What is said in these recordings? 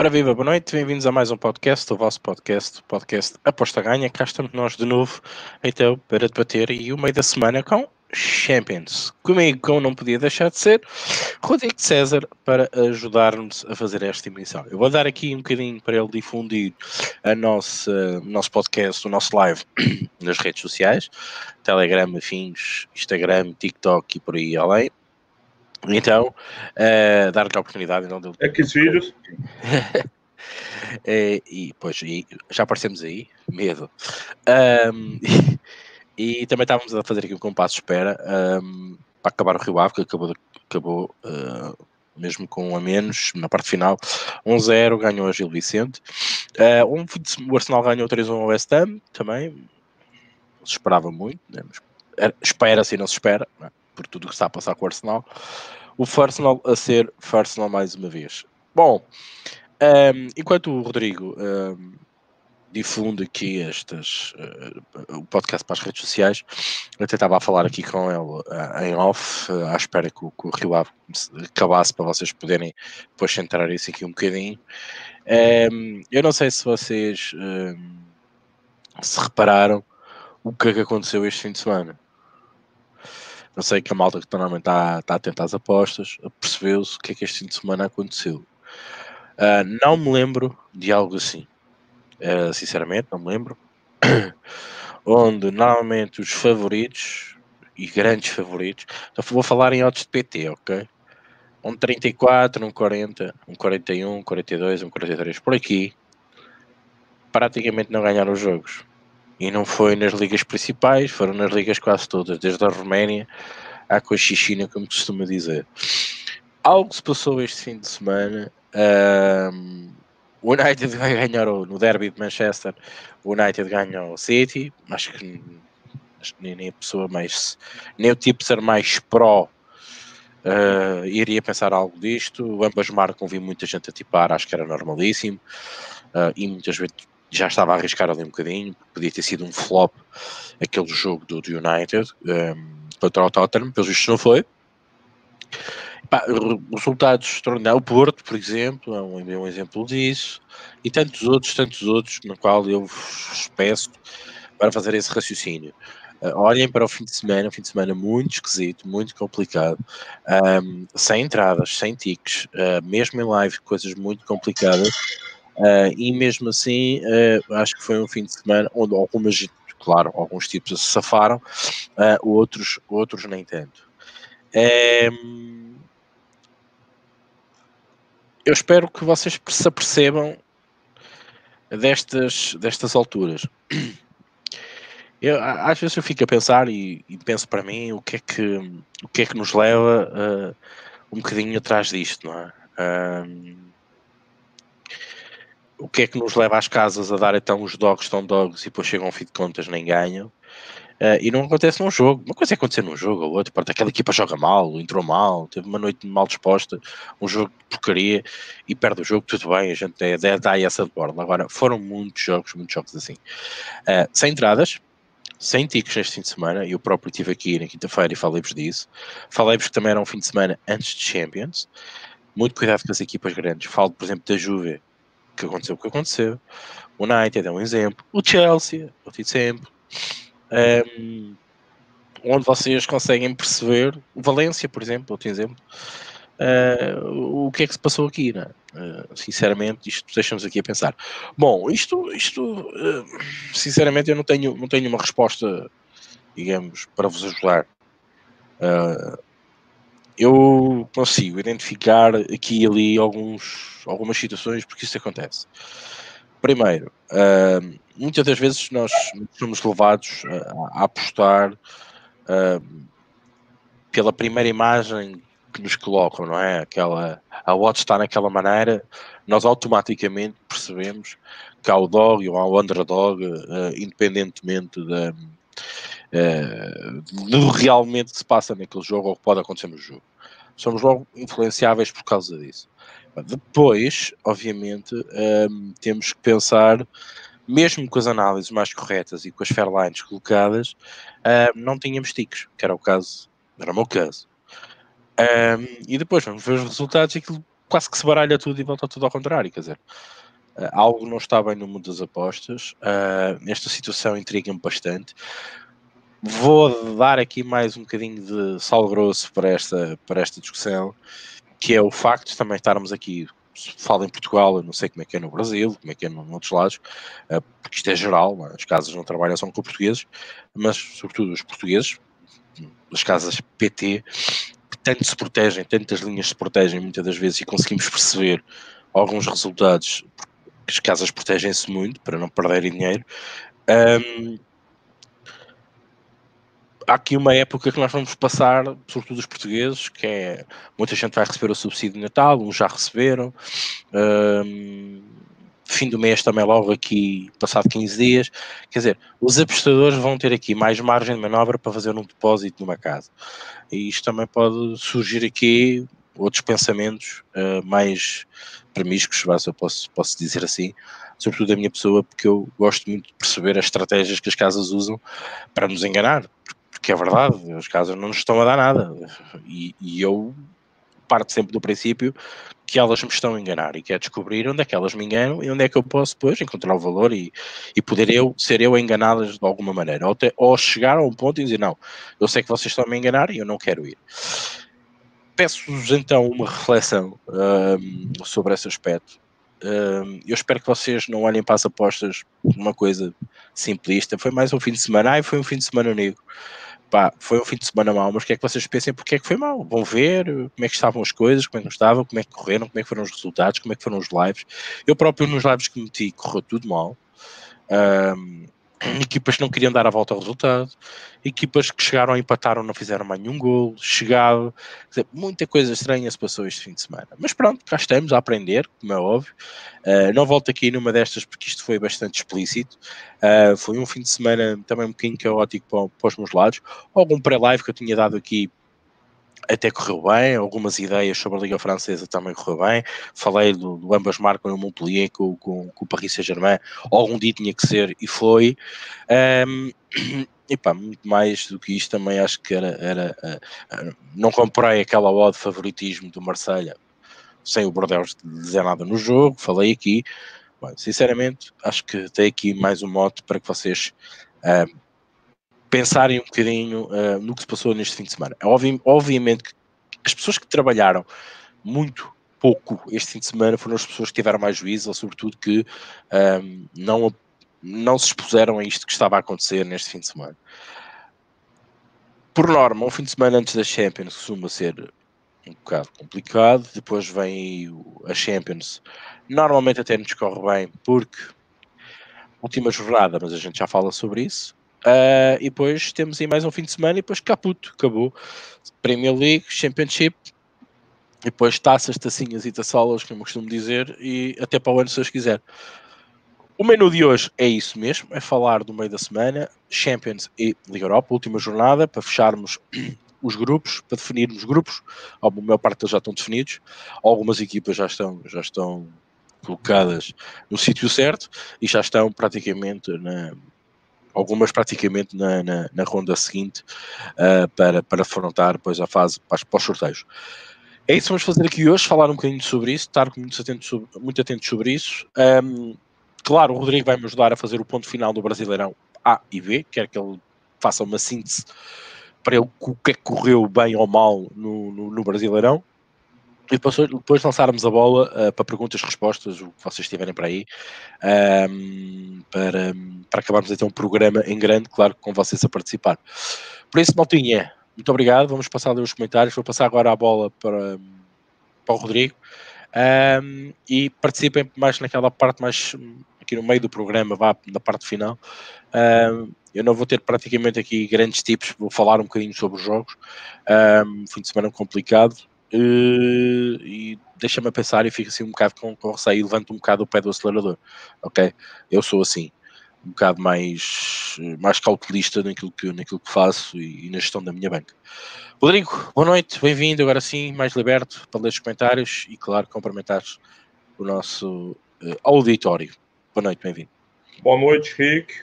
Ora viva, boa noite, bem-vindos a mais um podcast, o vosso podcast, o podcast Aposta Ganha. Cá estamos nós de novo, então, para debater e o meio da semana com Champions. Comigo, como não podia deixar de ser, Rodrigo César, para ajudar-nos a fazer esta emissão. Eu vou dar aqui um bocadinho para ele difundir a nossa, nosso podcast, o nosso live nas redes sociais, Telegram, afins, Instagram, TikTok e por aí além. Então, uh, dar-lhe a oportunidade. Então, de... É que os vídeos. é, e, pois, e já aparecemos aí, medo. Um, e, e, também estávamos a fazer aqui um compasso de espera um, para acabar o Rio Ave, que acabou, acabou uh, mesmo com um a menos na parte final. 1-0, ganhou a Gil Vicente. Uh, um, o Arsenal ganhou 3-1 ao West Ham, também. Se esperava muito, né? espera-se e não se espera. Não é? Por tudo o que está a passar com o Arsenal. O Arsenal a ser Arsenal mais uma vez. Bom, um, enquanto o Rodrigo um, difunde aqui estas, uh, o podcast para as redes sociais, eu até estava a falar aqui com ele uh, em off, uh, à espera que o, que o Rio Ave acabasse para vocês poderem depois centrar isso aqui um bocadinho. Um, eu não sei se vocês se repararam o que é que aconteceu este fim de semana. Eu sei que a malta que normalmente está, atenta às apostas percebeu-se o que é que este fim de semana aconteceu. Uh, não me lembro de algo assim. Uh, sinceramente, não me lembro. Onde normalmente os favoritos e grandes favoritos, então vou falar em odds de PT, ok? Um 34, um 40, um 41, um 42, um 43, por aqui, praticamente não ganharam os jogos. E não foi nas ligas principais, foram nas ligas quase todas, desde a Roménia à Cochichina, como costuma dizer. Algo se passou este fim de semana. Um, o United vai ganhar no derby de Manchester. O United ganhou o City. Acho que, acho que nem a pessoa mais. Nem o tipo ser mais pró uh, iria pensar algo disto. Ambas marcam, vi muita gente a tipar, acho que era normalíssimo. Uh, e muitas vezes já estava a arriscar ali um bocadinho, podia ter sido um flop aquele jogo do, do United um, contra o Tottenham, pelo visto não foi. Pá, resultados extraordinários. O Porto, por exemplo, é um, é um, exemplo disso, e tantos outros, tantos outros, no qual eu vos peço para fazer esse raciocínio. Uh, olhem para o fim de semana, um fim de semana muito esquisito, muito complicado, um, sem entradas, sem tiques, uh, mesmo em live, coisas muito complicadas Uh, e mesmo assim, uh, acho que foi um fim de semana onde algumas, claro, alguns tipos se safaram, uh, outros, outros nem tanto. eu espero que vocês se apercebam destas, destas alturas. Eu, às vezes eu fico a pensar e, e, penso para mim o que é que, o que, é que nos leva um bocadinho atrás disto, não é? O que é que nos leva às casas a dar então os dogs estão dogs e depois chegam ao fim de contas nem ganham. Uh, e não acontece num jogo. Uma coisa é acontecer num jogo ou outro. Pronto, aquela equipa joga mal, entrou mal, teve uma noite mal disposta, um jogo de porcaria e perde o jogo, tudo bem, a gente é, é, dá essa de borda. Agora, foram muitos jogos, muitos jogos assim. Uh, sem entradas, sem ticos neste fim de semana, eu próprio estive aqui na quinta-feira e falei-vos disso. Falei-vos que também era um fim de semana antes de Champions. Muito cuidado com as equipas grandes. Falo, por exemplo, da Juve que aconteceu o que aconteceu. O United é um exemplo. O Chelsea, outro exemplo. Um, onde vocês conseguem perceber, o Valência, por exemplo, outro exemplo, uh, o que é que se passou aqui, né? Uh, sinceramente, isto deixa-nos aqui a pensar. Bom, isto, isto uh, sinceramente, eu não tenho, não tenho uma resposta, digamos, para vos ajudar. Eu consigo identificar aqui e ali alguns algumas situações porque isso acontece. Primeiro, uh, muitas das vezes nós somos levados a, a apostar uh, pela primeira imagem que nos colocam, não é? Aquela, a watch está naquela maneira, nós automaticamente percebemos que há o dog ou há o underdog, uh, independentemente uh, do realmente que se passa naquele jogo ou que pode acontecer no jogo. Somos logo influenciáveis por causa disso. Depois, obviamente, um, temos que pensar, mesmo com as análises mais corretas e com as fairlines colocadas, um, não tínhamos ticos, que era o caso, era o meu caso. Um, e depois vamos ver os resultados e aquilo quase que se baralha tudo e volta tudo ao contrário, quer dizer, uh, algo não está bem no mundo das apostas, uh, esta situação intriga-me bastante. Vou dar aqui mais um bocadinho de sal grosso para esta, para esta discussão, que é o facto de também estarmos aqui falo em Portugal, eu não sei como é que é no Brasil, como é que é em outros lados, uh, porque isto é geral, é? as casas não trabalham só com portugueses, mas sobretudo os portugueses, as casas PT, tanto se protegem, tantas linhas se protegem muitas das vezes e conseguimos perceber alguns resultados, porque as casas protegem-se muito para não perderem dinheiro. Um, há aqui uma época que nós vamos passar, sobretudo os portugueses, que é muita gente vai receber o subsídio de Natal, uns já receberam. Fim do mês também logo aqui, passado 15 dias. Quer dizer, os apostadores vão ter aqui mais margem de manobra para fazer um depósito numa casa. E isto também pode surgir aqui outros pensamentos uh, mais promíscuos, se eu posso, posso dizer assim, sobretudo da minha pessoa, porque eu gosto muito de perceber as estratégias que as casas usam para nos enganar, porque é verdade, as casas não nos estão a dar nada. E, e eu parto sempre do princípio que elas me estão a enganar e quer descobrir onde é que elas me enganam e onde é que eu posso depois encontrar o valor e, e poder eu ser eu a enganá-las de alguma maneira. Ou, te, ou chegar a um ponto e dizer, não, eu sei que vocês estão a me enganar e eu não quero ir. Peço-vos então uma reflexão um, sobre esse aspecto. Um, eu espero que vocês não olhem para as apostas uma coisa simplista. Foi mais um fim de semana, ai, foi um fim de semana negro pá, foi um fim de semana mau, mas o que é que vocês pensem porque é que foi mau? Vão ver como é que estavam as coisas, como é que não estavam, como é que correram, como é que foram os resultados, como é que foram os lives. Eu próprio nos lives que meti correu tudo mal. Um, equipas que não queriam dar a volta ao resultado, equipas que chegaram a empatar ou não fizeram mais nenhum gol, chegado, dizer, muita coisa estranha se passou este fim de semana. Mas pronto, cá estamos a aprender, como é óbvio. Uh, não volto aqui numa destas porque isto foi bastante explícito. Uh, foi um fim de semana também um bocadinho caótico para, para os meus lados. Algum pré-live que eu tinha dado aqui até correu bem, algumas ideias sobre a Liga Francesa também correu bem. Falei do, do ambas marcam no Montpellier com, com, com o Paris Saint-Germain, algum dia tinha que ser e foi. Um, e pá, muito mais do que isto também acho que era, era uh, uh, não comprei aquela odd de favoritismo do Marselha sem o Bordeaux dizer nada no jogo, falei aqui, Bom, sinceramente acho que tem aqui mais um mote para que vocês uh, pensarem um bocadinho uh, no que se passou neste fim de semana. É Obvi obviamente que as pessoas que trabalharam muito pouco este fim de semana foram as pessoas que tiveram mais juízo, ou sobretudo que um, ehm, não, não se expuseram a isto que estava a acontecer neste fim de semana. Por norma, um fim de semana antes da Champions costuma ser um bocado complicado, depois vem a Champions, normalmente até nos corre bem, porque última jornada, mas a gente já fala sobre isso, Uh, e depois temos aí mais um fim de semana e depois caputo, acabou. Premier League, Championship, e depois taças, tacinhas e taçolas, como eu costumo dizer, e até para o ano se Deus quiser. O menu de hoje é isso mesmo, é falar do meio da semana, Champions e Liga Europa, última jornada, para fecharmos os grupos, para definirmos grupos, a maior parte deles já estão definidos, algumas equipas já estão, já estão colocadas no sítio certo e já estão praticamente na, algumas praticamente na, na, na ronda seguinte uh, para, para afrontar depois a fase para, para os sorteios. É isso que vamos fazer aqui hoje, falar um bocadinho sobre isso, estar muito atento sobre, muito atento sobre isso. Um, claro, o Rodrigo vai me ajudar a fazer o ponto final do Brasileirão A e B, quer que ele faça uma síntese para ele o que é que correu bem ou mal no, no, no Brasileirão. E depois, depois lançarmos a bola uh, para perguntas e respostas, o que vocês tiverem para aí, um, para, para acabarmos então um programa em grande, claro, com vocês a participar. Por isso, Maltinha, muito obrigado. Vamos passar a os comentários. Vou passar agora a bola para, para o Rodrigo. Um, e participem mais naquela parte mais aqui no meio do programa, vá na parte final. Um, eu não vou ter praticamente aqui grandes tipos, vou falar um bocadinho sobre os jogos. Um, fim de semana complicado, Uh, e deixa-me pensar e fico assim um bocado com, com receio levanto um bocado o pé do acelerador, ok? Eu sou assim, um bocado mais, mais cautelista naquilo que, naquilo que faço e, e na gestão da minha banca. Rodrigo, boa noite, bem-vindo, agora sim, mais liberto para ler os comentários e, claro, cumprimentar o nosso uh, auditório. Boa noite, bem-vindo. Boa noite, Rick.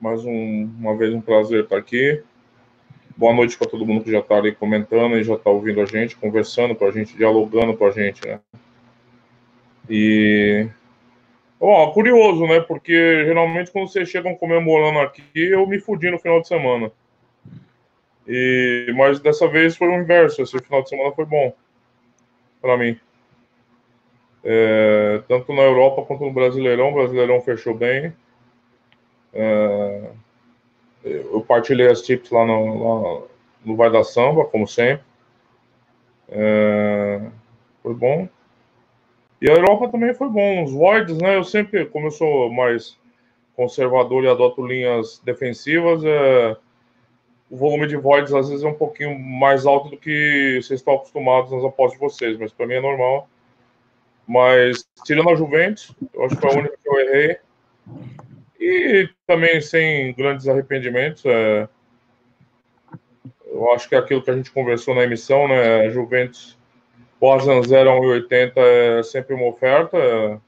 Mais um, uma vez um prazer estar aqui. Boa noite para todo mundo que já está ali comentando e já está ouvindo a gente, conversando com a gente, dialogando com a gente, né? E. Ó, curioso, né? Porque geralmente quando vocês chegam comemorando aqui, eu me fudi no final de semana. E, mas dessa vez foi o inverso. Esse final de semana foi bom para mim. É, tanto na Europa quanto no Brasileirão. O Brasileirão fechou bem. É, eu partilhei as tips lá no, lá no Vai da Samba, como sempre. É, foi bom. E a Europa também foi bom. Os voids, né? Eu sempre, como eu sou mais conservador e adoto linhas defensivas, é, o volume de voids às vezes é um pouquinho mais alto do que vocês estão acostumados nas apostas de vocês, mas para mim é normal. Mas tirando a Juventus, eu acho que foi a única que eu errei. E também sem grandes arrependimentos. É... Eu acho que é aquilo que a gente conversou na emissão, né? Juventus, o Asan 0 a 1,80 é sempre uma oferta.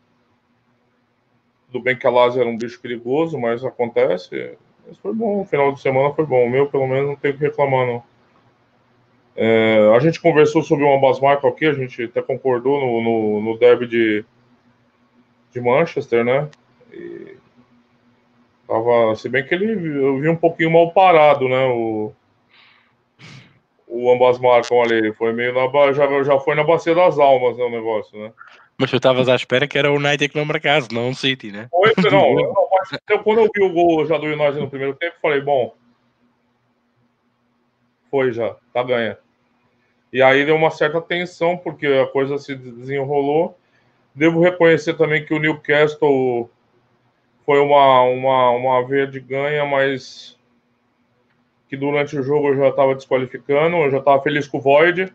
Tudo bem que a Lazio era um bicho perigoso, mas acontece. Mas foi bom, o final de semana foi bom. O meu, pelo menos, não tenho que reclamar, não. É, a gente conversou sobre uma Basmarco aqui, a gente até concordou no, no, no derby de, de Manchester, né? E tava, se bem que ele eu vi um pouquinho mal parado, né? O, o ambas marcam ali, foi meio na já, já foi na bacia das almas, né, o negócio, né? Mas tu estavas à espera que era o United que não marcasse, não o City, né? Foi, não, eu, eu, quando eu vi o gol já do United no primeiro tempo, falei, bom, foi já, tá ganha. E aí deu uma certa tensão, porque a coisa se desenrolou. Devo reconhecer também que o Newcastle foi uma, uma, uma verde ganha, mas que durante o jogo eu já estava desqualificando, eu já estava feliz com o Void,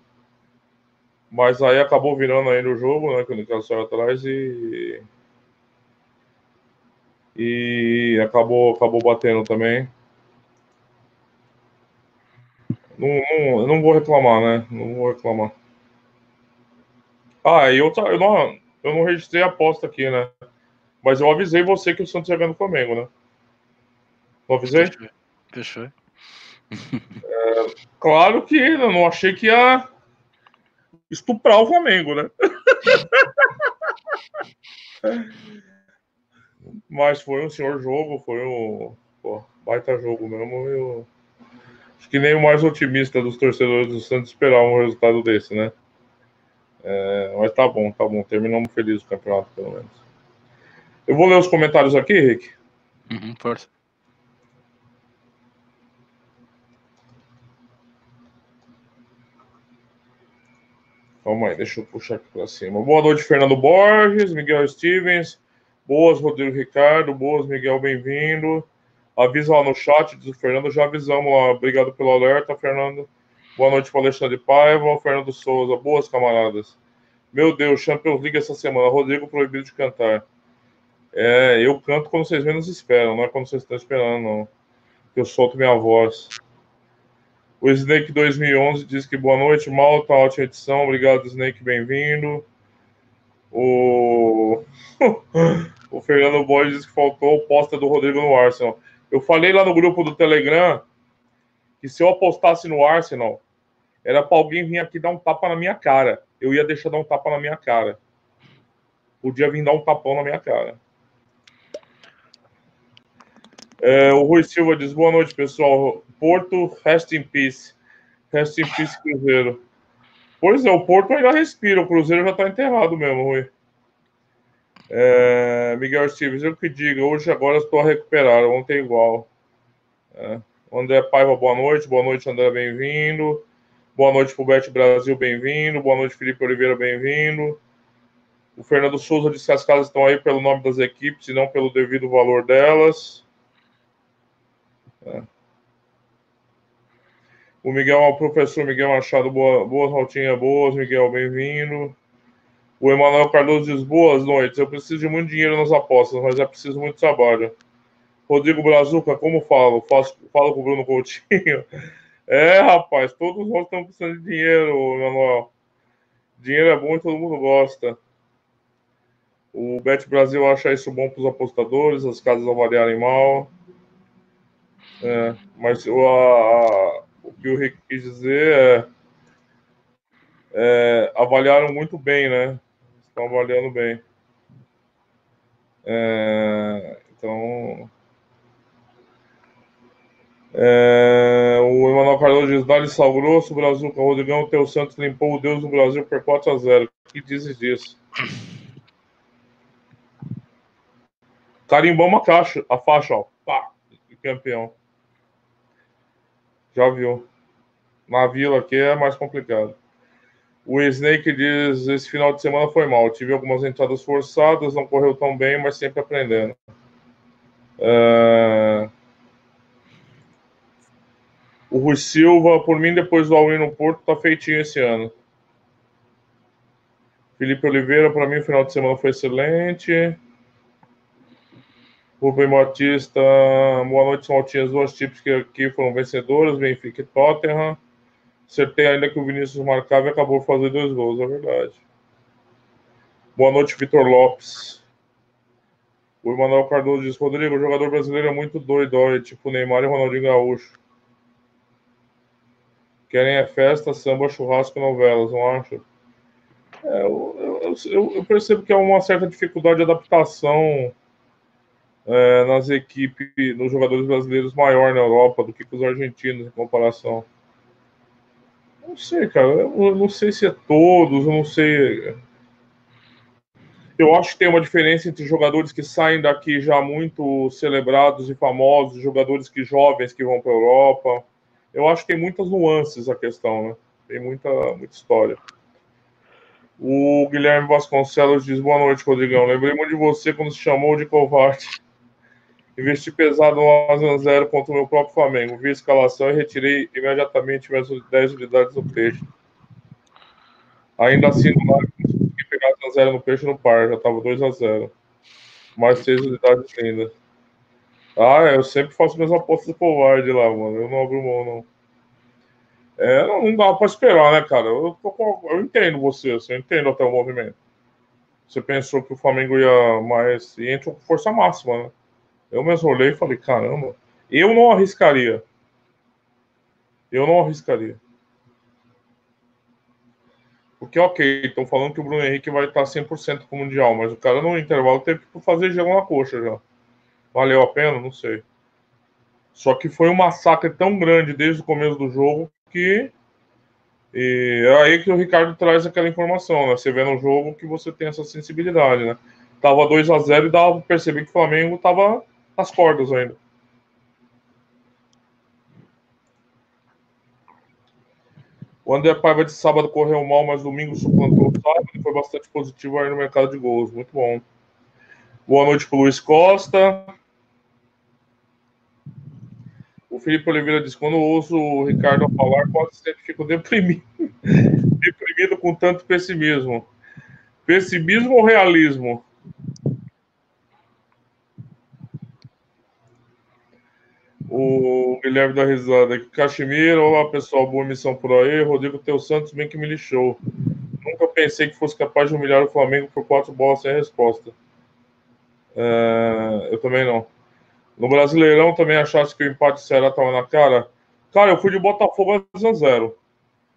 mas aí acabou virando aí no jogo, né, que o Newcastle atrás e e acabou acabou batendo também. Não, não, não vou reclamar, né? Não vou reclamar. Ah, e eu, eu, não, eu não registrei a aposta aqui, né? Mas eu avisei você que o Santos ia ganhar no Flamengo, né? Não avisei? Fechou. É, claro que eu não achei que ia estuprar o Flamengo, né? Mas foi um senhor jogo, foi um pô, baita jogo mesmo. Eu acho que nem o mais otimista dos torcedores do Santos esperava um resultado desse, né? É, mas tá bom, tá bom. Terminamos felizes o campeonato, pelo menos. Eu vou ler os comentários aqui, Rick. Uhum, força. Calma aí, deixa eu puxar aqui para cima. Boa noite, Fernando Borges, Miguel Stevens. Boas, Rodrigo Ricardo. Boas, Miguel, bem-vindo. Avisa lá no chat, diz o Fernando. Já avisamos lá. Obrigado pelo alerta, Fernando. Boa noite para Alexandre Paiva. Fernando Souza. Boas, camaradas. Meu Deus, Champions League essa semana. Rodrigo proibido de cantar. É, eu canto quando vocês menos esperam, não é quando vocês estão esperando, não. Eu solto minha voz. O Snake 2011 diz que boa noite, Malta, ótima edição. Obrigado, Snake, bem-vindo. O... o Fernando Borges diz que faltou o posta do Rodrigo no Arsenal. Eu falei lá no grupo do Telegram que se eu apostasse no Arsenal, era para alguém vir aqui dar um tapa na minha cara. Eu ia deixar dar um tapa na minha cara. Podia vir dar um tapão na minha cara. É, o Rui Silva diz: boa noite, pessoal. Porto, rest in peace. Rest in peace, Cruzeiro. Pois é, o Porto ainda respira, o Cruzeiro já está enterrado mesmo, Rui. É, Miguel Silves, eu que diga, hoje agora estou a recuperar, ontem igual. É. André Paiva, boa noite. Boa noite, André, bem-vindo. Boa noite Bet Brasil, bem-vindo. Boa noite, Felipe Oliveira, bem-vindo. O Fernando Souza disse que as casas estão aí pelo nome das equipes e não pelo devido valor delas. É. O Miguel, o professor Miguel Machado, boa, boas rotinhas boas, Miguel, bem-vindo. O Emanuel Cardoso diz, boas noites, eu preciso de muito dinheiro nas apostas, mas é preciso muito trabalho. Rodrigo Brazuca, como falo? Faço, falo com o Bruno Coutinho. É, rapaz, todos nós estamos precisando de dinheiro, Emanuel. Dinheiro é bom e todo mundo gosta. O Bet Brasil acha isso bom para os apostadores, as casas avaliarem mal. É, mas a, a, o que o Rick quis dizer é, é, avaliaram muito bem, né? Estão avaliando bem. É, então. É, o Emanuel Carlos diz: Dali Sal Grosso, Brasil com o Rodrigão, Teu Santos limpou o Deus do Brasil por 4 a 0 O que dizes disso? Carimbamos a caixa, a faixa, ó. Pá, campeão. Já viu. Na vila aqui é mais complicado. O Snake diz: esse final de semana foi mal. Tive algumas entradas forçadas, não correu tão bem, mas sempre aprendendo. Uh... O Rui Silva, por mim, depois do Alwin no Porto, tá feitinho esse ano. Felipe Oliveira, para mim, o final de semana foi excelente. Rubem Batista, boa noite, São Altinhas. Duas tipos que aqui foram vencedoras, Benfica e Tottenham. Acertei ainda que o Vinícius marcava e acabou de fazer dois gols, é verdade. Boa noite, Vitor Lopes. O Emanuel Cardoso diz: Rodrigo, o jogador brasileiro é muito doido, olha, tipo Neymar e Ronaldinho Gaúcho. Querem é festa, samba, churrasco novelas, não acha? É, eu, eu, eu, percebo que há uma certa dificuldade de adaptação é, nas equipes, nos jogadores brasileiros maior na Europa do que com os argentinos em comparação. Não sei, cara. Eu não sei se é todos, eu não sei. Eu acho que tem uma diferença entre jogadores que saem daqui já muito celebrados e famosos, jogadores que jovens que vão para a Europa. Eu acho que tem muitas nuances a questão, né? Tem muita, muita história. O Guilherme Vasconcelos diz: Boa noite, Rodrigão. Lembrei muito de você quando se chamou de covarde. Investi pesado no 1x0 contra o meu próprio Flamengo. Vi a escalação e retirei imediatamente minhas 10 unidades do peixe. Ainda assim, live, consegui pegar 1x0 no peixe no par. Já tava 2x0. Mais 6 unidades ainda. Ah, eu sempre faço minhas apostas covarde lá, mano. Eu não abro mão, não. É, não, não dá pra esperar, né, cara? Eu, eu entendo você, assim, eu entendo até o movimento. Você pensou que o Flamengo ia mais. E entrou com força máxima, né? Eu mesmo olhei e falei, caramba, eu não arriscaria. Eu não arriscaria. Porque, ok, estão falando que o Bruno Henrique vai estar 100% com o Mundial, mas o cara no intervalo teve que fazer gelo na coxa já. Valeu a pena? Não sei. Só que foi um massacre tão grande desde o começo do jogo que. E é aí que o Ricardo traz aquela informação, né? Você vê no jogo que você tem essa sensibilidade, né? Tava 2 a 0 e dava pra perceber que o Flamengo tava nas cordas ainda. O André Paiva de sábado correu mal, mas domingo suplantou o sábado e foi bastante positivo aí no mercado de gols. Muito bom. Boa noite para Luiz Costa. O Felipe Oliveira diz: quando ouço o Ricardo falar, quase sempre fico deprimido, deprimido com tanto pessimismo. Pessimismo ou realismo? O Guilherme da Risada aqui. Caximiro, olá pessoal, boa missão por aí. Rodrigo Teu Santos, bem que me lixou. Nunca pensei que fosse capaz de humilhar o Flamengo por quatro bolas sem resposta. É, eu também não. No Brasileirão também achasse que o empate do Ceará estava na cara? Cara, eu fui de Botafogo a 0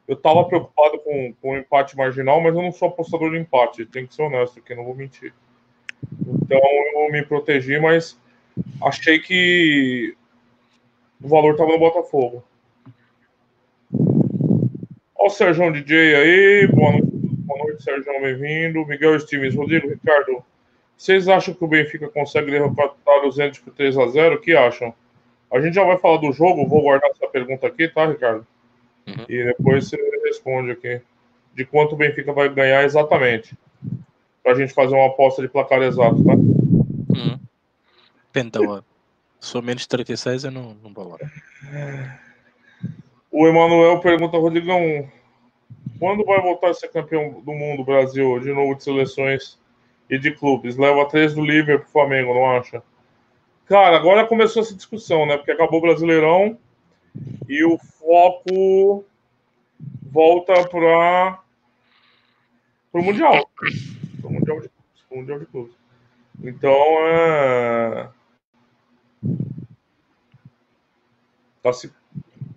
Eu estava preocupado com, com o empate marginal, mas eu não sou apostador de empate. Tem que ser honesto aqui, não vou mentir. Então eu me protegi, mas achei que o valor estava no Botafogo. Olha o Sérgio DJ aí. Boa noite, boa noite Sérgio, bem-vindo. Miguel Stevens, Rodrigo, Ricardo. Vocês acham que o Benfica consegue derrotar os Entes por 3x0? O que acham? A gente já vai falar do jogo, vou guardar essa pergunta aqui, tá, Ricardo? Uhum. E depois você responde aqui. De quanto o Benfica vai ganhar exatamente. Pra gente fazer uma aposta de placar exato, tá? Uhum. Depende for menos 36, eu não, não vou lá. O Emanuel pergunta, Rodrigão, quando vai voltar a ser campeão do mundo, Brasil, de novo de seleções e de clubes? Leva três do Liverpool pro Flamengo, não acha? Cara, agora começou essa discussão, né? Porque acabou o Brasileirão e o foco volta para o Mundial. Pro Mundial de Clubes. Mundial de Clubes. Então, é tá se,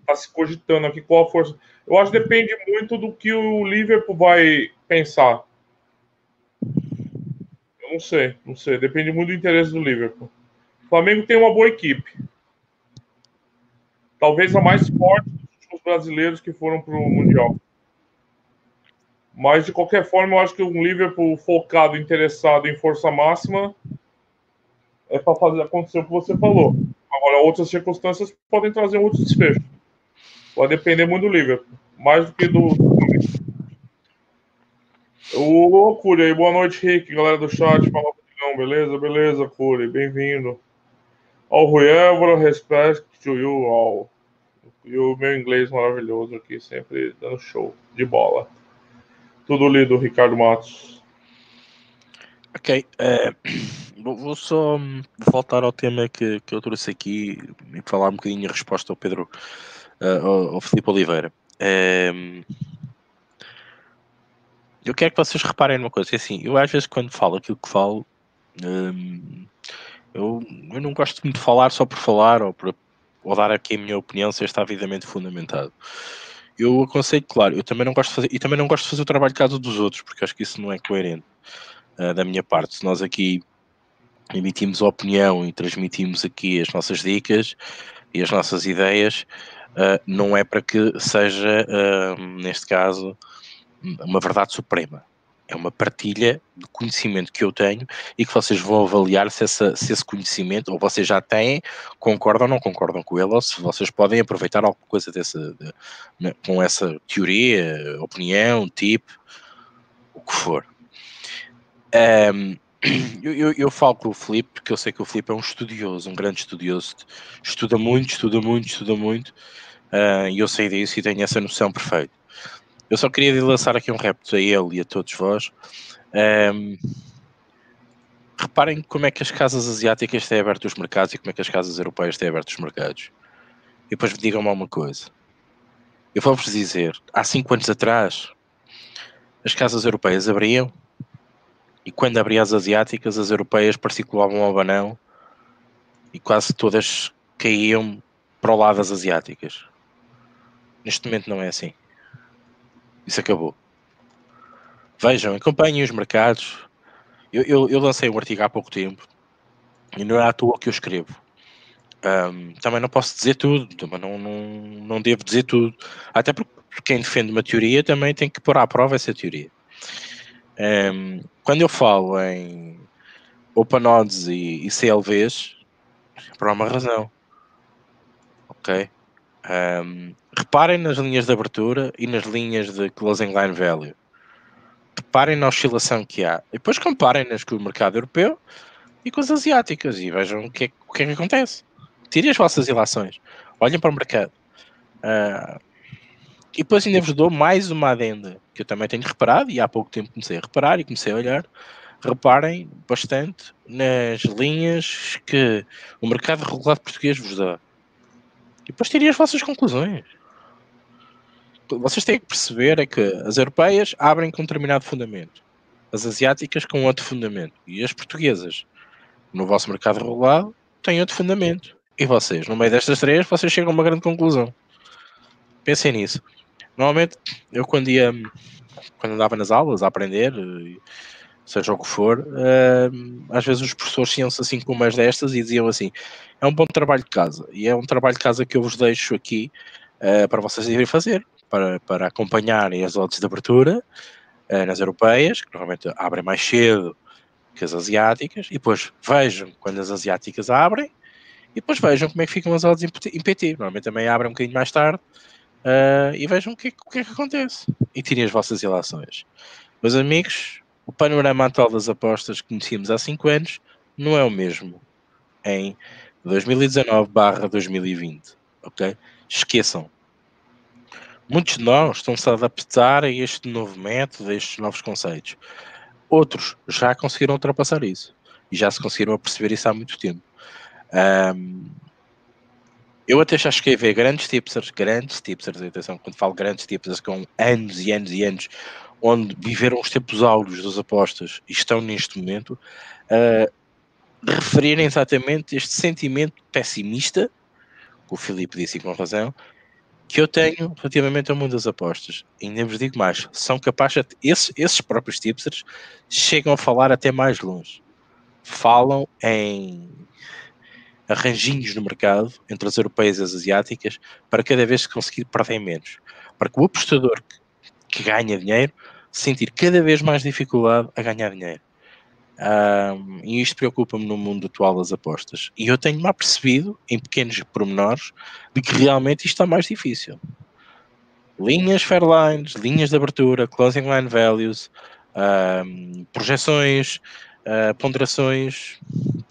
tá se cogitando aqui qual a força. Eu acho que depende muito do que o Liverpool vai pensar. Eu não sei, não sei. Depende muito do interesse do Liverpool. O Flamengo tem uma boa equipe. Talvez a mais forte dos brasileiros que foram para o Mundial. Mas, de qualquer forma, eu acho que um Liverpool focado, interessado em força máxima, é para fazer acontecer o que você falou. Agora, outras circunstâncias podem trazer outros desfechos. Pode depender muito do Liverpool. Mais do que do. Ô, Curi aí, boa noite, Rick, galera do chat. Fala, não, beleza? Beleza, Curi, bem-vindo. Ao Rui Évora, respect to you all. E o meu inglês maravilhoso aqui, sempre dando show de bola. Tudo lido, Ricardo Matos. Ok, é, vou só voltar ao tema que, que eu trouxe aqui e falar um bocadinho a resposta ao Pedro, uh, ao, Filipe Oliveira. É, eu quero que vocês reparem numa coisa, é assim, eu às vezes quando falo aquilo que falo, um, eu, eu não gosto muito de falar só por falar ou, por, ou dar aqui a minha opinião se está devidamente fundamentado eu aconselho, claro, eu também não gosto de fazer, e também não gosto de fazer o trabalho de casa dos outros, porque acho que isso não é coerente uh, da minha parte. Se nós aqui emitimos opinião e transmitimos aqui as nossas dicas e as nossas ideias, uh, não é para que seja, uh, neste caso, uma verdade suprema é uma partilha de conhecimento que eu tenho e que vocês vão avaliar se, essa, se esse conhecimento, ou vocês já têm, concordam ou não concordam com ele, ou se vocês podem aproveitar alguma coisa dessa, de, né, com essa teoria, opinião, tipo, o que for. Um, eu, eu, eu, falo com o Filipe, porque eu sei que o Filipe é um estudioso, um grande estudioso, estuda muito, estuda muito, estuda muito, uh, e eu sei disso e tenho essa noção perfeita. Eu só queria lançar aqui um repto a ele e a todos vós. Um, reparem como é que as casas asiáticas têm aberto os mercados e como é que as casas europeias têm aberto os mercados. E depois me digam-me uma coisa. Eu vou-vos dizer, há cinco anos atrás, as casas europeias abriam e quando abriam as asiáticas, as europeias particulavam ao banão e quase todas caíam para o lado das asiáticas. Neste momento não é assim. Isso acabou. Vejam, acompanhem os mercados. Eu, eu, eu, lancei um artigo há pouco tempo e não é à toa que eu escrevo. Um, também não posso dizer tudo, também não, não, não devo dizer tudo. Até porque quem defende uma teoria também tem que pôr à prova essa teoria. Um, quando eu falo em OpenOds e, e CLVs, é por uma razão. Ok? Um, reparem nas linhas de abertura e nas linhas de closing line value. Reparem na oscilação que há. E depois comparem-nas com o mercado europeu e com as asiáticas e vejam o que é, o que, é que acontece. Tirem as vossas ilações. Olhem para o mercado. Uh, e depois ainda vos dou mais uma adenda que eu também tenho reparado e há pouco tempo comecei a reparar e comecei a olhar. Reparem bastante nas linhas que o mercado regulado português vos dá. E depois tirem as vossas conclusões. Vocês têm que perceber é que as europeias abrem com um determinado fundamento, as asiáticas com outro fundamento e as portuguesas no vosso mercado regulado têm outro fundamento. E vocês, no meio destas três, vocês chegam a uma grande conclusão. Pensem nisso. Normalmente, eu quando ia, quando andava nas aulas a aprender, seja o que for, uh, às vezes os professores iam-se assim com umas destas e diziam assim: é um bom trabalho de casa, e é um trabalho de casa que eu vos deixo aqui uh, para vocês irem fazer, para, para acompanharem as odds de abertura uh, nas europeias, que normalmente abrem mais cedo que as asiáticas, e depois vejam quando as asiáticas abrem, e depois vejam como é que ficam as odds em PT. Normalmente também abrem um bocadinho mais tarde, e vejam o que, é, o que é que acontece, e tirem as vossas ilações. Meus amigos, o panorama atual das apostas que conhecíamos há 5 anos não é o mesmo em 2019/2020, ok? Esqueçam. Muitos de nós estão-se a adaptar a este novo método, a estes novos conceitos. Outros já conseguiram ultrapassar isso e já se conseguiram perceber isso há muito tempo. Um, eu até já cheguei a ver grandes tipsters, grandes tipsters, atenção, quando falo grandes tipsters com anos e anos e anos onde viveram os tempos áureos das apostas e estão neste momento, uh, referirem exatamente este sentimento pessimista, que o Filipe disse com razão, que eu tenho relativamente ao mundo das apostas. E ainda vos digo mais, são capazes, esses, esses próprios tipsters chegam a falar até mais longe. Falam em arranjinhos no mercado entre as europeias e as asiáticas para cada vez conseguir perder menos. Para que o apostador que, que ganha dinheiro sentir cada vez mais dificuldade a ganhar dinheiro. Um, e isto preocupa-me no mundo atual das apostas. E eu tenho-me apercebido, em pequenos pormenores, de que realmente isto está mais difícil. Linhas Fairlines, linhas de abertura, closing line values, um, projeções, uh, ponderações,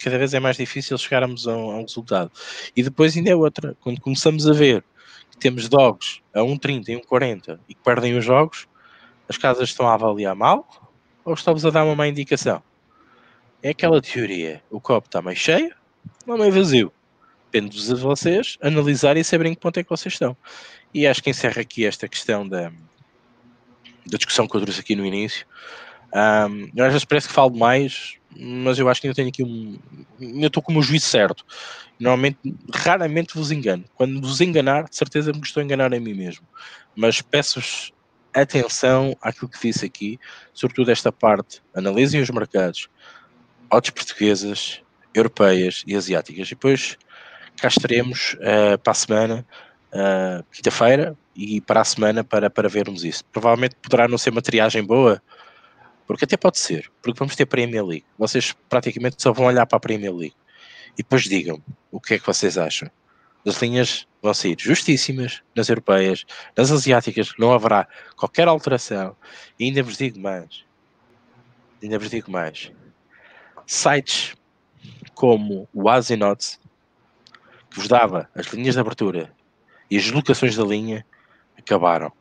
cada vez é mais difícil chegarmos a um, a um, resultado. E depois ainda é outra, quando começamos a ver que temos dogs a 1,30 e 1,40 e que perdem os jogos, as casas estão a avaliar mal ou estamos a dar uma má indicação? é aquela teoria: o copo está meio cheio ou meio vazio. Depende de vocês analisarem e saberem que ponto é que vocês estão. E acho que encerra aqui esta questão da, da discussão que eu trouxe aqui no início. Um, às vezes parece que falo mais, mas eu acho que ainda tenho aqui um. Eu estou com o juízo certo. Normalmente, raramente vos engano. Quando vos enganar, de certeza me estou a enganar a mim mesmo. Mas peço-vos atenção àquilo que disse aqui, sobretudo esta parte. Analisem os mercados, odds portuguesas, europeias e asiáticas. E depois cá estaremos uh, para a semana, uh, quinta-feira, e para a semana para, para vermos isso. Provavelmente poderá não ser uma triagem boa, porque até pode ser, porque vamos ter Premier League. Vocês praticamente só vão olhar para a Premier League. E depois digam o que é que vocês acham. As linhas vão sair justíssimas nas europeias, nas asiáticas não haverá qualquer alteração. E ainda vos digo mais. Ainda vos digo mais sites como o Asinotes, que vos dava as linhas de abertura e as locações da linha, acabaram.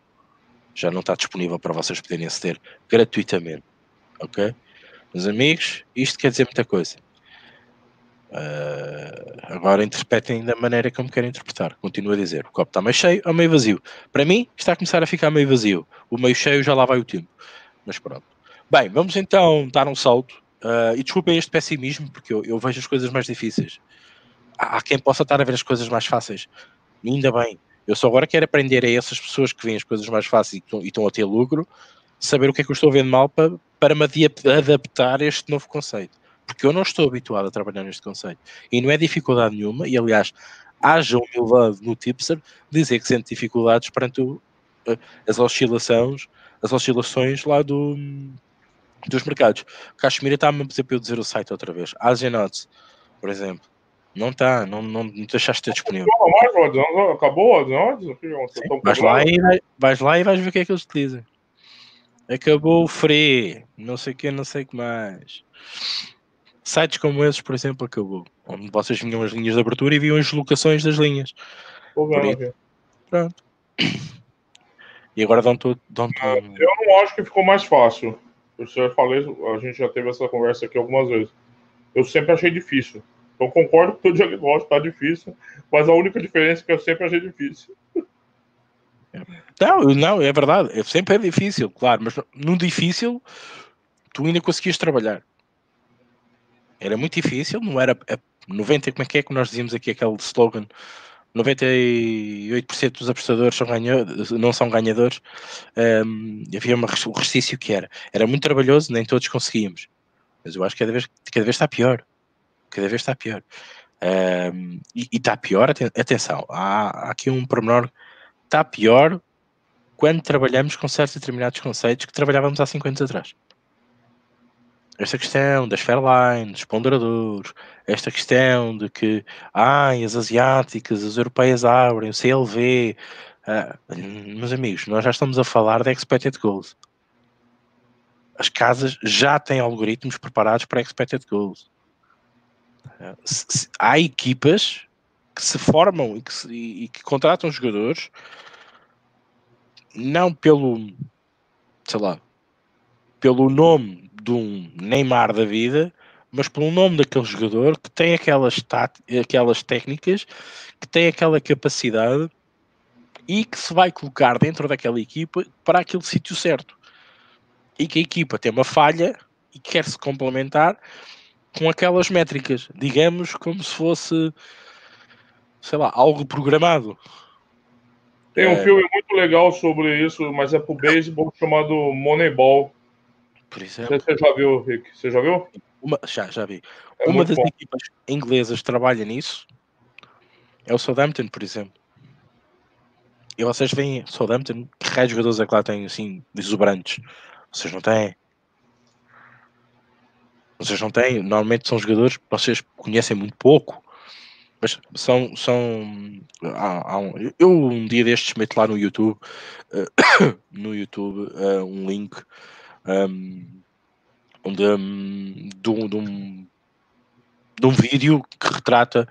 Já não está disponível para vocês poderem aceder gratuitamente. Ok? Meus amigos, isto quer dizer muita coisa. Uh, agora interpretem da maneira como querem interpretar. Continuo a dizer: o copo está meio cheio ou meio vazio. Para mim, está a começar a ficar meio vazio. O meio cheio já lá vai o tempo. Mas pronto. Bem, vamos então dar um salto Uh, e desculpem este pessimismo, porque eu, eu, vejo as coisas mais difíceis. Há, quem possa estar a ver as coisas mais fáceis. E ainda bem. Eu só agora quero aprender a essas pessoas que veem as coisas mais fáceis e estão a ter lucro, saber o que é que eu estou vendo mal para, para me adaptar a este novo conceito. Porque eu não estou habituado a trabalhar neste conceito. E não é dificuldade nenhuma, e aliás, haja humildade no tipster dizer que sente dificuldades perante o, as oscilações, as oscilações lá do, dos mercados. Cachemira está-me a pedir para eu dizer o site outra vez. Asian Odds, por exemplo. Não está, não, não, não deixaste disponível. Acabou o Odds? Vais lá, e, vais lá e vais ver o que é que eles utilizam. Acabou o free, não sei o que, não sei o que mais. Sites como esses, por exemplo, acabou. Onde vocês vinham as linhas de abertura e viam as locações das linhas. Bem, Pronto. E agora dão tudo. Dão tudo... Eu não acho que ficou mais fácil eu já falei, a gente já teve essa conversa aqui algumas vezes. Eu sempre achei difícil. Então concordo com o diagnóstico, tá difícil, mas a única diferença é que eu sempre achei difícil. Não, não, é verdade, é, sempre é difícil, claro, mas no difícil tu ainda conseguias trabalhar. Era muito difícil, não era 90, como é que é que nós dizíamos aqui aquele slogan 98% dos apostadores são não são ganhadores. Um, havia um restício que era. Era muito trabalhoso, nem todos conseguíamos. Mas eu acho que cada vez, cada vez está pior. Cada vez está pior. Um, e, e, está pior, atenção, há, há aqui um pormenor. Está pior quando trabalhamos com certos determinados conceitos que trabalhávamos há 50 anos atrás esta questão das Fairline, dos ponderadores, esta questão de que ah, as asiáticas, as europeias abrem, o CLV. Ah, meus amigos, nós já estamos a falar de expected goals. As casas já têm algoritmos preparados para expected goals. Há equipas que se formam e que, se, e que contratam jogadores não pelo, sei lá, pelo nome de um Neymar da vida, mas pelo nome daquele jogador que tem aquelas, aquelas técnicas, que tem aquela capacidade e que se vai colocar dentro daquela equipa para aquele sítio certo. E que a equipa tem uma falha e quer se complementar com aquelas métricas, digamos como se fosse, sei lá, algo programado. Tem um é... filme muito legal sobre isso, mas é pro beisebol, chamado Moneyball. Por exemplo. Você já viu, Rick? Você já viu? Uma, já, já vi. É Uma das bom. equipas inglesas trabalha nisso é o Southampton, por exemplo. E vocês veem Southampton, que raio de jogadores é que lá têm assim, exuberantes? Vocês não têm. Vocês não têm. Normalmente são jogadores que vocês conhecem muito pouco. Mas são. são há, há um, eu um dia destes meto lá no YouTube, uh, no YouTube, uh, um link um, onde, um, de, um, de, um, de um vídeo que retrata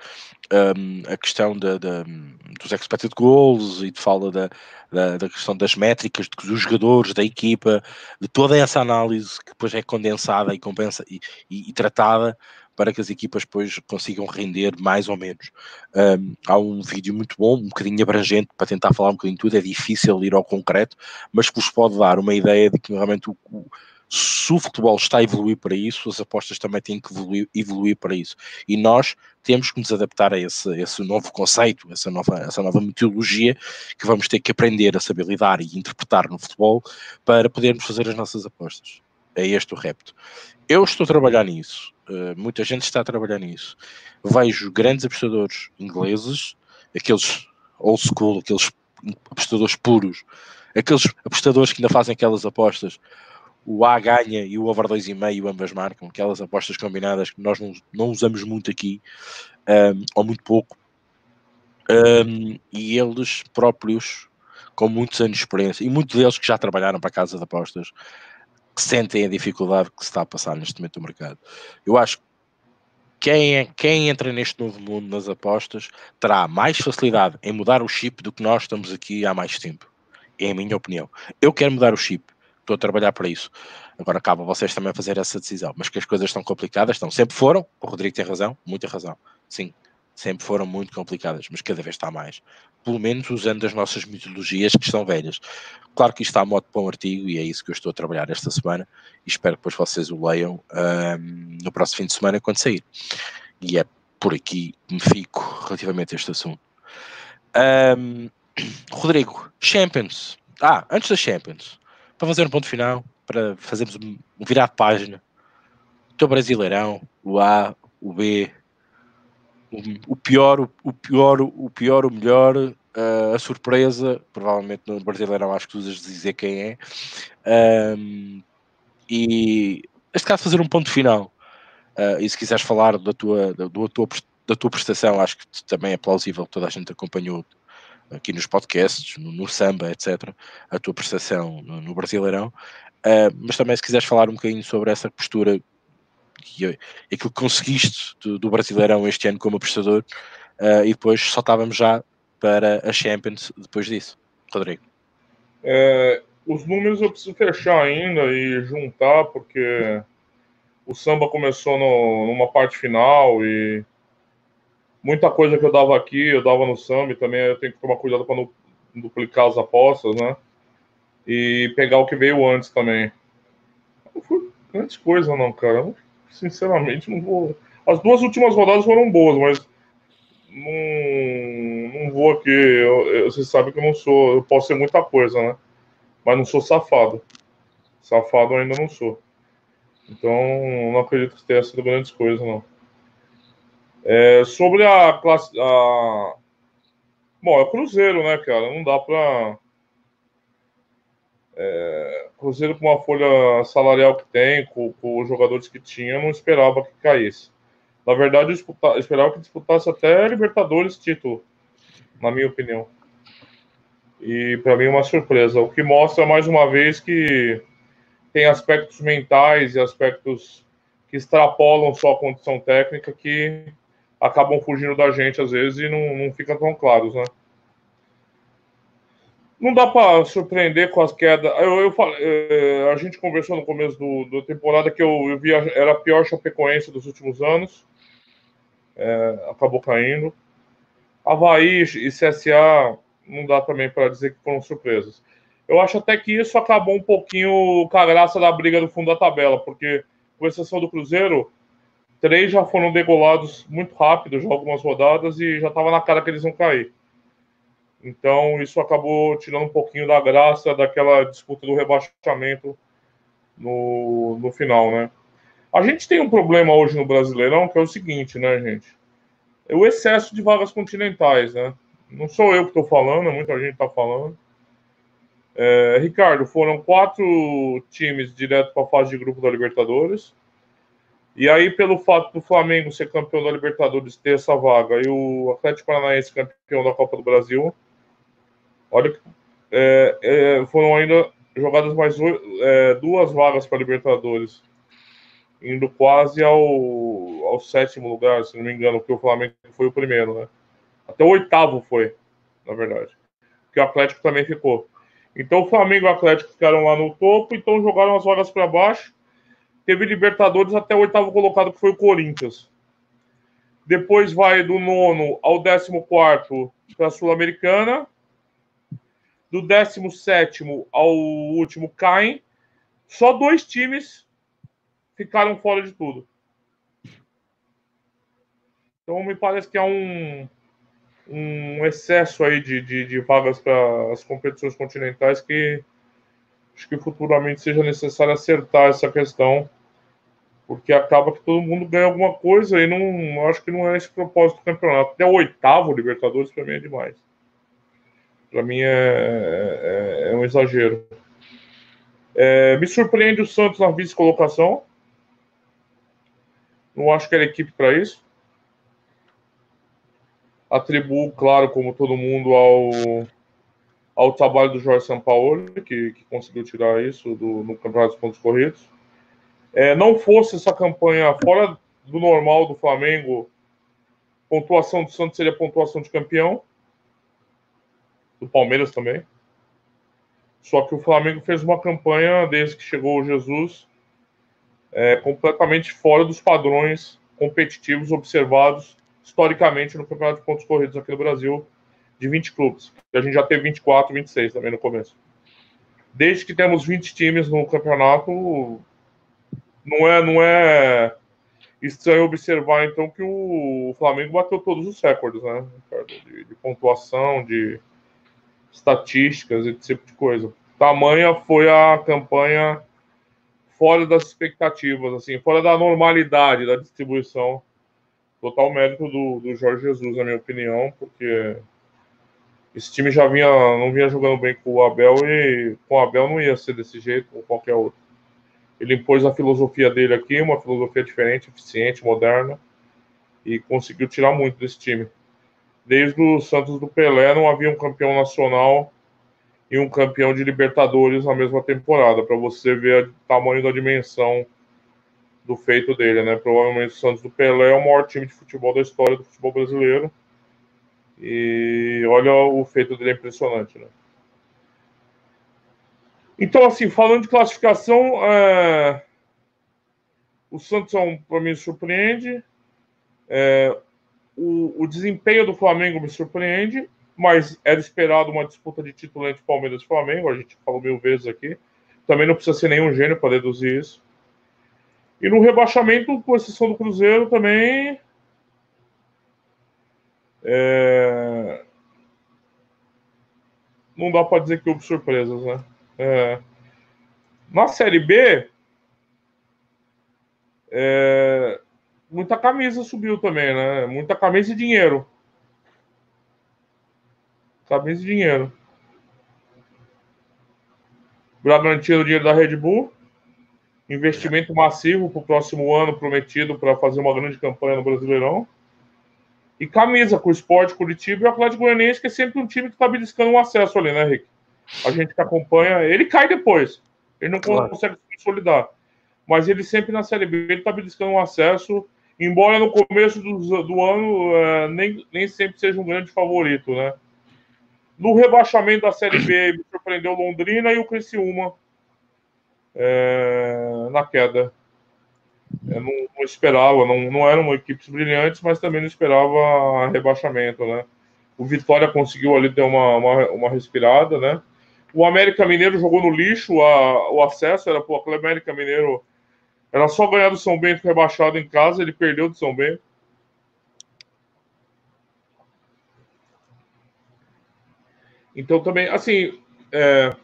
um, a questão da, da, dos expected goals e fala da, da, da, questão das métricas dos jogadores, da equipa, de toda essa análise que depois é condensada e, compensa, e, e, e tratada para que as equipas depois consigam render mais ou menos. Um, há um vídeo muito bom, um bocadinho abrangente para tentar falar um bocadinho tudo, é difícil ir ao concreto, mas que vos pode dar uma ideia de que realmente o, o se o futebol está a evoluir para isso, as apostas também têm que evoluir, evoluir para isso. E nós temos que nos adaptar a esse, esse novo conceito, essa nova, essa nova metodologia que vamos ter que aprender a saber lidar e interpretar no futebol para podermos fazer as nossas apostas. É este o repto. Eu estou a trabalhar nisso, uh, muita gente está a trabalhar nisso. Vejo grandes apostadores ingleses, aqueles old school, aqueles apostadores puros, aqueles apostadores que ainda fazem aquelas apostas o A ganha e o over 2,5 ambas marcam, aquelas apostas combinadas que nós não, não usamos muito aqui, um, ou muito pouco, um, e eles próprios, com muitos anos de experiência, e muitos deles que já trabalharam para a casa de apostas, que sentem a dificuldade que se está a passar neste momento no mercado. Eu acho que quem, é, quem entra neste novo mundo nas apostas terá mais facilidade em mudar o chip do que nós estamos aqui há mais tempo. É a minha opinião. Eu quero mudar o chip estou a trabalhar para isso. Agora cabe a vocês também fazer essa decisão. Mas que as coisas estão complicadas, estão. Sempre foram, o Rodrigo tem razão, muita razão. Sim, sempre foram muito complicadas, mas cada vez está mais. Pelo menos usando as nossas metodologias que estão velhas. Claro que isto está a modo para um artigo e é isso que eu estou a trabalhar esta semana e espero que depois vocês o leiam um, no próximo fim de semana quando sair. E é por aqui que me fico relativamente a este assunto. Um, Rodrigo, Champions. Ah, antes das Champions para fazer um ponto final, para fazermos um virar de página. O teu Brasileirão, o A, o B, o, pior, o, pior, o pior, o melhor, uh, a surpresa, provavelmente no Brasileirão acho que usas dizer quem é. Um, e neste caso fazer um ponto final. Uh, e se quiseres falar da tua, da, da, tua, da tua prestação, acho que também é plausível, toda a gente acompanhou aqui nos podcasts, no, no samba, etc., a tua prestação no, no Brasileirão, uh, mas também se quiseres falar um bocadinho sobre essa postura e aquilo que conseguiste do, do Brasileirão este ano como prestador, uh, e depois saltávamos já para a Champions depois disso. Rodrigo. É, os números eu preciso fechar ainda e juntar, porque o samba começou no, numa parte final e muita coisa que eu dava aqui, eu dava no Samba, também eu tenho que tomar cuidado para não duplicar as apostas, né? E pegar o que veio antes também. Não foi grande coisa, não, cara. Sinceramente, não vou. As duas últimas rodadas foram boas, mas não, não vou aqui. Eu, eu, você sabe que eu não sou. Eu posso ser muita coisa, né? Mas não sou safado. Safado ainda não sou. Então, não acredito que tenha sido grandes coisas, não. É, sobre a classe. A... Bom, é Cruzeiro, né, cara? Não dá pra. É, Cruzeiro com uma folha salarial que tem, com, os jogadores que tinha, não esperava que caísse. Na verdade, eu esperava que disputasse até Libertadores título, na minha opinião. E para mim uma surpresa, o que mostra mais uma vez que tem aspectos mentais e aspectos que extrapolam só a condição técnica que acabam fugindo da gente às vezes e não, não ficam tão claros, né? Não dá para surpreender com as quedas. Eu, eu é, a gente conversou no começo do temporada que eu, eu vi era a pior Chapecoense dos últimos anos. É, acabou caindo. Havaí e CSA não dá também para dizer que foram surpresas. Eu acho até que isso acabou um pouquinho com a graça da briga do fundo da tabela, porque, com exceção do Cruzeiro, Três já foram degolados muito rápido, já algumas rodadas, e já estava na cara que eles vão cair. Então, isso acabou tirando um pouquinho da graça daquela disputa do rebaixamento no, no final, né? A gente tem um problema hoje no Brasileirão que é o seguinte, né, gente? É o excesso de vagas continentais, né? Não sou eu que estou falando, muita gente está falando. É, Ricardo, foram quatro times direto para a fase de grupo da Libertadores. E aí, pelo fato do Flamengo ser campeão da Libertadores ter essa vaga e o Atlético Paranaense campeão da Copa do Brasil, olha é, é, foram ainda jogadas mais é, duas vagas para Libertadores, indo quase ao, ao sétimo lugar, se não me engano, porque o Flamengo foi o primeiro, né? Até o oitavo foi, na verdade. Porque o Atlético também ficou. Então o Flamengo e o Atlético ficaram lá no topo, então jogaram as vagas para baixo. Teve Libertadores até o oitavo colocado, que foi o Corinthians. Depois vai do nono ao décimo quarto para a Sul-Americana do 17 ao último caem, só dois times ficaram fora de tudo. Então me parece que há um, um excesso aí de, de, de vagas para as competições continentais que acho que futuramente seja necessário acertar essa questão, porque acaba que todo mundo ganha alguma coisa e não acho que não é esse propósito do campeonato. Até o oitavo Libertadores para mim é demais. Para mim é, é, é, um exagero. É, me surpreende o Santos na vice-colocação. Não acho que era equipe para isso. Atribuo, claro, como todo mundo, ao, ao trabalho do Jorge Sampaoli, que, que conseguiu tirar isso do, no Campeonato dos Pontos Corridos. É, não fosse essa campanha fora do normal do Flamengo, pontuação do Santos seria pontuação de campeão do Palmeiras também. Só que o Flamengo fez uma campanha desde que chegou o Jesus é, completamente fora dos padrões competitivos observados historicamente no Campeonato de Pontos Corridos aqui no Brasil de 20 clubes. A gente já teve 24, 26 também no começo. Desde que temos 20 times no campeonato, não é, não é estranho observar então que o Flamengo bateu todos os recordes, né? De, de pontuação, de, estatísticas, esse tipo de coisa. Tamanha foi a campanha fora das expectativas, assim, fora da normalidade da distribuição. Total mérito do, do Jorge Jesus, na minha opinião, porque esse time já vinha, não vinha jogando bem com o Abel e com o Abel não ia ser desse jeito ou qualquer outro. Ele impôs a filosofia dele aqui, uma filosofia diferente, eficiente, moderna, e conseguiu tirar muito desse time desde o Santos do Pelé não havia um campeão nacional e um campeão de Libertadores na mesma temporada, para você ver o tamanho da dimensão do feito dele, né? Provavelmente o Santos do Pelé é o maior time de futebol da história do futebol brasileiro. E olha o feito dele é impressionante, né? Então, assim, falando de classificação, é... o Santos, é para mim, surpreende. É o, o desempenho do Flamengo me surpreende, mas era esperado uma disputa de título entre Palmeiras e Flamengo, a gente falou mil vezes aqui. Também não precisa ser nenhum gênio para deduzir isso. E no rebaixamento, com exceção do Cruzeiro, também. É... Não dá para dizer que houve surpresas, né? É... Na Série B, é muita camisa subiu também, né? Muita camisa e dinheiro. Camisa e dinheiro. Bragantino, dinheiro da Red Bull. Investimento massivo para o próximo ano prometido para fazer uma grande campanha no Brasileirão. E camisa com o Esporte Curitiba e o Atlético Goianiense, que é sempre um time que está beliscando um acesso ali, né, Rick? A gente que acompanha, ele cai depois. Ele não claro. consegue se consolidar. Mas ele sempre na Série B está beliscando um acesso embora no começo do, do ano é, nem, nem sempre seja um grande favorito, né? No rebaixamento da Série B, me surpreendeu Londrina e o Criciúma é, na queda. Eu não, não, esperava, não, não eram equipes brilhantes, mas também não esperava rebaixamento, né? O Vitória conseguiu ali ter uma, uma, uma respirada, né? O América Mineiro jogou no lixo a, o acesso, era para o América Mineiro era só ganhar do São Bento rebaixado em casa, ele perdeu do São Bento. Então também, assim, é,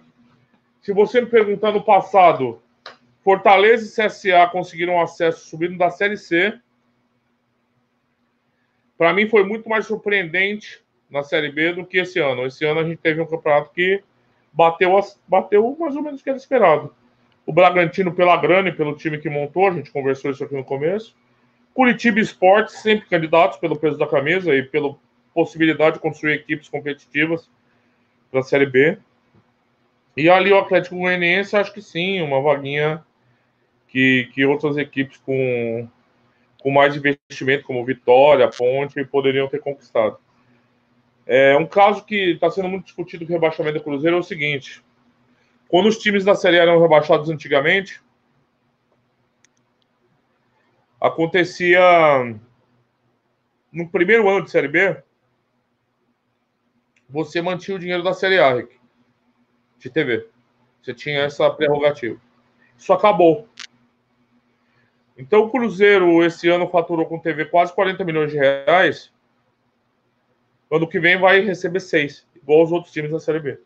se você me perguntar no passado, Fortaleza e CSA conseguiram acesso subindo da Série C. Para mim foi muito mais surpreendente na Série B do que esse ano. Esse ano a gente teve um campeonato que bateu, bateu mais ou menos o que era esperado. O Bragantino pela grana e pelo time que montou, a gente conversou isso aqui no começo. Curitiba Esportes, sempre candidatos pelo peso da camisa e pela possibilidade de construir equipes competitivas para a Série B. E ali o Atlético Goianiense, acho que sim, uma vaguinha que, que outras equipes com, com mais investimento, como Vitória, Ponte, poderiam ter conquistado. É, um caso que está sendo muito discutido com o rebaixamento do Cruzeiro é o seguinte: quando os times da Série A eram rebaixados antigamente, acontecia no primeiro ano de Série B, você mantinha o dinheiro da Série A, Rick, de TV. Você tinha essa prerrogativa. Isso acabou. Então o Cruzeiro esse ano faturou com TV quase 40 milhões de reais Ano que vem vai receber 6, igual os outros times da Série B.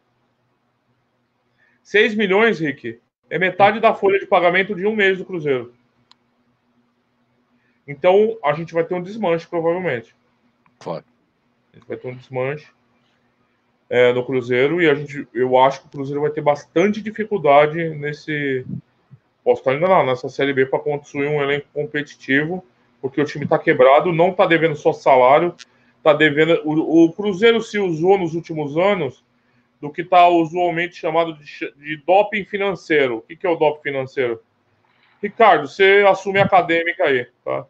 6 milhões, Rick, é metade da folha de pagamento de um mês do Cruzeiro. Então, a gente vai ter um desmanche, provavelmente. Claro. A gente vai ter um desmanche é, no Cruzeiro e a gente, eu acho que o Cruzeiro vai ter bastante dificuldade nesse. Posso estar enganado, nessa Série B para construir um elenco competitivo, porque o time está quebrado, não está devendo só salário, está devendo. O, o, Cruzeiro se usou nos últimos anos do que está usualmente chamado de, de doping financeiro. O que, que é o doping financeiro? Ricardo, você assume a acadêmica aí, tá?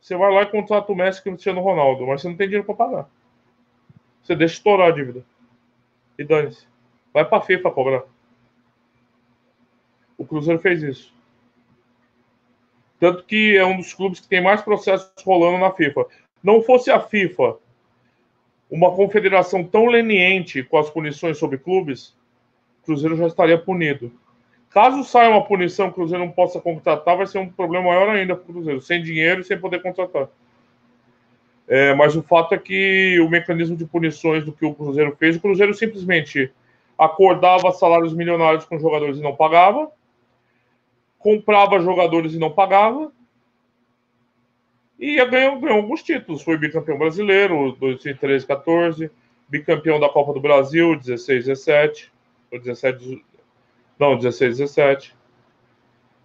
Você vai lá e contrata o Messi e o Cristiano Ronaldo, mas você não tem dinheiro para pagar. Você deixa estourar a dívida. E dane-se. Vai para a FIFA cobrar. O Cruzeiro fez isso. Tanto que é um dos clubes que tem mais processos rolando na FIFA. Não fosse a FIFA uma confederação tão leniente com as punições sobre clubes, o Cruzeiro já estaria punido. Caso saia uma punição o Cruzeiro não possa contratar, vai ser um problema maior ainda para o Cruzeiro, sem dinheiro e sem poder contratar. É, mas o fato é que o mecanismo de punições do que o Cruzeiro fez, o Cruzeiro simplesmente acordava salários milionários com jogadores e não pagava, comprava jogadores e não pagava, e ganhou, ganhou alguns títulos. Foi bicampeão brasileiro, 2013, 14, bicampeão da Copa do Brasil, 16, 17, 17 não, 16, 17.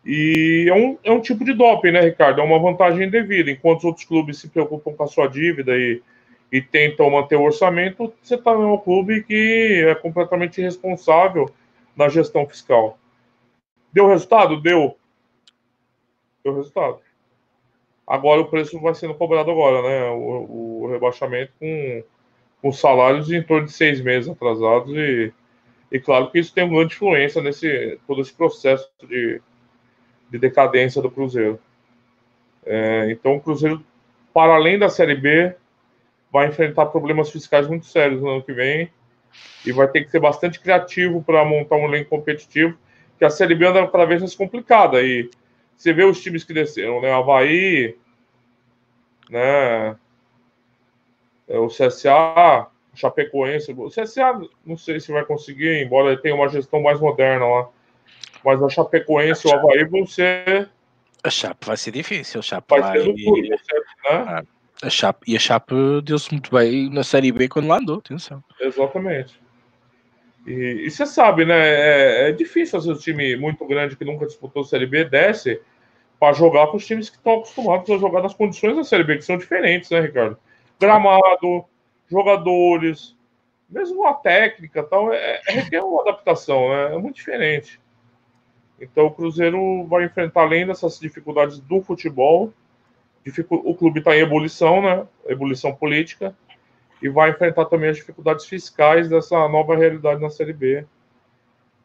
E é um, é um tipo de doping, né, Ricardo? É uma vantagem devida. Enquanto os outros clubes se preocupam com a sua dívida e, e tentam manter o orçamento, você está um clube que é completamente irresponsável na gestão fiscal. Deu resultado? Deu. Deu resultado. Agora o preço vai sendo cobrado agora, né? O, o rebaixamento com, salários em torno de seis meses atrasados e, e claro que isso tem uma grande influência nesse todo esse processo de, de decadência do Cruzeiro. É, então o Cruzeiro, para além da Série B, vai enfrentar problemas fiscais muito sérios no ano que vem e vai ter que ser bastante criativo para montar um elenco competitivo, que a Série B anda cada vez mais complicada e você vê os times que desceram, né? Havaí, né? É, o CSA, Chapecoense. O CSA, não sei se vai conseguir, embora ele tenha uma gestão mais moderna lá. Mas a Chapecoense e o Havaí vão ser. A Chape vai ser difícil. A Chape vai, ser duro, né? Ah, a Chape, e a Chape deu-se muito bem na Série B quando lá andou, atenção. Exatamente. E, e você sabe, né? É, é difícil fazer um time muito grande que nunca disputou Série B desce para jogar com os times que estão acostumados a jogar nas condições da Série B, que são diferentes, né, Ricardo? Gramado, jogadores, mesmo a técnica tal, é, é, uma adaptação, né? É muito diferente. Então o Cruzeiro vai enfrentar, além dessas dificuldades do futebol, o clube está em ebulição, né? Ebulição política e vai enfrentar também as dificuldades fiscais dessa nova realidade na Série B.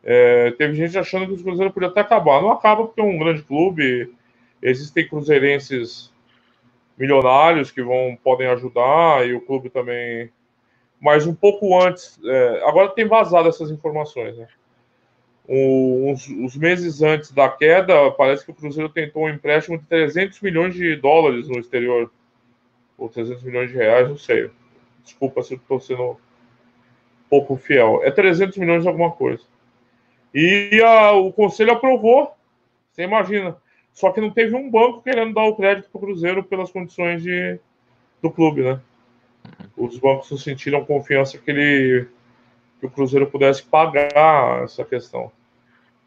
É, teve gente achando que o Cruzeiro podia até acabar. Não acaba porque é um grande clube, existem cruzeirenses milionários que vão podem ajudar e o clube também. Mas um pouco antes, é, agora tem vazado essas informações, né? Uns, meses antes da queda, parece que o Cruzeiro tentou um empréstimo de 300 milhões de dólares no exterior, ou 300 milhões de reais, não sei. Desculpa se estou sendo pouco fiel. É 300 milhões de alguma coisa. E a, o conselho aprovou, você imagina. Só que não teve um banco querendo dar o crédito para o Cruzeiro pelas condições de, do clube, né? Os bancos não sentiram confiança que, ele, que o Cruzeiro pudesse pagar essa questão.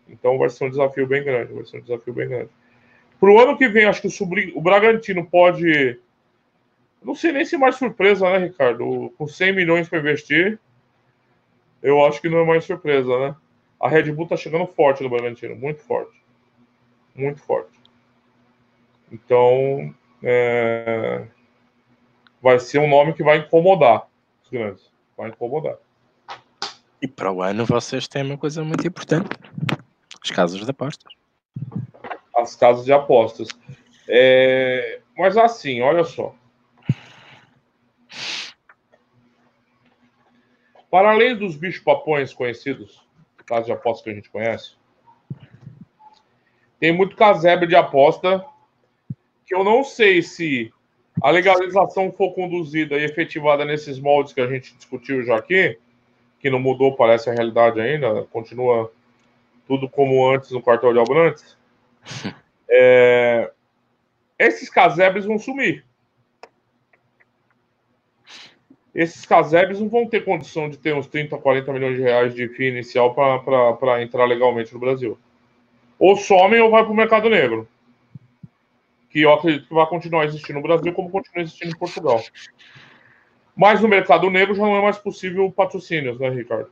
Então vai ser um desafio bem grande. Vai ser um desafio bem grande. Para o ano que vem, acho que o, o Bragantino pode. Não sei nem se mais surpresa, né, Ricardo? Com 100 milhões para investir, eu acho que não é mais surpresa, né? A Red Bull tá chegando forte no Bragantino, muito forte. Muito forte. Então, é... vai ser um nome que vai incomodar os grandes. Vai incomodar. E para o ano vocês têm uma coisa muito importante: as casas de apostas. As casas de apostas. É... Mas assim, olha só. Para além dos bichos papões conhecidos, casos de apostas que a gente conhece, tem muito casebre de aposta que eu não sei se a legalização for conduzida e efetivada nesses moldes que a gente discutiu já aqui, que não mudou, parece a realidade ainda, continua tudo como antes no quartel de Abrantes, é, esses casebres vão sumir esses casebres não vão ter condição de ter uns 30, 40 milhões de reais de FII inicial para entrar legalmente no Brasil. Ou somem ou vai para o mercado negro. Que eu acredito que vai continuar existindo no Brasil como continua existindo em Portugal. Mas no mercado negro já não é mais possível patrocínios, né, Ricardo?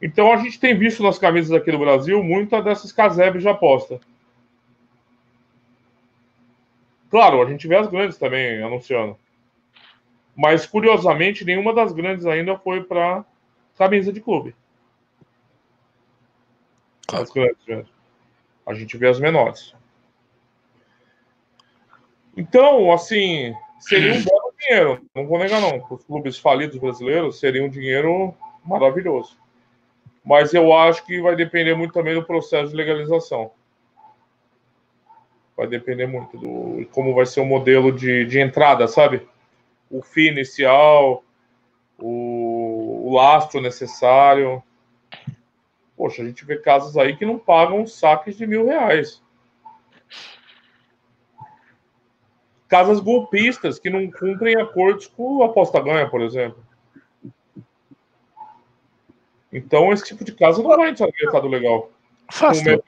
Então a gente tem visto nas camisas aqui do Brasil muita dessas casebres de aposta. Claro, a gente vê as grandes também anunciando. Mas, curiosamente, nenhuma das grandes ainda foi para camisa de clube. As grandes, né? A gente vê as menores. Então, assim, seria um bom dinheiro. Não vou negar, não. Os clubes falidos brasileiros seria um dinheiro maravilhoso. Mas eu acho que vai depender muito também do processo de legalização. Vai depender muito do como vai ser o modelo de, de entrada, sabe? O FII inicial, o, o lastro necessário. Poxa, a gente vê casos aí que não pagam saques de mil reais. Casas golpistas que não cumprem acordos com o aposta ganha, por exemplo. Então, esse tipo de caso não vai entrar no mercado legal. Fácil.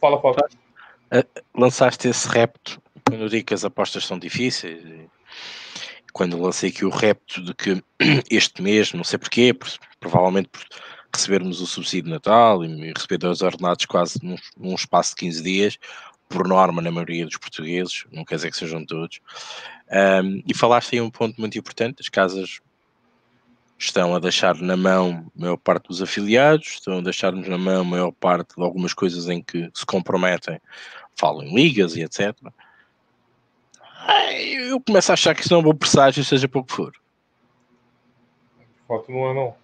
Fala, fala. Eh, lançaste esse repto quando digo que as apostas são difíceis quando lancei aqui o repto de que este mês, não sei porquê, por, provavelmente por recebermos o subsídio de Natal e receber dois ordenados quase num, num, espaço de 15 dias, por norma na maioria dos portugueses, não quer dizer que sejam todos. Um, e falaste aí um ponto muito importante, as casas estão a deixar na mão a maior parte dos afiliados, estão a deixar-nos na mão a maior parte de algumas coisas em que se comprometem, falam em ligas e etc eu começo a achar que isso não é um bom presságio, seja pouco for. De fato, não é não.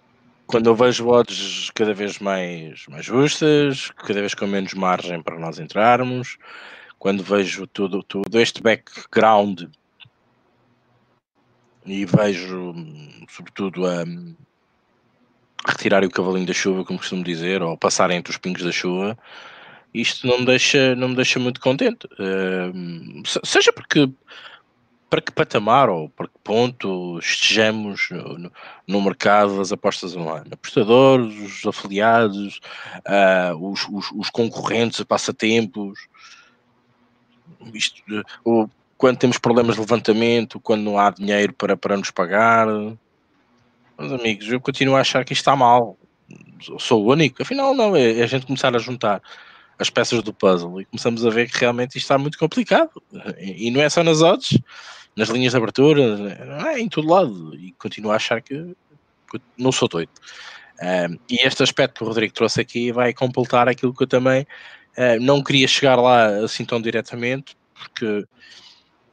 Quando eu vejo odds cada vez mais, mais justas, cada vez com menos margem para nós entrarmos, quando vejo tudo, tudo este background e vejo, sobretudo, a, a retirar o cavalinho da chuva, como costumo dizer, ou passar entre os pingos da chuva, isto não me deixa, não me deixa muito contente. Uh, seja porque para que patamar ou para que ponto estejamos no, no mercado das apostas online. Apostadores, os afiliados, uh, os, os, os, concorrentes passatempos, isto, uh, quando temos problemas de levantamento, quando não há dinheiro para, para nos pagar. Meus amigos, eu continuo a achar que isto está mal. Sou o único. Afinal, não, é, é a gente começar a juntar as peças do puzzle e começamos a ver que realmente isto está muito complicado. E não é só nas odds, nas linhas de abertura, é em todo lado. E continuo a achar que não sou doido. Um, e este aspecto que o Rodrigo trouxe aqui vai completar aquilo que eu também uh, não queria chegar lá assim tão diretamente, porque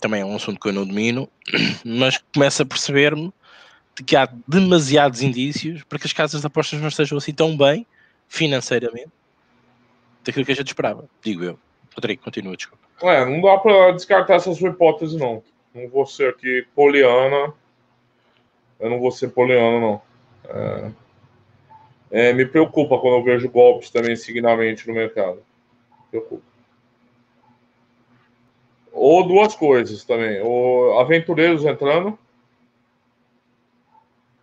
também é um assunto que eu não domino, mas começo a perceber-me de que há demasiados indícios para que as casas de apostas não estejam assim tão bem financeiramente daquilo que a gente esperava, digo eu. Rodrigo, continua, desculpa. É, não dá para descartar essa sua hipótese, não. Não vou ser aqui poliana. Eu não vou ser poliana, não. É, é, me preocupa quando eu vejo golpes também signamente no mercado. Preocupa. Ou duas coisas também. Ou aventureiros entrando.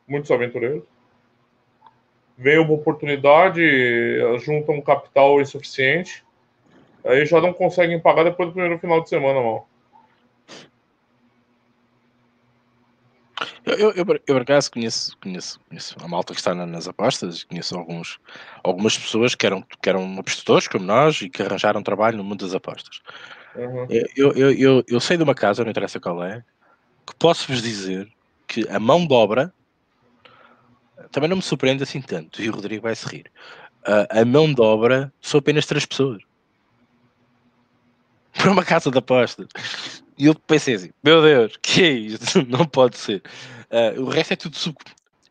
Muitos aventureiros. Vem uma oportunidade, juntam um capital insuficiente. Aí já não conseguem pagar depois do primeiro final de semana, mal. Eu, eu, eu, por acaso conheço, conheço, conheço a malta que está nas apostas, conheço alguns, algumas pessoas que eram, que eram apostadores como nós e que arranjaram trabalho no mundo das apostas. Uhum. Eu, eu, eu, eu sei de uma casa, não interessa qual é, que posso-vos dizer que a mão de obra também não me surpreende assim tanto, e o Rodrigo vai se rir. Uh, a mão de obra são apenas três pessoas para uma casa de aposta. E eu pensei assim: meu Deus, que é isto? Não pode ser. Uh, o resto é tudo sub.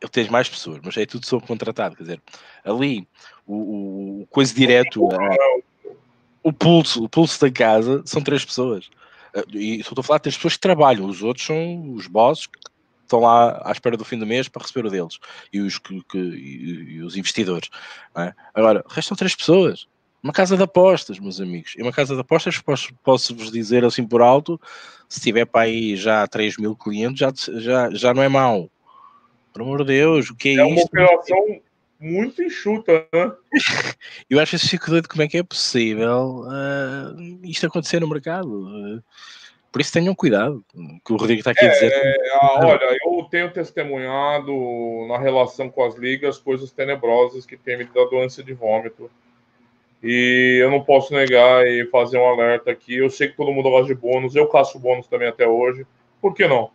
Eu tenho mais pessoas, mas é tudo subcontratado. Quer dizer, ali o, o coisa direto, uh, o pulso, o pulso da casa são três pessoas. Uh, e só estou a falar de três pessoas que trabalham, os outros são os bosses que estão lá à espera do fim do mês para receber o deles e os, que, que e, e os investidores. É? Agora, restam três pessoas. Uma casa de apostas, meus amigos. E uma casa de apostas, posso, posso vos dizer assim por alto, se tiver para aí já 3 mil clientes, já, já, já não é mau. Por amor de Deus, o que é, é isto? É uma operação muito enxuta, né? Eu acho que fico doido como é que é possível uh, isto acontecer no mercado. Uh, por isso tenham cuidado, que o Rodrigo está aqui é, a dizer. É, olha, eu tenho testemunhado na relação com as ligas coisas tenebrosas que tem me dado ânsia de vômito. E eu não posso negar e fazer um alerta aqui. Eu sei que todo mundo gosta de bônus, eu caço bônus também até hoje. Por que não?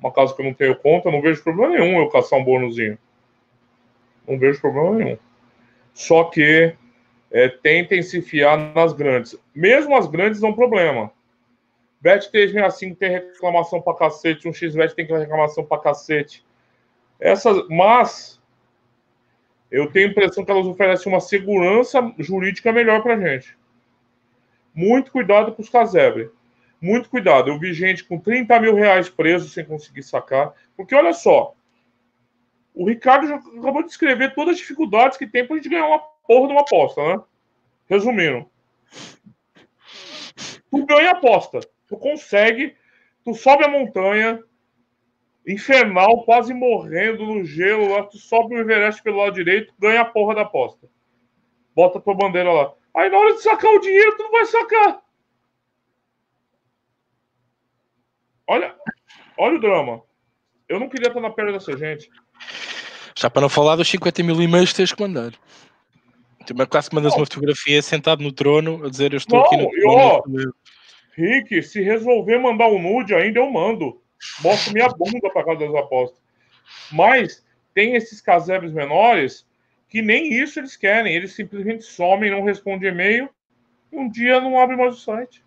Uma casa que eu não tenho conta, não vejo problema nenhum eu caçar um bônusinho. Não vejo problema nenhum. Só que é, tentem se fiar nas grandes. Mesmo as grandes não problema. Bet 365 tem reclamação pra cacete, um XBet tem reclamação pra cacete. Essas, mas eu tenho a impressão que elas oferecem uma segurança jurídica melhor para gente. Muito cuidado com os casebre. Muito cuidado. Eu vi gente com 30 mil reais preso sem conseguir sacar. Porque olha só, o Ricardo já acabou de escrever todas as dificuldades que tem para a gente ganhar uma porra de uma aposta, né? Resumindo. Tu ganha aposta. Tu consegue, tu sobe a montanha, infernal, quase morrendo no gelo lá, tu sobe o Everest pelo lado direito, ganha a porra da aposta. Bota a tua bandeira lá. Aí na hora de sacar o dinheiro, tu não vai sacar. Olha, olha o drama. Eu não queria estar na perna dessa gente. Já para não falar dos 50 mil e-mails que tens que mandar. Tu quase que mandas não. uma fotografia sentado no trono a dizer eu estou não, aqui no trono. Rick, se resolver mandar um nude ainda, eu mando mostro minha bunda para casa das apostas. Mas tem esses casebres menores que nem isso eles querem. Eles simplesmente somem, não respondem e-mail e um dia não abrem mais o site.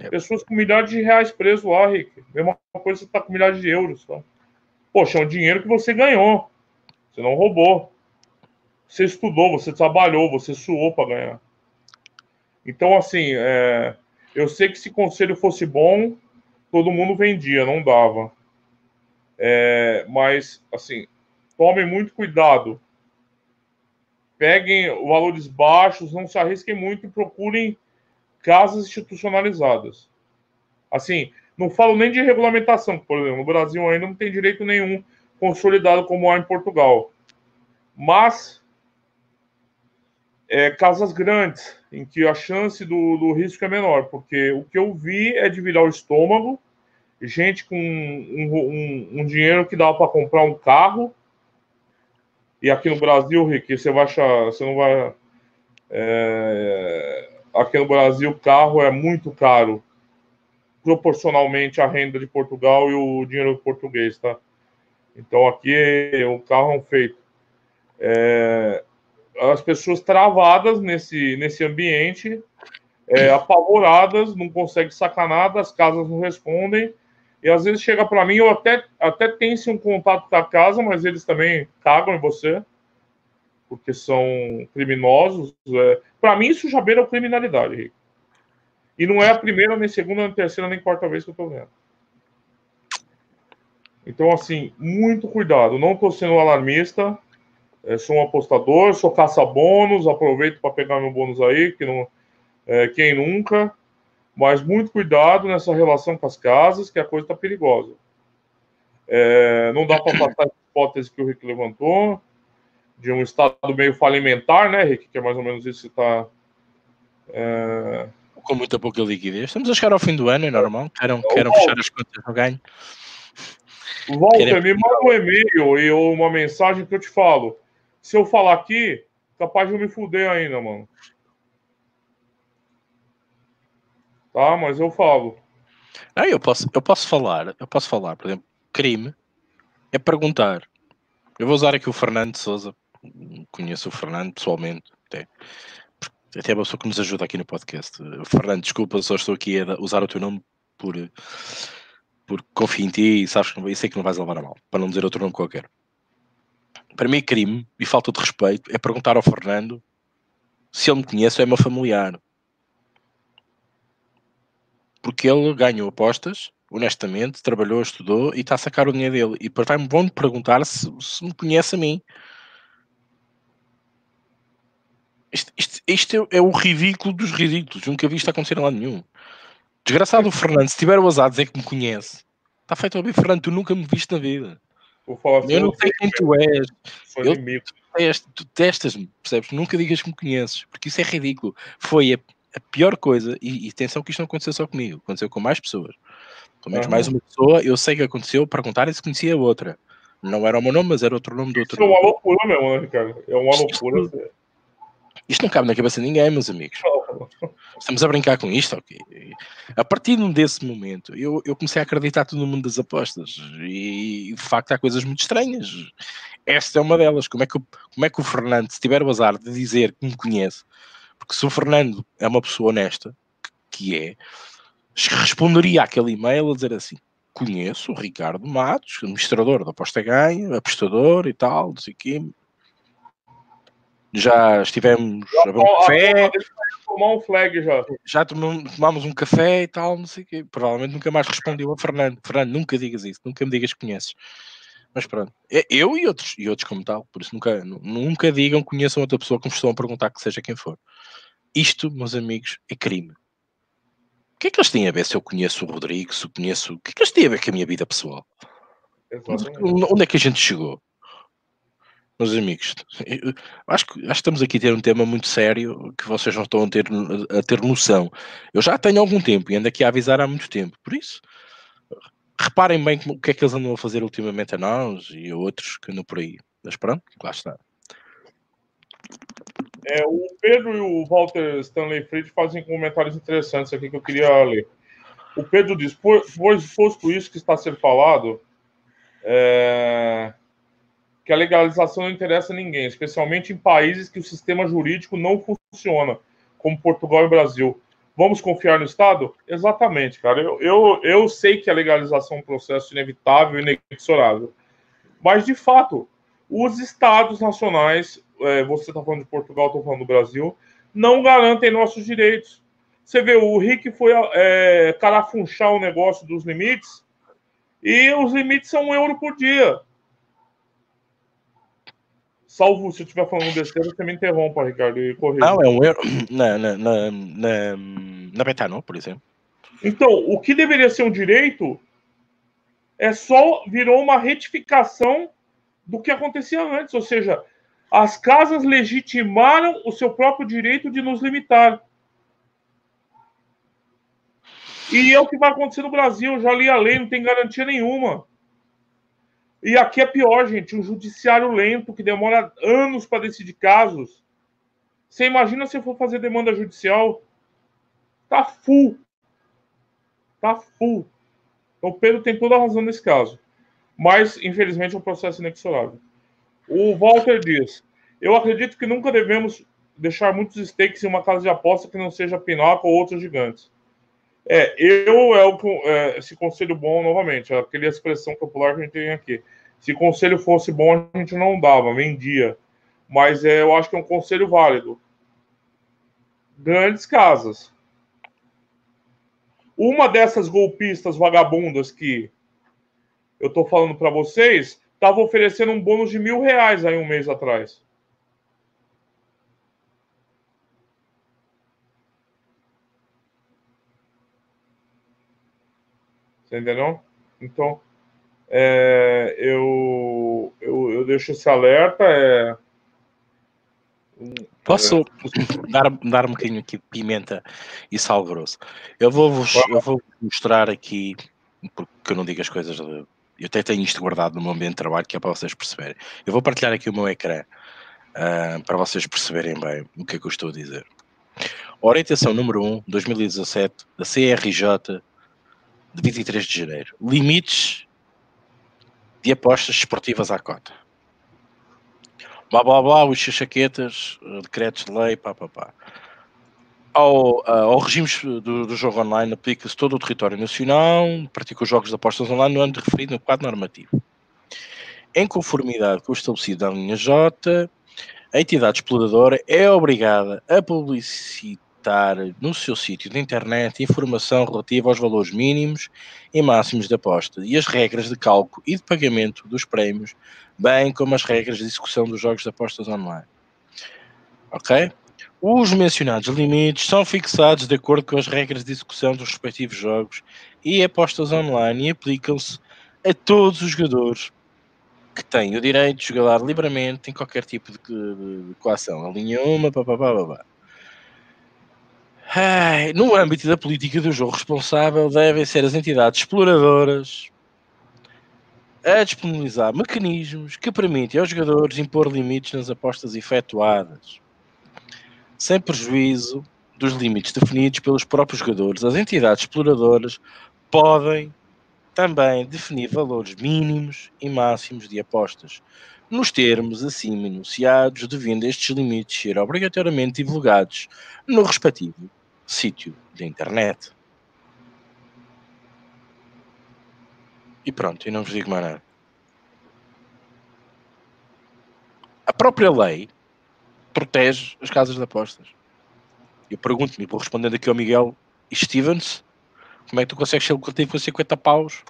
É. Pessoas com milhares de reais presos lá, Rick. Mesma coisa você tá com milhares de euros. Tá? Poxa, é um dinheiro que você ganhou. Você não roubou. Você estudou, você trabalhou, você suou para ganhar. Então, assim, é... eu sei que se conselho fosse bom, todo mundo vendia, não dava. É, mas, assim, tomem muito cuidado. Peguem valores baixos, não se arrisquem muito e procurem casas institucionalizadas. Assim, não falo nem de regulamentação, por exemplo, no Brasil ainda não tem direito nenhum consolidado como há em Portugal. Mas é, casas grandes, em que a chance do, do risco é menor, porque o que eu vi é de virar o estômago gente com um, um, um dinheiro que dá para comprar um carro. E aqui no Brasil, Rick, você vai achar, você não vai. É, aqui no Brasil, carro é muito caro, proporcionalmente à renda de Portugal e o dinheiro português, tá? Então aqui o carro é um feito. É, as pessoas travadas nesse, nesse ambiente, é, apavoradas, não conseguem sacar nada, as casas não respondem e às vezes chega para mim, eu até, até tenho um contato com a casa, mas eles também cagam em você, porque são criminosos. É. Para mim, isso já beira criminalidade, Rico. E não é a primeira, nem segunda, nem terceira, nem quarta vez que eu tô vendo. Então, assim, muito cuidado. Não estou sendo alarmista, é, sou um apostador, sou caça-bônus, aproveito para pegar meu bônus aí, que não, é, quem nunca. Mas muito cuidado nessa relação com as casas, que a coisa está perigosa. É, não dá para passar a hipótese que o Rick levantou, de um estado meio falimentar, né, Rick? Que é mais ou menos isso que está. É... Com muita pouca liquidez. Estamos a chegar ao fim do ano, é normal. Queiram, queiram fechar as contas no ganho. Walter, Querem... me manda um e-mail e uma mensagem que eu te falo. Se eu falar aqui, capaz de eu me fuder ainda, mano. Tá, mas eu falo. Ah, eu posso, eu posso falar, eu posso falar, por exemplo, crime é perguntar. Eu vou usar aqui o Fernando Souza, conheço o Fernando pessoalmente, até. Até é uma pessoa que nos ajuda aqui no podcast. Fernando, desculpa, só estou aqui a usar o teu nome por, por confio em ti e sabes que sei que não vais levar a mal, para não dizer outro nome qualquer. Para mim, crime e falta de respeito é perguntar ao Fernando se ele me conhece ou é meu familiar. Porque ele ganhou apostas, honestamente, trabalhou, estudou e está a sacar o dinheiro dele. E vai-me bom perguntar se, se me conhece a mim. Isto, isto, isto, é, é, o ridículo dos ridículos. Nunca vi isto acontecer em lado nenhum. Desgraçado o Fernando, se tiver o azar dizer que me conhece, está feito a ouvir, Fernando, tu nunca me viste na vida. Eu não sei quem tu és. Eu, tu testas-me, percebes? Nunca digas que me conheces, porque isso é ridículo. Foi a, a pior coisa, e, e, atenção que isto não aconteceu só comigo, aconteceu com mais pessoas. Pelo menos uhum. mais uma pessoa, eu sei que aconteceu, perguntar se conhecia a outra. Não era o meu nome, mas era outro nome do outro. Isso é uma loucura mesmo, né, Ricardo? É uma loucura. Isto, isto não cabe na cabeça de ninguém, meus amigos. Estamos a brincar com isto, ok? A partir desse momento, eu, eu comecei a acreditar tudo no mundo das apostas e, de facto, há coisas muito estranhas. Esta é uma delas. Como é que, como é que o Fernando, se tiver o azar de dizer que me conhece, porque se o Fernando é uma pessoa honesta, que é, responderia àquele e-mail a dizer assim: conheço o Ricardo Matos, administrador da Aposta Ganha, apostador e tal, não sei o quê. Já estivemos a um café. Tomar um flag já. Já tomámos um café e tal, não sei o quê. Provavelmente nunca mais respondeu a Fernando. Fernando, nunca digas isso, nunca me digas que conheces. Mas pronto, é, eu e outros, e outros como tal, por isso nunca, nunca digam, conheçam outra pessoa que me estão a perguntar que seja quem for. Isto, meus amigos, é crime. O que é que eles têm a ver se eu conheço o Rodrigo, se eu conheço. O que é que eles têm a ver com a minha vida pessoal? Exatamente. Onde é que a gente chegou? Meus amigos, acho que, acho que estamos aqui a ter um tema muito sério que vocês não estão a ter, a ter noção. Eu já tenho algum tempo e ando aqui a avisar há muito tempo, por isso reparem bem o que é que eles andam a fazer ultimamente a nós e a outros que andam por aí. Mas pronto, lá está. É, o Pedro e o Walter Stanley Fried fazem comentários interessantes aqui que eu queria ler. O Pedro diz: pois, posto isso que está sendo falado, é que a legalização não interessa a ninguém, especialmente em países que o sistema jurídico não funciona, como Portugal e Brasil. Vamos confiar no Estado? Exatamente, cara. Eu, eu, eu sei que a legalização é um processo inevitável e inexorável. Mas, de fato, os Estados nacionais, é, você está falando de Portugal, estou falando do Brasil, não garantem nossos direitos. Você vê, o Rick foi é, carafunchar o negócio dos limites, e os limites são um euro por dia. Salvo se eu estiver falando besteira, você me interrompa, Ricardo, e corrija. Não, é um erro na, na, na, na, na por exemplo. Então, o que deveria ser um direito é só virou uma retificação do que acontecia antes, ou seja, as casas legitimaram o seu próprio direito de nos limitar. E é o que vai acontecer no Brasil. Eu já li a lei, não tem garantia nenhuma. E aqui é pior, gente, um judiciário lento que demora anos para decidir casos. Você imagina se eu for fazer demanda judicial? Tá full. Tá full. Então, o Pedro tem toda a razão nesse caso. Mas, infelizmente, é um processo inexorável. O Walter diz: Eu acredito que nunca devemos deixar muitos stakes em uma casa de aposta que não seja Pinaco ou outros gigantes. É, eu é, o, é esse conselho bom novamente, aquela expressão popular que a gente tem aqui. Se conselho fosse bom, a gente não dava, vendia. Mas é, eu acho que é um conselho válido. Grandes casas. Uma dessas golpistas vagabundas que eu tô falando para vocês, tava oferecendo um bônus de mil reais aí um mês atrás. Você entendeu? Então, é, eu, eu, eu deixo esse alerta. É, Posso dar, dar um bocadinho aqui de pimenta e sal grosso? Eu vou vos eu vou mostrar aqui, porque eu não digo as coisas. eu até tenho isto guardado no meu ambiente de trabalho, que é para vocês perceberem. Eu vou partilhar aqui o meu ecrã uh, para vocês perceberem bem o que é que eu estou a dizer. Orientação número 1, 2017, da CRJ, de 23 de janeiro. Limites de apostas esportivas à cota blá blá blá, os chaquetas, eh, decretos de lei, pá pá pá. Ao, uh, ao regime do, do, jogo online aplica-se todo o território nacional, pratica os jogos de apostas online no âmbito referido no quadro normativo. Em conformidade com o estabelecido da linha J, a entidade exploradora é obrigada a publicitar no seu sítio de internet informação relativa aos valores mínimos e máximos de aposta e as regras de cálculo e de pagamento dos prémios bem como as regras de execução dos jogos de apostas online. Ok? Os mencionados limites são fixados de acordo com as regras de execução dos respectivos jogos e apostas online e aplicam-se a todos os jogadores que têm o direito de jogar livremente em qualquer tipo de, de, coação. A linha 1, papapá, no âmbito da política do jogo responsável, devem ser as entidades exploradoras, a disponibilizar mecanismos que permitem aos jogadores impor limites nas apostas efetuadas, sem prejuízo dos limites definidos pelos próprios jogadores. As entidades exploradoras podem também definir valores mínimos e máximos de apostas, nos termos assim enunciados, devendo estes limites ser obrigatoriamente divulgados no respectivo sítio de internet. E pronto, e não vos digo mais nada. A própria lei protege as casas de apostas. Eu pergunto-me, vou respondendo aqui ao Miguel Stevens, como é que tu consegues ser lucrativo com 50 paus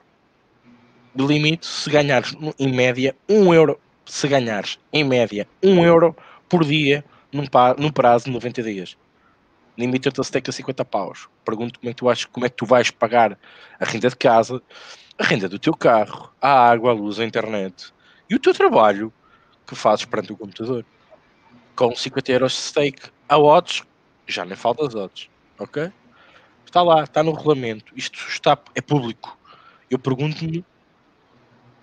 de limite se ganhares em média 1 euro, se ganhares em média 1 euro por dia num, num prazo de 90 dias. Limite a stake a 50 paus. Pergunto como é que tu achas, como é que tu vais pagar a renda de casa, a renda do teu carro, a água, a luz, a internet e o teu trabalho que fazes perante o computador. Com 50 euros de stake a odds, já nem falta as odds, ok? Está lá, está no regulamento, isto está, é público. Eu pergunto-me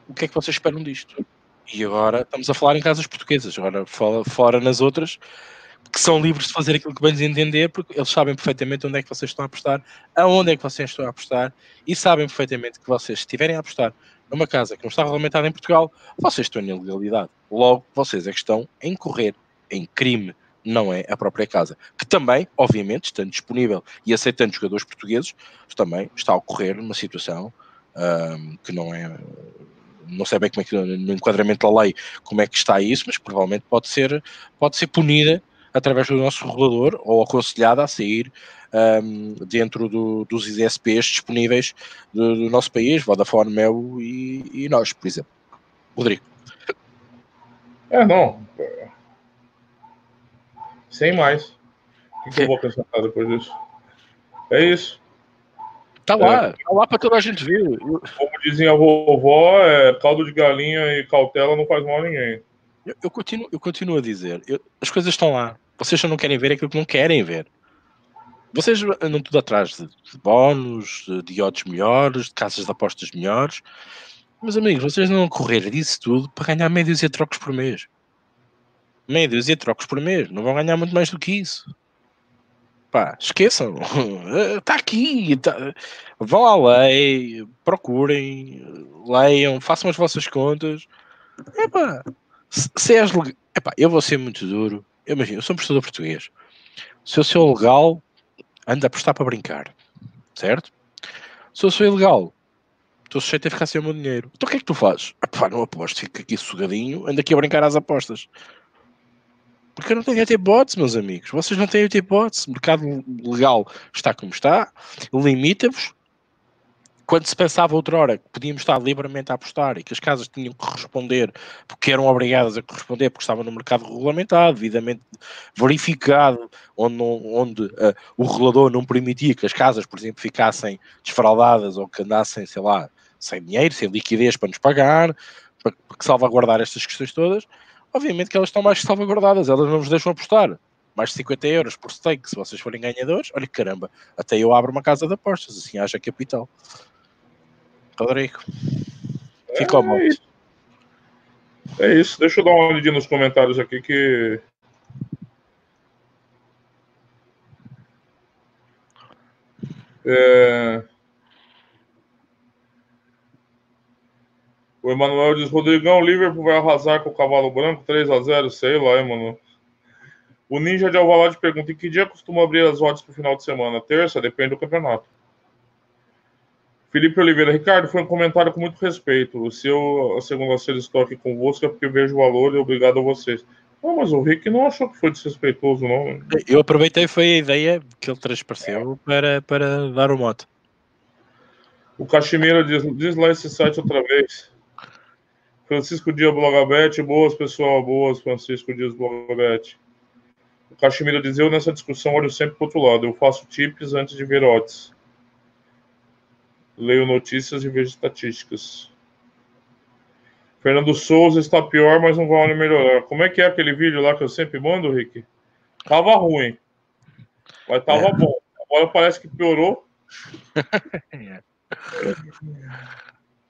o que é que vocês esperam disto? E agora estamos a falar em casas portuguesas, agora fora nas outras, que são livres de fazer aquilo que bem entender, porque eles sabem perfeitamente onde é que vocês estão a apostar, aonde é que vocês estão a apostar, e sabem perfeitamente que vocês, se estiverem a apostar numa casa que não está regulamentada em Portugal, vocês estão em ilegalidade. Logo, vocês é que estão a incorrer em crime, não é a própria casa. Que também, obviamente, estando disponível e aceitando jogadores portugueses, também está a ocorrer numa situação um, que não é. Não sei bem como é que no enquadramento da lei como é que está isso, mas provavelmente pode ser, pode ser punida através do nosso regulador ou aconselhada a sair um, dentro do, dos ISPs disponíveis do, do, nosso país, Vodafone, Mel e, e nós, por exemplo. Rodrigo. É, não. Sem mais. O que, eu vou acrescentar depois disso? É isso. Tá lá, é. tá lá para toda a gente ver. Como dizia a vovó, é, caldo de galinha e cautela não faz mal a ninguém. Eu, eu continuo, eu continuo a dizer, eu, as coisas estão lá. Vocês só não querem ver aquilo que não querem ver. Vocês andam tudo atrás de, de bónus, de, de odds melhores, de casas de apostas melhores. Meus amigos, vocês não vão correr disso tudo para ganhar médios e trocos por mês. Médios e trocos por mês. Não vão ganhar muito mais do que isso. Pá, esqueçam. Está aqui. Tá... Vão à lei, procurem, leiam, façam as vossas contas. Epá, se, és. Epá, eu vou ser muito duro. Eu imagino, eu sou um professor português. Se eu sou legal, ando a apostar para brincar. Certo? Se eu sou ilegal, estou sujeito a ficar sem o meu dinheiro. Então o que é que tu fazes? Ah, pá, não aposto, fico aqui sugadinho, ando aqui a brincar às apostas. Porque eu não tenho até bots, meus amigos. Vocês não têm até bots. O mercado legal está como está, limita-vos quando se pensava outra hora que podíamos estar livremente a apostar e que as casas tinham que responder porque eram obrigadas a corresponder porque estavam no mercado regulamentado, devidamente verificado, onde, onde uh, o regulador não permitia que as casas, por exemplo, ficassem desfraldadas ou que andassem, sei lá, sem dinheiro, sem liquidez para nos pagar, para, para salvaguardar estas questões todas, obviamente que elas estão mais salvaguardadas, elas não nos deixam apostar mais de 50 euros por stake se vocês forem ganhadores. Olha caramba, até eu abro uma casa de apostas, assim haja capital. Rodrigo, fica ao é, é isso, deixa eu dar uma olhadinha nos comentários aqui que. É... O Emanuel diz: Rodrigão, o Liverpool vai arrasar com o cavalo branco 3 a 0 sei lá, Emanuel. O Ninja de Alvalade pergunta: em que dia costuma abrir as odds para o final de semana? Terça? Depende do campeonato. Felipe Oliveira, Ricardo, foi um comentário com muito respeito. Se eu, a segunda-feira, estou aqui convosco é porque vejo valor e obrigado a vocês. Não, mas o Rick não achou que foi desrespeitoso, não. Eu aproveitei, foi a ideia que ele transpareceu para, para dar o mote. O Caximira diz, diz lá esse site outra vez. Francisco Dias Blogabete, boas, pessoal, boas, Francisco Dias Blogabete. O Caximira diz, eu nessa discussão olho sempre para outro lado. Eu faço tips antes de ver odds. Leio notícias e vejo estatísticas. Fernando Souza está pior, mas não vai melhorar. Como é que é aquele vídeo lá que eu sempre mando, Rick? Tava ruim, mas tava é. bom. Agora parece que piorou.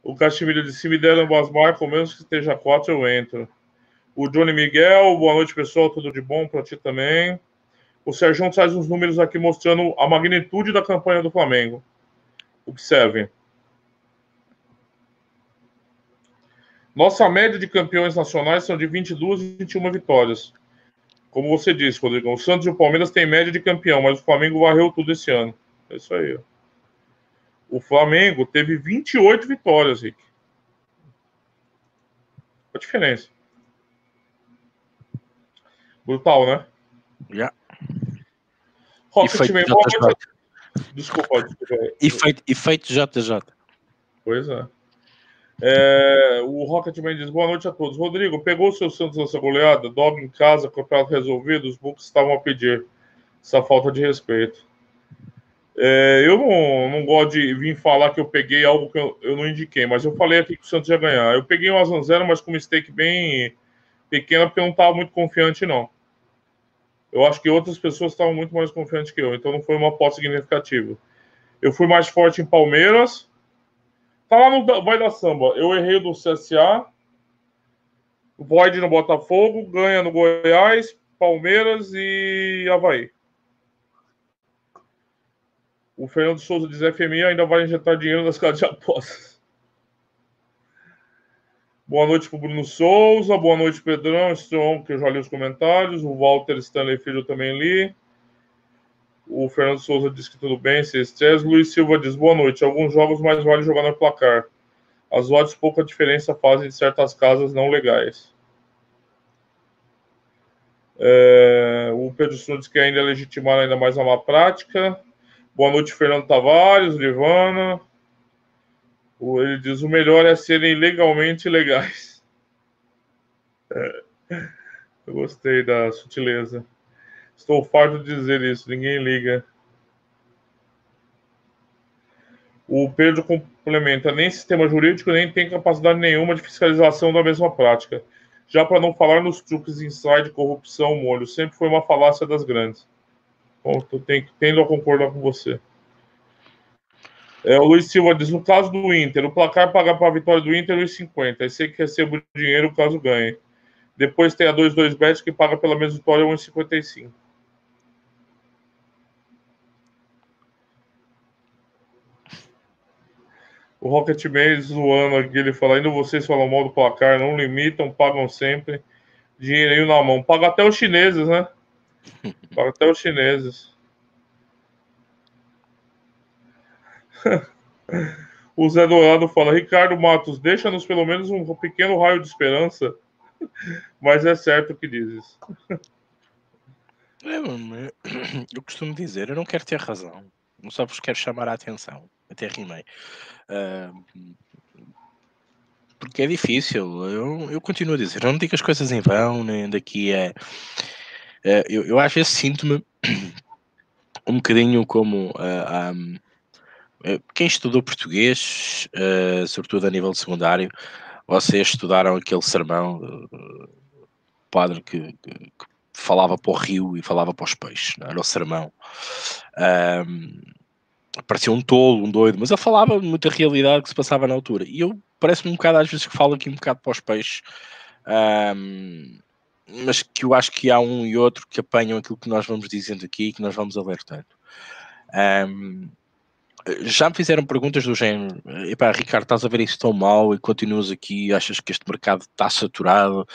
o Caximiro de cima me umas marcas, menos que esteja 4, eu entro. O Johnny Miguel, boa noite, pessoal. Tudo de bom para ti também. O Sérgio traz uns números aqui mostrando a magnitude da campanha do Flamengo. Observem. Nossa média de campeões nacionais são de 22 e 21 vitórias. Como você disse, Rodrigo, o Santos e o Palmeiras têm média de campeão, mas o Flamengo varreu tudo esse ano. É isso aí. Ó. O Flamengo teve 28 vitórias, Rick. A diferença. Brutal, né? Já. Yeah. Rocketman, Desculpa, desculpa. Efeito, efeito JJ. Pois é. é. O Rocketman diz: boa noite a todos. Rodrigo, pegou o seu Santos nessa goleada? Dog em casa, campeonato resolvido, os books estavam a pedir. Essa falta de respeito. É, eu não, não gosto de vir falar que eu peguei algo que eu, eu não indiquei, mas eu falei aqui que o Santos ia ganhar. Eu peguei um Azan mas com uma stake bem pequena, porque eu não estava muito confiante, não. Eu acho que outras pessoas estavam muito mais confiantes que eu, então não foi uma aposta significativa. Eu fui mais forte em Palmeiras. Tá lá no Vai da Samba. Eu errei do CSA. Void no Botafogo, ganha no Goiás, Palmeiras e Havaí. O Fernando Souza diz FMI ainda vai injetar dinheiro nas casas de apostas. Boa noite para o Bruno Souza, boa noite, Pedrão, Strong, que eu já li os comentários, o Walter Stanley Filho também li. O Fernando Souza diz que tudo bem, sem estresse. Luiz Silva diz boa noite. Alguns jogos mais vale jogar no placar. As odds pouca diferença fazem de certas casas não legais. É, o Pedro diz que ainda é legitimar ainda mais a má prática. Boa noite, Fernando Tavares, Livana. Ele diz: o melhor é serem legalmente legais. É. Eu gostei da sutileza. Estou farto de dizer isso, ninguém liga. O Pedro complementa: nem sistema jurídico, nem tem capacidade nenhuma de fiscalização da mesma prática. Já para não falar nos truques inside, corrupção, molho, sempre foi uma falácia das grandes. Bom, tendo a concordar com você. É, o Luiz Silva diz: no caso do Inter, o placar paga para a vitória do Inter 1,50. Aí você que recebe o dinheiro caso ganhe. Depois tem a 2-2 bet que paga pela mesma vitória 1,55. O Rocket Man zoando aqui, ele fala: ainda vocês falam mal do placar, não limitam, pagam sempre. Dinheirinho na mão. Paga até os chineses, né? Paga até os chineses. o Zé Dourado fala: Ricardo Matos, deixa-nos pelo menos um pequeno raio de esperança. Mas é certo o que dizes. É, eu costumo dizer, eu não quero ter razão, não só vos quero chamar a atenção. até rimei. Uh, porque é difícil. Eu, eu continuo a dizer, não digo as coisas em vão, nem daqui é. é eu, eu às vezes sinto-me um bocadinho como uh, um, quem estudou português, uh, sobretudo a nível secundário, vocês estudaram aquele sermão uh, padre que, que, que, falava para o rio e falava para os peixes, era o sermão. Um, parecia um tolo, um doido, mas ele falava muita realidade que se passava na altura. E eu parece-me um bocado às vezes que falo aqui um bocado para os peixes, um, mas que eu acho que há um e outro que apanham aquilo que nós vamos dizendo aqui e que nós vamos alertando. Um, já me fizeram perguntas do género: epá, Ricardo, estás a ver isso tão mal e continuas aqui, achas que este mercado está saturado?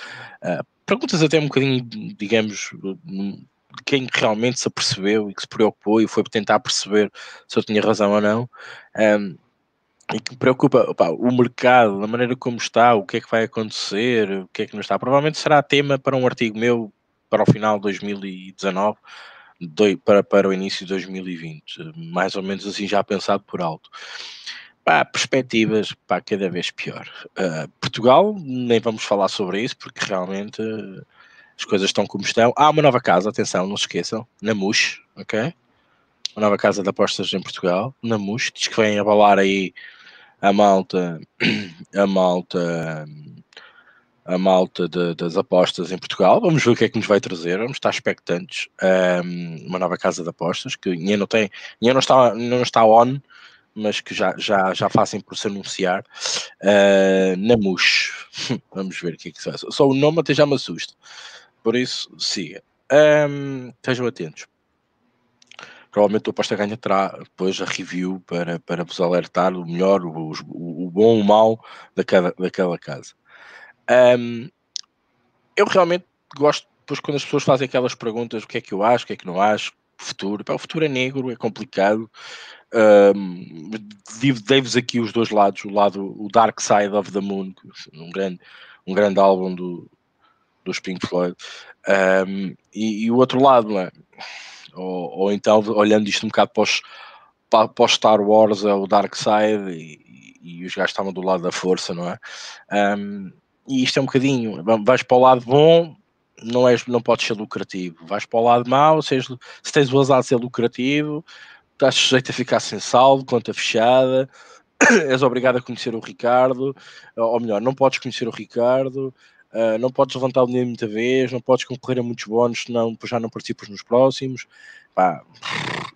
Uh, perguntas até um bocadinho, digamos, de quem realmente se apercebeu e que se preocupou e foi tentar perceber se eu tinha razão ou não. Um, e que me preocupa opa, o mercado, a maneira como está, o que é que vai acontecer, o que é que não está. Provavelmente será tema para um artigo meu para o final de 2019, para, para o início de 2020, mais ou menos assim já pensado por alto. Pá, perspectivas pá, cada vez pior. Uh, Portugal, nem vamos falar sobre isso, porque realmente as coisas estão como estão. Há uma nova casa, atenção, não se esqueçam, na MUX, ok? Uma nova casa de apostas em Portugal, na MUX, diz que vem abalar aí a malta, a malta, a malta de, das apostas em Portugal. Vamos ver o que é que nos vai trazer, vamos estar expectantes. Um, uma nova casa de apostas que ainda não tem, ainda não está, não está on, mas que já, já, já fazem por se anunciar. Uh, na MUX, vamos ver o que é que se faz. Só o nome até já me assusta. Por isso, siga. Um, estejam atentos. Provavelmente o Aposta Ganha terá depois a review para, para vos alertar o melhor, o, o, o bom, o mau daquela, daquela casa. Um, eu realmente gosto, depois quando as pessoas fazem aquelas perguntas, o que é que eu acho, o que é que não acho, futuro. o futuro é negro, é complicado. Um, Dei-vos aqui os dois lados, o lado, o Dark Side of the Moon, um grande, um grande álbum do, dos Pink Floyd, um, e, e, o outro lado, não é? Ou, ou, então, olhando isto um bocado para os, para, para os Star Wars, é o Dark Side, e, e, os gajos estavam do lado da força, não é? Um, e isto é um bocadinho, vais para o lado bom, não, és, não podes ser lucrativo, vais para o lado mau, se, és, se tens o azar de ser lucrativo, estás sujeito a ficar sem saldo, conta fechada, és obrigado a conhecer o Ricardo, ou melhor, não podes conhecer o Ricardo, Uh, não podes levantar o dinheiro muita vez, não podes concorrer a muitos bónus, senão já não participas nos próximos. Pá,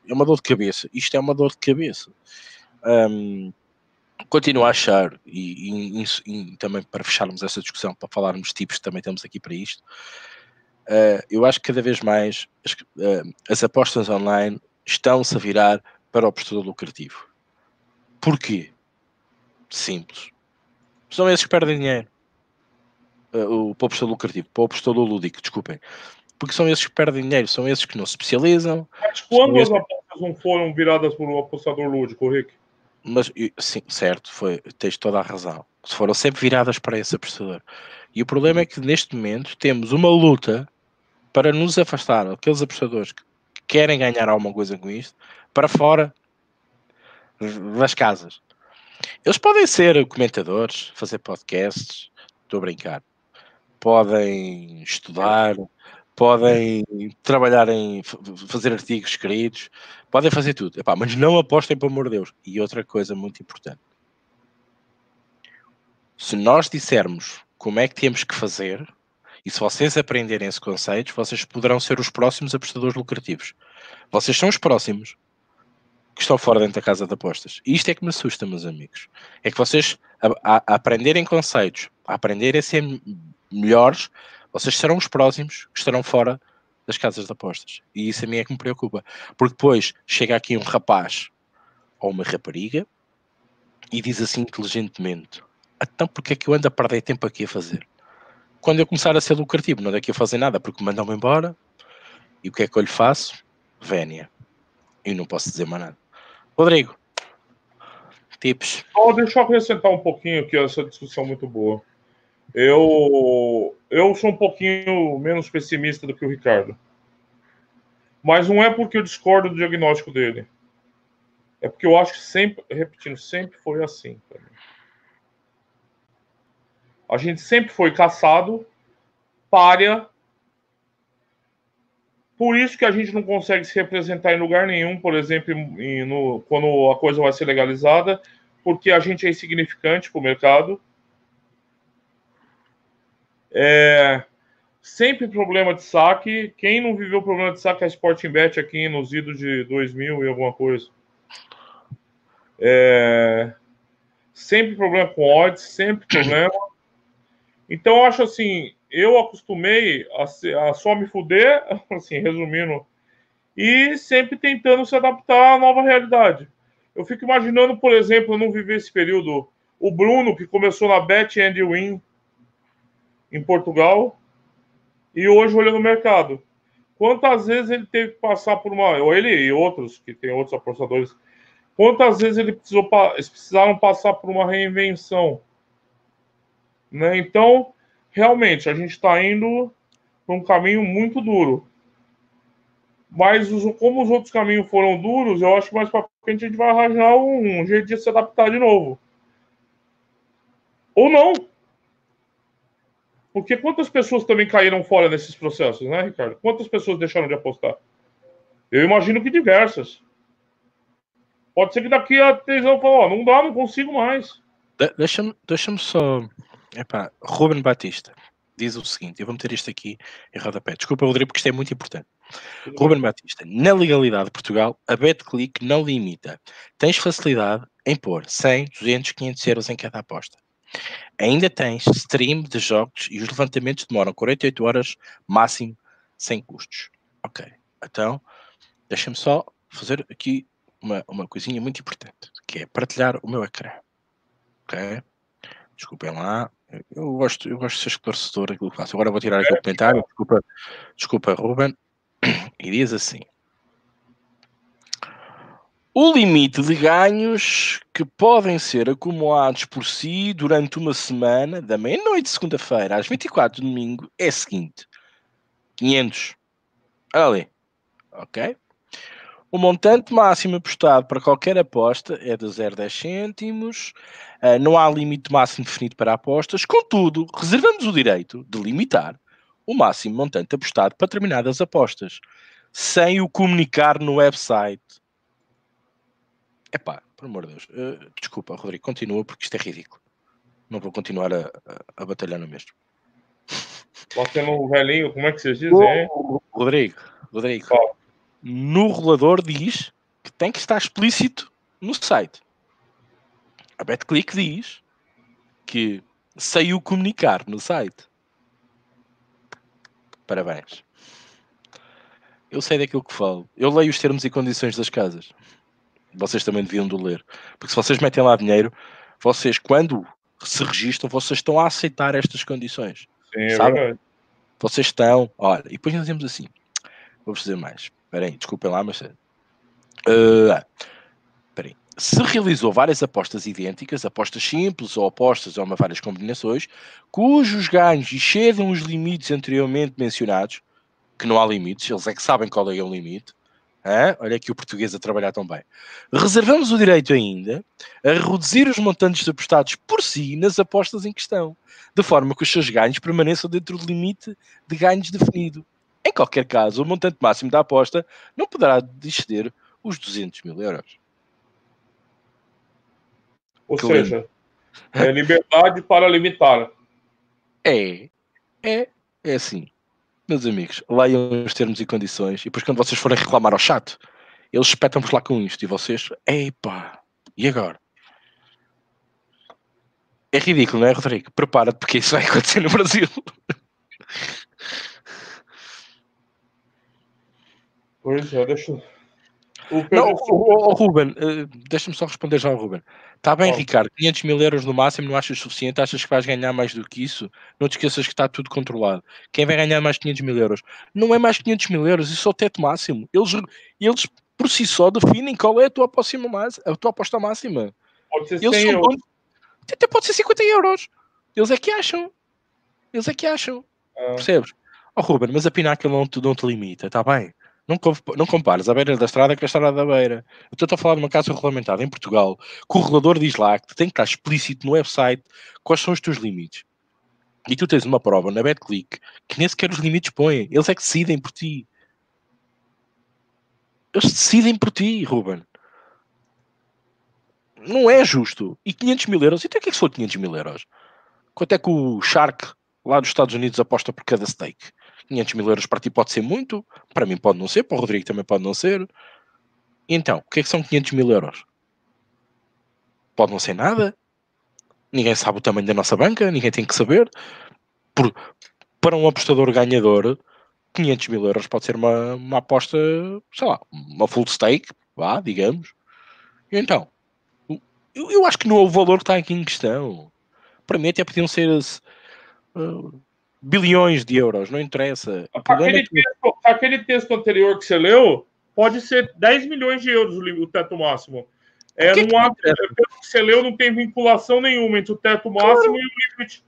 é uma dor de cabeça. Isto é uma dor de cabeça. Um, continuo a achar, e, e, e, também para fecharmos essa discussão, para falarmos de tipos, também estamos aqui para isto. Uh, eu acho que cada vez mais as, uh, as apostas online estão-se a virar para o apostador lucrativo. Porquê? Simples. São esses que perdem dinheiro uh, para o apostador lucrativo, para o apostador lúdico, desculpem. Porque são esses que perdem dinheiro, são esses que não se especializam. Mas quando as apostas não foram viradas por um apostador lúdico, Rick? Mas, sim, certo, foi, tens toda a razão. Foram sempre viradas para esse apostador. E o problema é que neste momento temos uma luta para nos afastar aqueles apostadores que querem ganhar alguma coisa com isto para fora das casas. Eles podem ser comentadores, fazer podcasts, estou a brincar podem estudar, podem trabalhar em fazer artigos escritos, podem fazer tudo. Epá, mas não apostem, pelo amor de Deus. E outra coisa muito importante: se nós dissermos como é que temos que fazer, e se vocês aprenderem esse conceito, vocês poderão ser os próximos apostadores lucrativos. Vocês são os próximos que estão fora dentro da casa de apostas. E isto é que me assusta, meus amigos. É que vocês, a, a, a aprenderem conceitos, a aprenderem a ser melhores, vocês serão os próximos que estarão fora das casas de apostas. E isso a mim é que me preocupa. Porque depois chega aqui um rapaz ou uma rapariga e diz assim inteligentemente: então porque é que eu ando a perder tempo aqui a fazer? Quando eu começar a ser lucrativo, não daqui a fazer nada porque mandam-me embora. E o que é que eu lhe faço? Vénia. E não posso dizer mais nada. Rodrigo, tips. Oh, deixa eu acrescentar um pouquinho aqui, essa discussão muito boa. Eu, eu sou um pouquinho menos pessimista do que o Ricardo. Mas não é porque eu discordo do diagnóstico dele. É porque eu acho que sempre, repetindo, sempre foi assim. A gente sempre foi caçado, párea. Por isso que a gente não consegue se representar em lugar nenhum, por exemplo, em, no, quando a coisa vai ser legalizada, porque a gente é insignificante para o mercado. É, sempre problema de saque. Quem não viveu problema de saque é a Sporting Bet aqui nos idos de 2000 e alguma coisa. É... Sempre problema com odds, sempre problema. Então, eu acho assim, eu acostumei a, a só me fuder, assim, resumindo, e sempre tentando se adaptar à nova realidade. Eu fico imaginando, por exemplo, eu não vivi esse período, o Bruno, que começou na Bet and Win em Portugal, e hoje olhando o mercado. Quantas vezes ele teve que passar por uma. Ou ele e outros, que tem outros apostadores Quantas vezes ele precisou, eles precisaram passar por uma reinvenção? Né? Então, realmente, a gente está indo por um caminho muito duro. Mas os, como os outros caminhos foram duros, eu acho que mais para frente a gente vai arranjar um, um jeito de se adaptar de novo. Ou não. Porque quantas pessoas também caíram fora nesses processos, né, Ricardo? Quantas pessoas deixaram de apostar? Eu imagino que diversas. Pode ser que daqui a três anos falou, não dá, não consigo mais. De Deixa-me deixa só. Epá, Ruben Batista diz o seguinte: eu vou meter isto aqui em rodapé. Desculpa, Rodrigo, porque isto é muito importante. Tudo Ruben bem. Batista, na legalidade de Portugal, a BetClick não limita. Tens facilidade em pôr 100, 200, 500 euros em cada aposta. Ainda tens stream de jogos e os levantamentos demoram 48 horas, máximo, sem custos. Ok, então, deixa-me só fazer aqui uma, uma coisinha muito importante, que é partilhar o meu ecrã. Ok? Desculpem lá. Eu gosto, eu gosto de ser esclarecedor aquilo que faço. Agora vou tirar aqui o comentário. Desculpa, desculpa, Ruben. E diz assim. O limite de ganhos que podem ser acumulados por si durante uma semana, da meia-noite de segunda-feira às 24 de domingo, é o seguinte: 500. Olha ali. Ok? O montante máximo apostado para qualquer aposta é de 0,10 cêntimos. Uh, não há limite máximo definido para apostas. Contudo, reservamos o direito de limitar o máximo montante apostado para determinadas apostas, sem o comunicar no website. Epá, por amor de Deus. Uh, desculpa, Rodrigo, continua porque isto é ridículo. Não vou continuar a, a, a batalhar no mesmo. Você no velhinho, como é que vocês dizem? Rodrigo, Rodrigo. Oh no rolador diz que tem que estar explícito no site. A BetClick diz que saiu comunicar no site. Parabéns. Eu sei daquilo que falo. Eu leio os termos e condições das casas. Vocês também deviam de ler. Porque se vocês metem lá dinheiro, vocês, quando se registram, vocês estão a aceitar estas condições. Sim, é verdade. Vocês estão. Olha, e depois nós dizemos assim: vou-vos dizer mais. Espera aí, desculpem lá, mas. Uh, aí. Se realizou várias apostas idênticas, apostas simples ou apostas ou uma várias combinações, cujos ganhos excedem os limites anteriormente mencionados, que não há limites, eles é que sabem qual é o limite. Olha aqui o português a trabalhar tão bem. Reservamos o direito ainda a reduzir os montantes apostados por si nas apostas em questão, de forma que os seus ganhos permaneçam dentro do limite de ganhos definido. Em qualquer caso, o montante máximo da aposta não poderá exceder os 200 mil euros. Ou que seja, é liberdade para limitar. É, é, é assim. Meus amigos, leiam os termos e condições e depois quando vocês forem reclamar ao chat, eles espetam-vos lá com isto e vocês, epá, e agora? É ridículo, não é, Rodrigo? Prepara-te porque isso vai acontecer no Brasil. Pois é, deixa. O não, o, o, Ruben, uh, deixa-me só responder já ao Ruben. Está bem, Ricardo, 500 mil euros no máximo não achas suficiente? Achas que vais ganhar mais do que isso? Não te esqueças que está tudo controlado. Quem vai ganhar mais 500 mil euros? Não é mais 500 mil euros, isso é o teto máximo. Eles, eles por si só definem qual é a tua, próxima, a tua aposta máxima. Pode ser 100 eles euros. Até pode ser 50 euros. Eles é que acham. Eles é que acham. Ah. Percebes? Oh, Ruben, mas a Pináquil não te, não te limita, está bem? Não, não compares a beira da estrada com a estrada da beira. Eu estou a falar de uma casa regulamentada em Portugal, que o regulador diz lá que tem que estar explícito no website quais são os teus limites. E tu tens uma prova na BetClick que nem sequer os limites põem. Eles é que decidem por ti. Eles decidem por ti, Ruben. Não é justo. E 500 mil euros? Então o que é que são 500 mil euros? Quanto é que o Shark lá dos Estados Unidos aposta por cada stake? 500 mil euros para ti pode ser muito, para mim pode não ser, para o Rodrigo também pode não ser. Então, o que é que são 500 mil euros? Pode não ser nada. Ninguém sabe o tamanho da nossa banca, ninguém tem que saber. Por, para um apostador ganhador, 500 mil euros pode ser uma, uma aposta, sei lá, uma full stake, vá, digamos. Então, eu, eu acho que não é o valor que está aqui em questão. Para mim até podiam ser uh, bilhões de euros, não interessa. Aquele, é que... texto, aquele, texto, anterior que você leu pode ser 10 milhões de euros o teto máximo. É, que não que há, que você leu não tem vinculação nenhuma entre o teto máximo claro. e o limite.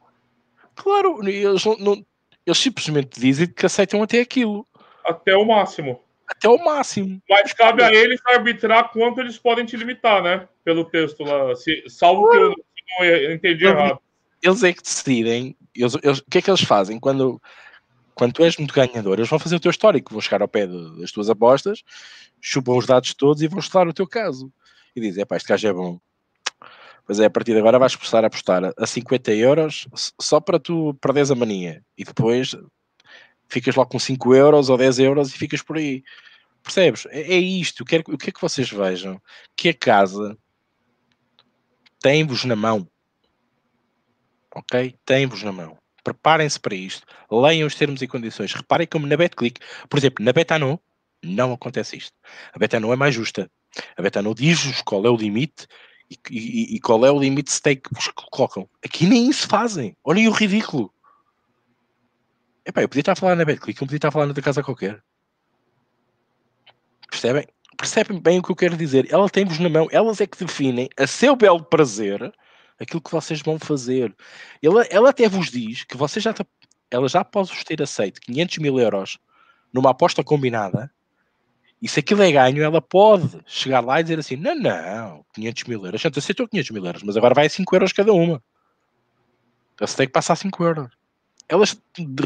Claro, eles, não, eles simplesmente dizem que aceitam até aquilo. Até o máximo. Até o máximo. Mas cabe a eles arbitrar quanto eles podem te limitar, né? Pelo texto lá. Se, salvo claro. que eu não entendi errado. Eles é que decidem eles, eles, o que é que eles fazem quando, quando tu és muito ganhador? Eles vão fazer o teu histórico, vão chegar ao pé de, das tuas apostas, chupam os dados todos e vão estudar o teu caso. E dizem, é pá, este gajo é bom. Pois é, a partir de agora vais começar a apostar a 50 euros só para tu perderes a mania. E depois ficas logo com 5 euros ou 10 euros e ficas por aí. Percebes? É, é isto. O que é que vocês vejam? Que a casa tem-vos na mão ok? Tem-vos na mão. Preparem-se para isto. Leiam os termos e condições. Reparem como na BetClick, por exemplo, na Betano, não acontece isto. A Betano é mais justa. A Betano diz-vos qual é o limite e, e, e, qual é o limite stake que vos colocam. Aqui nem isso fazem. Olhem o ridículo. Epá, eu podia estar a falar na BetClick, eu podia estar a falar noutra casa qualquer. Percebem? Percebem bem o que eu quero dizer. Ela tem-vos na mão. Elas é que definem a seu belo prazer aquilo que vocês vão fazer. Ela, ela até vos diz que você já ela já pode ter aceito 500 mil euros numa aposta combinada e se aquilo é ganho, ela pode chegar lá e dizer assim: não, não, 500 mil euros. Gente, aceitou 500 mil euros, mas agora vai a 5 euros cada uma. A stake passa a 5 euros. Elas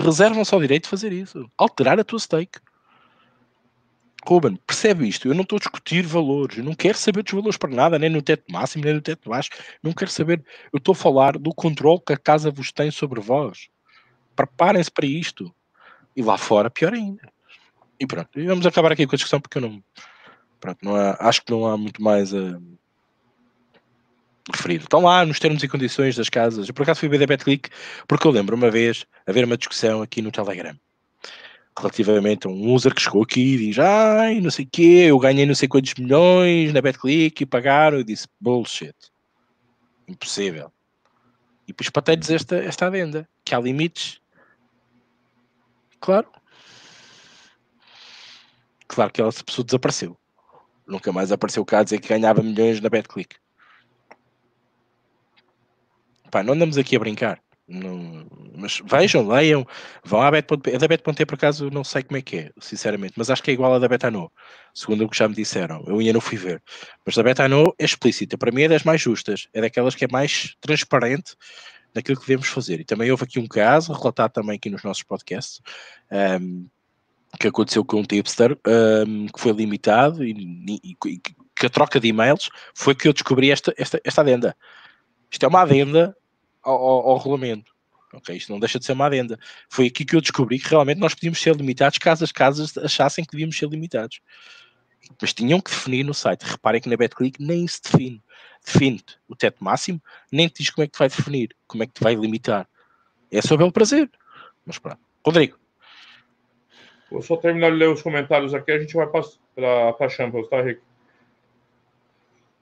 reservam só o direito de fazer isso, alterar a tua stake. Ruben, percebe isto? Eu não estou a discutir valores, eu não quero saber dos valores para nada, nem no teto máximo, nem no teto baixo, não quero saber. Eu estou a falar do controle que a casa vos tem sobre vós. Preparem-se para isto. E lá fora, pior ainda. E pronto, e vamos acabar aqui com a discussão porque eu não. Pronto, não há, acho que não há muito mais a referir. Estão lá nos termos e condições das casas. Eu por acaso fui ver da porque eu lembro uma vez haver uma discussão aqui no Telegram relativamente a um user que chegou aqui e diz, ai, não sei o quê, eu ganhei não sei quantos milhões na BetClick e pagaram, eu disse, bullshit. Impossível. E depois dizer esta, esta adenda, que há limites. Claro. Claro que essa pessoa desapareceu. Nunca mais apareceu cá a dizer que ganhava milhões na BetClick. Pá, não andamos aqui a brincar. Não, mas vejam, leiam, vão à Bet.p. A da Bet.p por acaso não sei como é que é, sinceramente, mas acho que é igual à da Betano, segundo o que já me disseram. Eu ainda não fui ver. Mas a Betano é explícita, para mim é das mais justas, é daquelas que é mais transparente naquilo que devemos fazer. E também houve aqui um caso, relatado também aqui nos nossos podcasts, um, que aconteceu com um tipster um, que foi limitado e, e, e, que a troca de e-mails foi que eu descobri esta, esta, esta adenda. Isto é uma adenda ao, ao, ao regulamento. Ok, isto não deixa de ser uma adenda. Foi aqui que eu descobri que realmente nós podíamos ser limitados caso as casas achassem que devíamos ser limitados. Mas tinham que definir no site. Reparem que na BetClick nem se define. Define-te o teto máximo, nem te diz como é que te vai definir, como é que te vai limitar. É só belo prazer. Mas pronto. Rodrigo. Vou só terminar de ler os comentários aqui, a gente vai para a Champions, tá, Rick?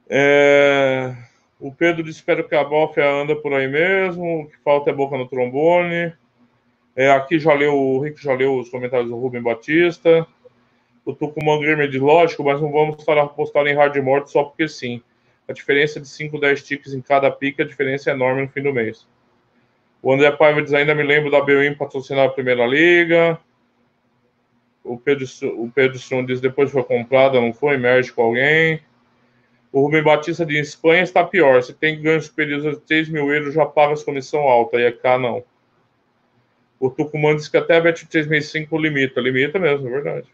É... O Pedro disse: espero que a bofia anda por aí mesmo. O que falta é boca no trombone. É, aqui já leu, o Rick já leu os comentários do Rubem Batista. O Tucumã Gamer diz: lógico, mas não vamos estar apostando em hard morte só porque sim. A diferença de 5, 10 tickets em cada pique, a diferença é enorme no fim do mês. O André Paiva diz: ainda me lembro da BWIN patrocinar a Primeira Liga. o Pedro, o Pedro Stron diz depois foi comprada, não foi? Merge com alguém. O Rubem Batista diz: Espanha está pior. Se tem ganhos superiores a 3 mil euros, já paga a comissão alta. E cá não. O Tucumã diz que até a Bet 365 limita. Limita mesmo, é verdade.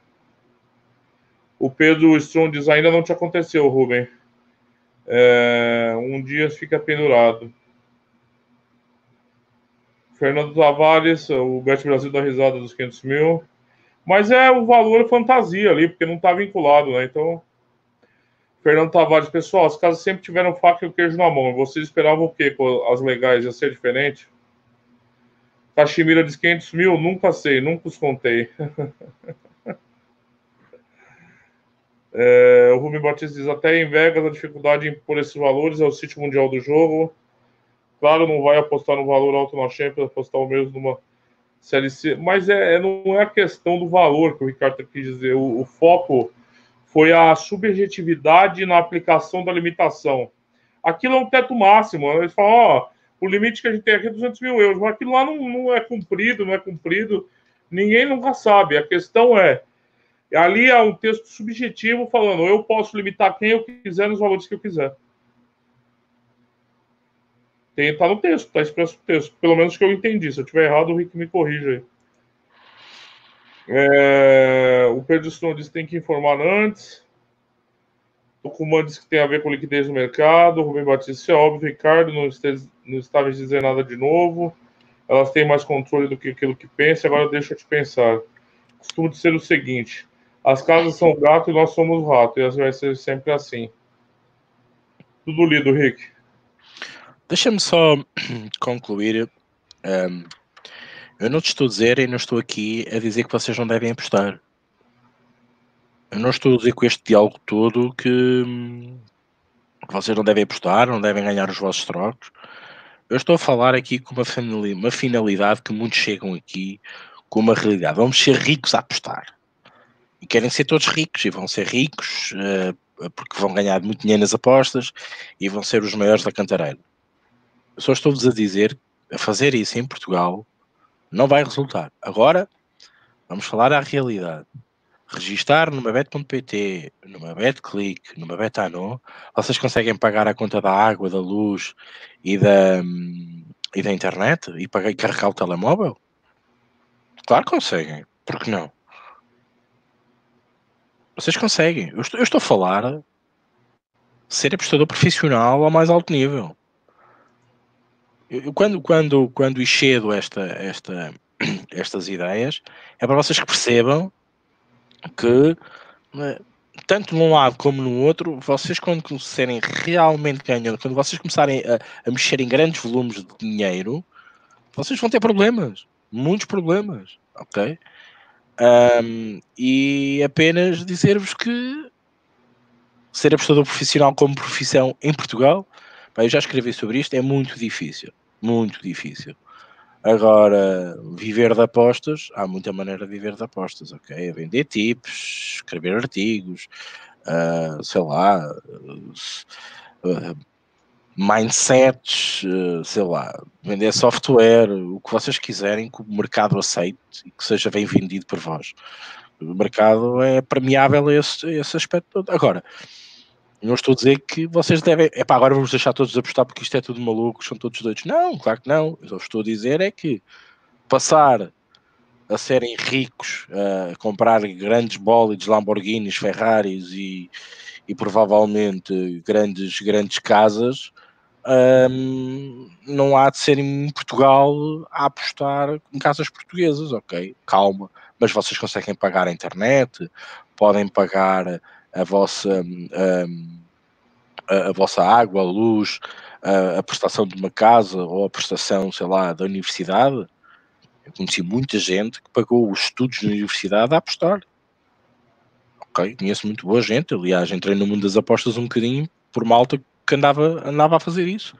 O Pedro Stron diz: ainda não te aconteceu, Rubem. É, um dia fica pendurado. Fernando Tavares, o Bet Brasil da risada dos 500 mil. Mas é o valor fantasia ali, porque não está vinculado, né? Então, Fernando Tavares, pessoal, as casas sempre tiveram faca e o queijo na mão. Vocês esperavam o quê as legais? Ia ser diferente? Cachemira diz 500 mil? Nunca sei, nunca os contei. é, o Rubem Batista diz: até em Vegas a dificuldade em pôr esses valores é o sítio mundial do jogo. Claro, não vai apostar no valor alto na Champions, apostar o mesmo numa CLC, mas é, é, não é a questão do valor que o Ricardo quis dizer. O, o foco foi a subjetividade na aplicação da limitação. Aquilo é um teto máximo. Eles falam, ó, o limite que a gente tem aqui é 200 mil euros, mas aquilo lá não, não é cumprido, não é cumprido. Ninguém nunca sabe. A questão é, ali é um texto subjetivo falando, eu posso limitar quem eu quiser nos valores que eu quiser. Tem, tá no texto, tá expresso no texto. Pelo menos que eu entendi. Se eu tiver errado, o Rick me corrija aí. É, o Pedro Stone disse que tem que informar antes. Kuman disse que tem a ver com liquidez no mercado. O Rubem Batista é óbvio. Ricardo não, esteja, não estava dizer nada de novo. Elas têm mais controle do que aquilo que pensa. Agora deixa eu te pensar. Costumo dizer o seguinte: as casas são gato e nós somos rato. E vai ser sempre assim. Tudo lido, Rick. Deixa-me só concluir. Um, eu não te estou a dizer e não estou aqui a dizer que vocês não devem apostar. Eu não estou a dizer com este diálogo todo que, que vocês não devem apostar, não devem ganhar os vossos trocos. Eu estou a falar aqui com uma, uma finalidade que muitos chegam aqui com uma realidade. Vamos ser ricos a apostar. E querem ser todos ricos e vão ser ricos uh, porque vão ganhar muito dinheiro nas apostas e vão ser os maiores da cantareira só estou-vos a dizer, a fazer isso em Portugal não vai resultar. Agora, vamos falar à realidade. Registar numa bet.pt, numa BetClick, numa Betano, vocês conseguem pagar a conta da água, da luz e da, e da internet e, pagar, e carregar o telemóvel? Claro que conseguem. Por que não? Vocês conseguem. Eu estou, eu estou a falar ser apostador profissional ao mais alto nível. Eu, quando, quando, quando esta, esta, estas ideias, é para vocês que percebam que, né, tanto num lado como no outro, vocês quando começarem realmente ganhando, quando vocês começarem a, a mexer em grandes volumes de dinheiro, vocês vão ter problemas, muitos problemas, ok? Um, e apenas dizer-vos que ser apostador profissional como profissão em Portugal, eu já escrevi sobre isto, é muito difícil muito difícil. Agora, viver de apostas, há muita maneira de viver de apostas, ok? A vender tips, escrever artigos, uh, sei lá, uh, mindsets, uh, sei lá, vender software, o que vocês quiserem que o mercado aceite e que seja bem vendido por vós. O mercado é premiável a esse, a esse aspecto. Agora, não estou a dizer que vocês devem. É pá, agora vamos deixar todos apostar porque isto é tudo maluco, são todos doidos. Não, claro que não. Eu estou a dizer é que passar a serem ricos, a comprar grandes bólides, Lamborghinis, Ferraris e, e provavelmente grandes, grandes casas, hum, não há de ser em Portugal a apostar em casas portuguesas, ok? Calma. Mas vocês conseguem pagar a internet, podem pagar a vossa, um, a, a, vossa água, a luz, a, a, prestação de uma casa ou a prestação, sei lá, da universidade. Eu conheci muita gente que pagou os estudos na universidade a apostar. Ok, conheço muito boa gente. Aliás, entrei no mundo das apostas um bocadinho por malta que andava, andava a fazer isso.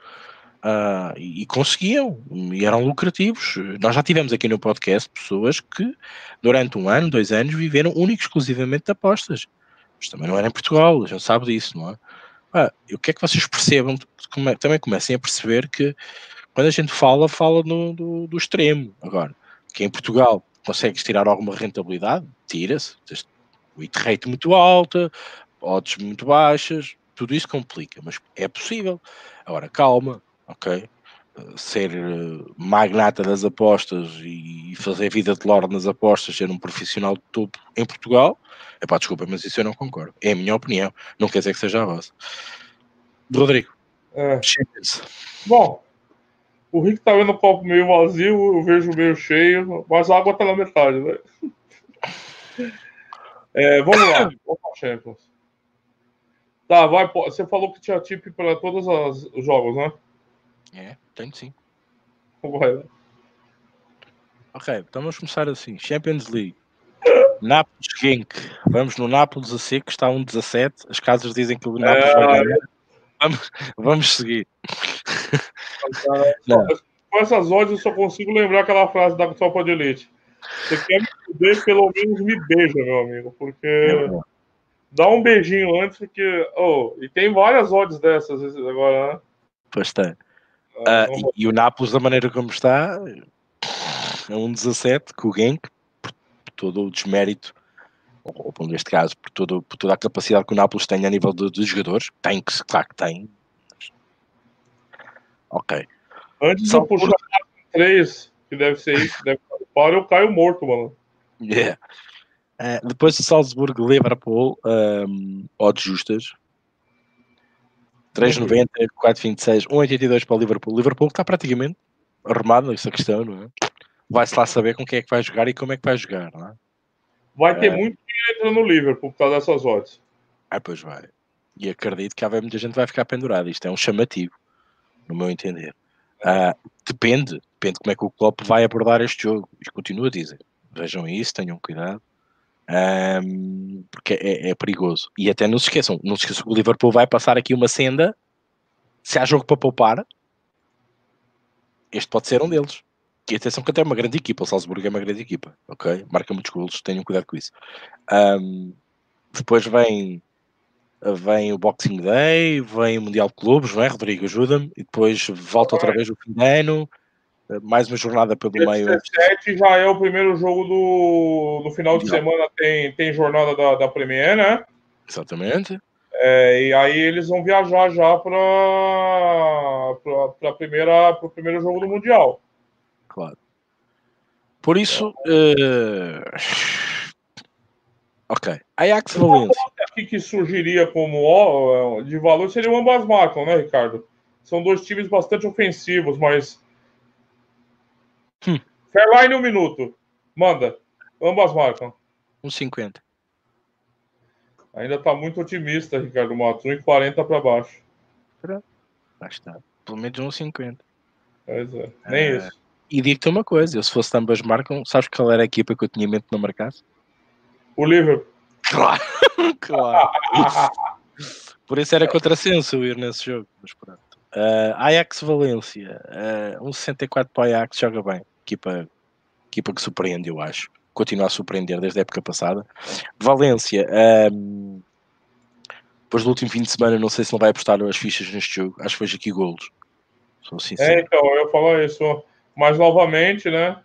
Uh, e, e, conseguiam, e eram lucrativos. Nós já tivemos aqui no podcast pessoas que durante um ano, dois anos, viveram único exclusivamente de apostas. Mas também não era em Portugal, a gente sabe disso, não é? Ah, eu quero que vocês percebam, também comecem a perceber que quando a gente fala, fala no, do, do extremo. Agora, que em Portugal consegues tirar alguma rentabilidade, tira-se. O hit rate muito alta, odds muito baixas, tudo isso complica, mas é possível. Agora, calma, ok? Ser eh, magnata das apostas e fazer vida de lorde nas apostas, ser um profissional de topo em Portugal, é pá, desculpa, mas isso eu não concordo. É a minha opinião, não quer dizer que seja a vossa. Rodrigo, é. Bom, o Rick tá vendo o copo meio vazio, eu vejo meio cheio, mas a água tá na metade, né? É, vamos lá, vamos para Champions. Tá, vai. Você falou que tinha tip para todos os jogos, né? É, tem sim. Vai. Ok, então vamos começar assim. Champions League. Nápoles Genk. Vamos no Nápoles a seco, está 1-17. As casas dizem que o Nápoles é... vai ganhar. Vamos, vamos seguir. Com essas odds eu só consigo lembrar aquela frase da Copa de Elite. Você quer me fuder, pelo menos me beija, meu amigo. Porque. É dá um beijinho antes, porque. Oh, e tem várias odds dessas agora, né? Pois tem. Ah, uh, e, e, o Nápoles, da maneira como está, é um 17 com o Genk, por, todo o desmérito, ou, ou neste caso, por, todo, por toda a capacidade que o Nápoles tem a nível de jogadores. Tem, que, claro que tem. Ok. Antes Só de eu puxar por... 3, que deve ser isso, deve para eu caio morto, mano. Yeah. Uh, depois de Salzburgo, Liverpool, um, odds justas. 3,90, 4,26, 1,82 para o Liverpool. O Liverpool está praticamente arrumado nessa questão, não é? Vai-se lá saber com quem é que vai jogar e como é que vai jogar, não é? Vai ter uh, muito dinheiro no Liverpool por causa dessas odds. Ah, pois vai. E acredito que há muita gente vai ficar pendurada. Isto é um chamativo, no meu entender. Uh, depende, depende como é que o Klopp vai abordar este jogo. E continuo a dizer, vejam isso, tenham cuidado, um, porque é, é, perigoso. E até não se esqueçam, não se esqueçam que o Liverpool vai passar aqui uma senda. Se há jogo para poupar, este pode ser um deles. E atenção que até é uma grande equipa, o Salzburgo é uma grande equipa, ok? Marca muitos golos, tenham cuidado com isso. Um, depois vem vem o Boxing Day, vem o Mundial de Clubes, não é, Rodrigo? Ajuda-me. E depois volta outra vez o fim de ano, mais uma jornada pelo Dia meio. 17 já é o primeiro jogo do, do final de semana, tem, tem jornada da, da Premier, né? Exatamente. É, e aí eles vão viajar já para para primeira para o primeiro jogo do mundial. Claro. Por isso, é. uh Ok. Ajax Valência. O que surgiria como de valor seria o ambas marcam, né, Ricardo? São dois times bastante ofensivos, mas. Hum. Fairline um minuto. Manda. Ambas marcam. 1,50. Ainda tá muito otimista, Ricardo Matos. 1,40 para baixo. Basta. Pelo menos 1,50. Pois é. Nem uh, isso. E digo-te uma coisa: eu, se fosse ambas marcam, sabes qual era a equipa que eu tinha em mente não marcasse? O Liverpool. Claro, claro. Por isso era contrassenso ir nesse jogo, mas pronto. Uh, Ajax Valência, uh, um 64 para o Ajax, joga bem. Equipa, equipa que surpreende, eu acho. Continua a surpreender desde a época passada. Valência, um, depois do último fim de semana, não sei se não vai apostar as fichas neste jogo. Acho que vejo aqui golos. Sou sincero. É, então, eu falo isso. Mas novamente, né?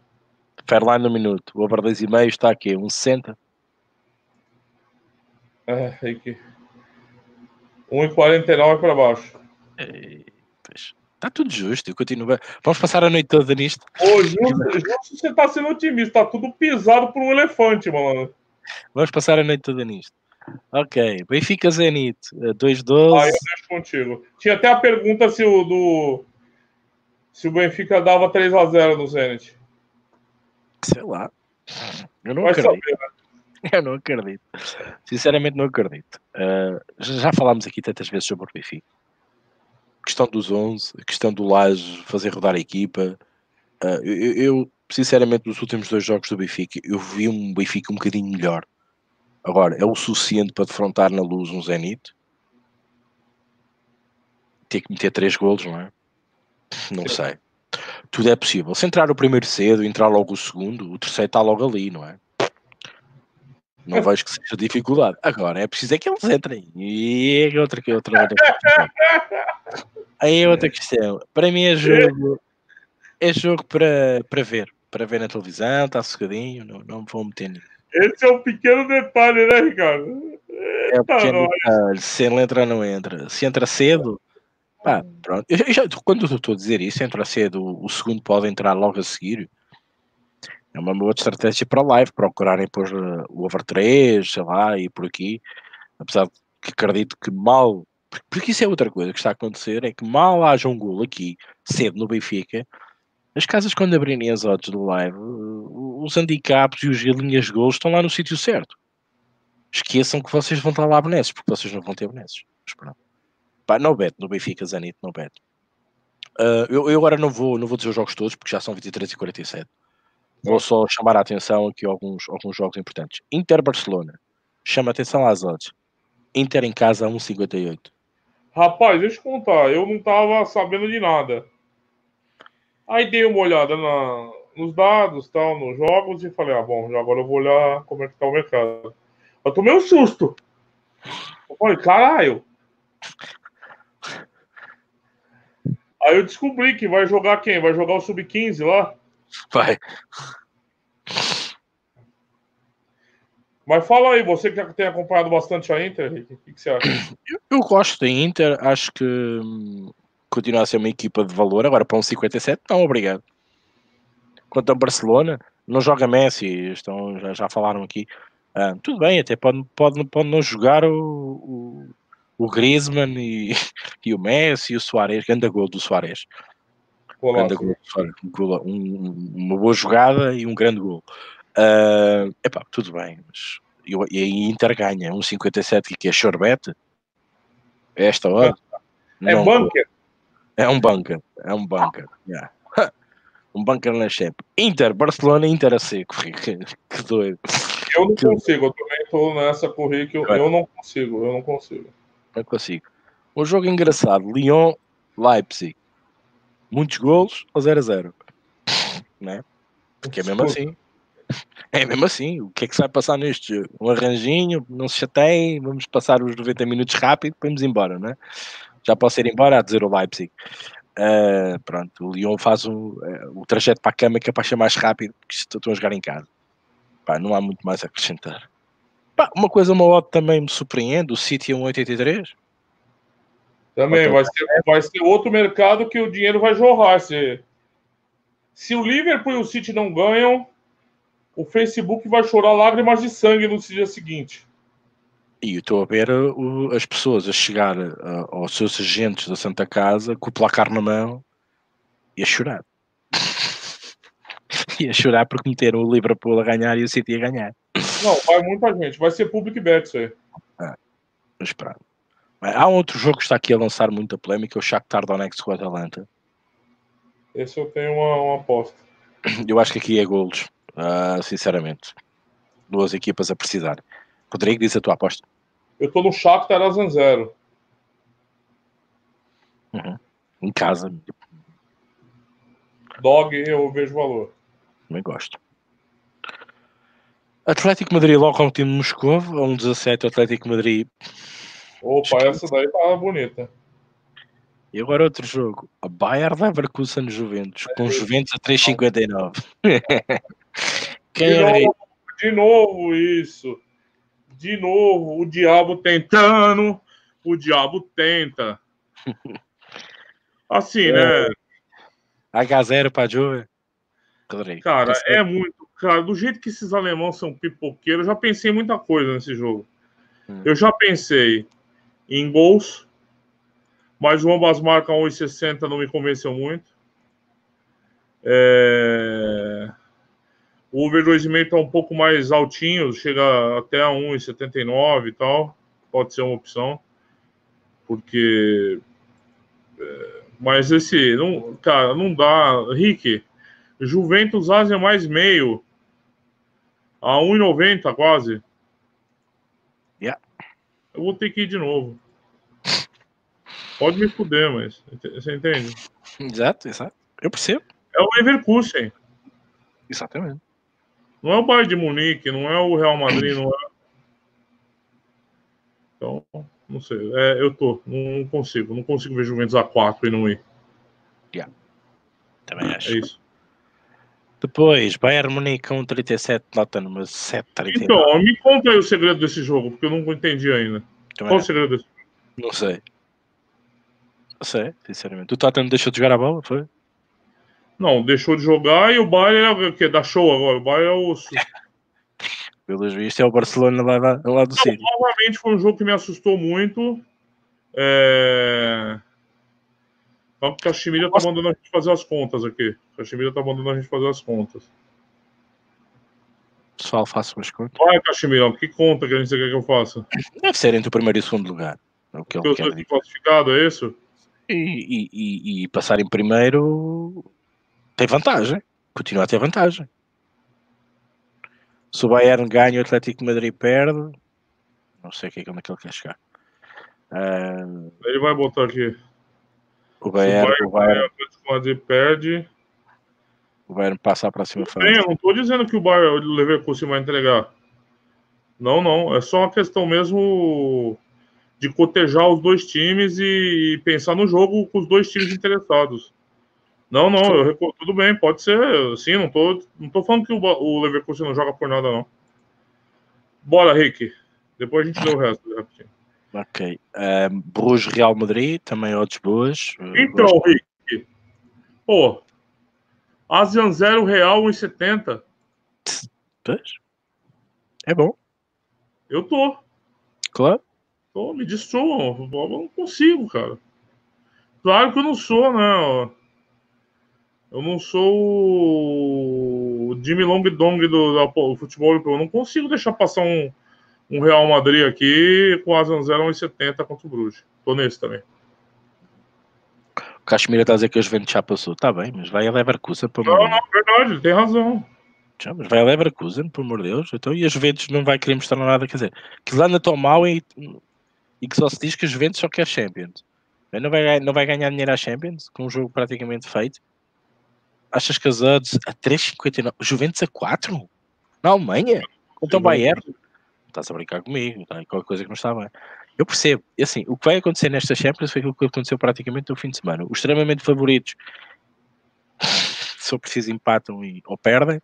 Fairline no minuto. O over 2,5 está aqui, um 60. É, aqui. 1,49 para baixo. Está tudo justo, eu continuo. Vamos passar a noite toda nisto. Ô, justo, você está sendo otimista, está tudo pisado por um elefante, mano. Vamos passar a noite toda nisto. Ok, Benfica Zenit, 2-12. Eh, ah, eu deixo contigo. Tinha até a pergunta se o do. Se o Benfica dava 3x0 no Zenit. Sei lá. Eu não Vai acredito. Saber, né? Eu não acredito. Sinceramente, não acredito. Uh, já falámos aqui tantas vezes sobre o Benfica. Questão dos 11, questão do Laje fazer rodar a equipa. Uh, eu, eu, sinceramente, nos últimos dois jogos do Benfica, eu vi um Benfica um bocadinho melhor. Agora, é o suficiente para defrontar na luz um Zenit? Ter que meter três golos, não é? Não Sim. sei. Tudo é possível. Se entrar o primeiro cedo, entrar logo o segundo, o terceiro está logo ali, não é? Não vejo que seja dificuldade. Agora, é preciso é que eles entrem. E é outra, outra, outra questão. Aí é outra questão. Para mim é jogo, é jogo para, para ver. Para ver na televisão, está sossegadinho, não, não me vou meter nisso. Esse é um pequeno detalhe, né, Ricardo? É um pequeno detalhe. Se ele entra, não entra. Se entra cedo, pá, pronto. Eu, já, quando eu estou a dizer isso, entra cedo, o segundo pode entrar logo a seguir. É uma boa estratégia para live, procurarem pôr eh, o over 3, sei lá, e por aqui. Apesar de que acredito que mal. Porque isso é outra coisa que está a acontecer, é que mal haja um gol aqui, cedo no Benfica, as casas quando abrirem as odds do live, os handicaps e os linhas de gols estão lá no sítio certo. Esqueçam que vocês vão estar lá benesses, porque vocês não vão ter benesses. Pá, não bet no Benfica, Zanito, não bet. Uh, eu, eu, agora não vou, não vou dizer os jogos todos, porque já são 23 e 47. Vou só chamar a atenção aqui alguns, alguns jogos importantes. Inter-Barcelona. Chama atenção às odds. Inter em casa 1,58. Rapaz, deixa eu contar. Eu não tava sabendo de nada. Aí dei uma olhada na, nos dados, tal, nos jogos e falei, ah, bom, agora eu vou olhar como é que tá o mercado. Eu tomei um susto. Eu falei, caralho. Aí eu descobri que vai jogar quem? Vai jogar o Sub-15 lá? Vai. Mas fala aí, você que tem acompanhado bastante a Inter, o que, que, você acha? Eu, eu, gosto da Inter, acho que hum, continua a ser uma equipa de valor. Agora, para um 57, não, obrigado. Quanto ao Barcelona, não joga Messi, estão, já, já falaram aqui. Ah, tudo bem, até pode, pode, pode não jogar o, o, o Griezmann e, e o Messi e o Soares, grande gol do Soares. Gol Soares. Um, uma boa jogada e um grande gol. Uh, epá, tudo bem, mas e aí Inter ganha um 57 que é Chorbete. É esta hora. É bunker. É um bunker, é um bunker. Yeah. um bunker na Champions. Inter, Barcelona, Inter a seco. Que, que doido. Eu não que... consigo, eu também estou nessa corrida que eu, eu não consigo, eu não consigo. Não consigo. Um jogo engraçado, Lyon, Leipzig. Muitos gols ou 0 a 0. Né? Porque é mesmo assim. É mesmo assim, o que é que se vai passar neste jogo? Um arranjinho, não se chateiem, vamos passar os 90 minutos rápido, vamos embora, né? Já posso ir embora a dizer o Leipzig. Uh, pronto, o Lyon faz o, uh, o trajeto para a cama que é para ser mais rápido, porque estão a jogar em casa. Pá, não há muito mais a acrescentar. Pá, uma coisa, uma outra também me surpreende, o City 1,83. Também, vai ser, vai ser outro mercado que o dinheiro vai jorrar. Se, se o Liverpool e o City não ganham, o Facebook vai chorar lágrimas de sangue no dia seguinte. E eu estou a ver uh, as pessoas a chegar uh, aos seus agentes da Santa Casa com o placar na mão e a chorar. e a chorar porque meteram o Liverpool a ganhar e o City a ganhar. Não, vai muita gente. Vai ser public bet isso aí. Ah, mas pronto. Há um outro jogo que está aqui a lançar muita polémica, o Shakhtar Donetsk com o Atalanta. Esse eu tenho uma, uma aposta. Eu acho que aqui é golos uh, sinceramente. Duas equipas a precisar. Rodrigo, diz a tua aposta. Eu estou no Shakhtar a zero. Uhum. Em casa. Dog, eu vejo valor. Também gosto. Atlético Madrid logo com o time de Moscou, a um 17 Atlético Madrid. Opa, essa daí tá bonita. E agora outro jogo. A Bayern Leverkusen Juventus, com é Juventus a 3,59. Quem de, novo, de novo isso. De novo, o diabo tentando. O diabo tenta. Assim, é. né? H0 para Juve. Cara, é muito. Cara, do jeito que esses alemãos são pipoqueiros, eu já pensei em muita coisa nesse jogo. Hum. Eu já pensei em gols, mas o ambas marcam 1,60 não me convenceu muito. É... O over 2,5 está um pouco mais altinho, chega até a 1,79 e tal. Pode ser uma opção. Porque. É, mas esse. Não, cara, não dá. Rick, Juventus Ásia mais meio. A 1,90 quase. Eu vou ter que ir de novo. Pode me fuder, mas. Você entende? Exato, exato. Eu percebo. É o Leverkusen. Exatamente. Não é o Bayern de Munique, não é o Real Madrid, não é. Então, não sei. É, eu tô, não consigo. Não consigo ver Juventus a 4 e não ir. Yeah. Também acho. É isso. Depois, Bayern Munique com 37, Tottenham 7, 39. Então, me conta aí o segredo desse jogo, porque eu não entendi ainda. Também Qual o segredo desse Não sei. Não sei, sinceramente. O Tottenham deixou de jogar a bola, foi? Não, deixou de jogar e o Bayern é o quê? Dá show agora. O Bayern é o. Pelos vistos, é o Barcelona lá, lá, lá do City. Novamente foi um jogo que me assustou muito. É... Então, o Caxemira tá mandando a gente fazer as contas aqui. O Caxemira tá mandando a gente fazer as contas. Pessoal, faça umas contas. Vai, Caxemira, que conta que a gente quer que eu faça? Deve ser entre o primeiro e o segundo lugar. É o que Eu quer sou dizer. classificado, é isso? E, e, e, e passar em primeiro tem vantagem. Continua a ter vantagem. Se o Bayern ganha, o Atlético de Madrid perde. Não sei o que é onde é que ele quer chegar. Ah, Ele vai botar aqui. O, Bayern, o, Bayern, o Madrid perde. o Bayern passa à próxima Bem, fase. eu não tô dizendo que o Bayern o Leverkusen vai entregar. Não, não. É só uma questão mesmo de cotejar os dois times e pensar no jogo com os dois times interessados. Não, não, eu recu- tudo bem, pode ser. Sim, não tô, não tô falando que o, o Leverkusen não joga por nada, não. Bora, Rick. Depois a gente lê o resto. Ok. Ah, Bruges Real Madrid, também odds boas. Ah, Então, gosto- Rick. Pô. Asian 0 Real 1,70. Pois. É bom, Eu tô. claro. Tô, me destruam. Eu não consigo, cara. Claro que eu não sou, né? Eu não sou o Jimmy Long Dong do, do futebol europeu. Eu não consigo deixar passar um, um Real Madrid aqui com Asian 0 1,70 contra o Bruges. Tô nesse também. O Caxemira está a dizer que a Juventus já passou. Está bem, mas vai a Leverkusen, pelo Não, amor de não, verdade, tem razão. Já, mas vai a Leverkusen, pelo amor de Deus. Então, e a Juventus não vai querer mostrar nada. Quer dizer, que lá anda tão mal e, e que só se diz que a Juventus só quer Champions. Não vai, ganhar- não vai ganhar dinheiro à Champions com um jogo praticamente feito. Achas que as odds a 3,59? Juventus a 4? Na Alemanha? Então Bayern? Estás a brincar comigo, tá? qualquer coisa que não está bem. Eu percebo, e assim, o que vai acontecer nesta Champions foi aquilo que aconteceu praticamente no fim de semana. Os extremamente favoritos, se for preciso, empatam e, ou perdem,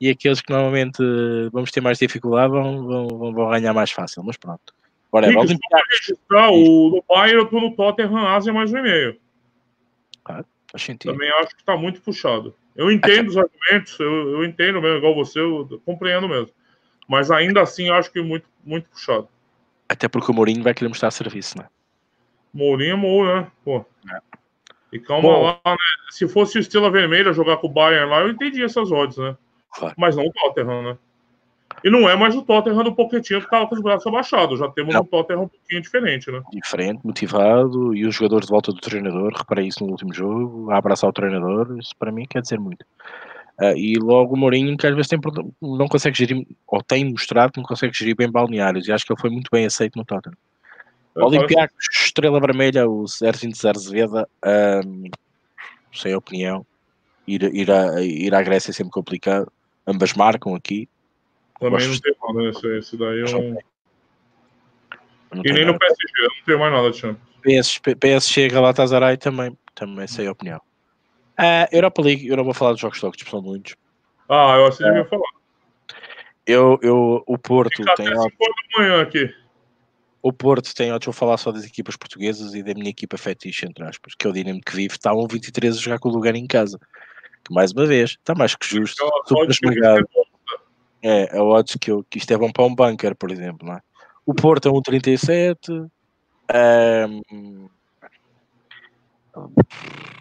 e aqueles que normalmente eh, vamos ter mais dificuldade vão, vão, vão, vão ganhar mais fácil. Mas pronto. Ora, Rick, só Olympiacos, pra registrar, o, no Bayern eu tô no Tottenham Ásia mais um e meio. faz sentido. Também acho que tá muito puxado. Eu entendo os argumentos, eu, eu entendo mesmo, igual você, eu compreendo mesmo. Mas ainda assim, eu acho que muito, muito puxado. Até porque o Mourinho vai querer mostrar serviço, não é? Mourinho é Mou, né? Pô. É. E calma Bom. lá, né? Se fosse o Estrela Vermelha jogar com o Bayern lá, eu entendi essas odds, né? Claro. Mas não o Tottenham, né? E não é mais o Tottenham do Pochettino que tava com os braços abaixados. Já temos Não. um Tottenham um pouquinho diferente, né? Diferente, motivado, e os jogadores de volta do treinador, reparei isso no último jogo, a abraçar o treinador, isso para mim quer dizer muito. Ah, e logo o Mourinho, que às vezes tem, não consegue gerir, ou tem mostrado que não consegue gerir bem balneários, e acho que ele foi muito bem aceito no Tottenham. Olympiacos, Estrela Vermelha, o Sérgio de Azevedo, ahm, sem opinião, ir, ir, a, ir à Grécia é sempre complicado, ambas marcam aqui. Também Gosto não tem nada? Esse, esse daí é um... E nem nada. no PSG, não tem mais nada de chance. PS, PSG Galatasaray também, também sem opinião. A Europa League, eu não vou falar dos jogos toques, porque são muitos. Ah, eu assim É. devia falar. Eu, eu, o Porto Fica tem até odds- 5 da manhã aqui. o Porto tem odds, vou falar só das equipas portuguesas e da minha equipa fetiche, entre aspas, que é o Dinamo que vive, está a 1,23 a jogar com o lugar em casa. Que mais uma vez, está mais que justo, Aquela super que esmagado. É, a odds que, eu, que isto é bom para um bunker, por exemplo. Não é? O Porto é 1,37. ahm,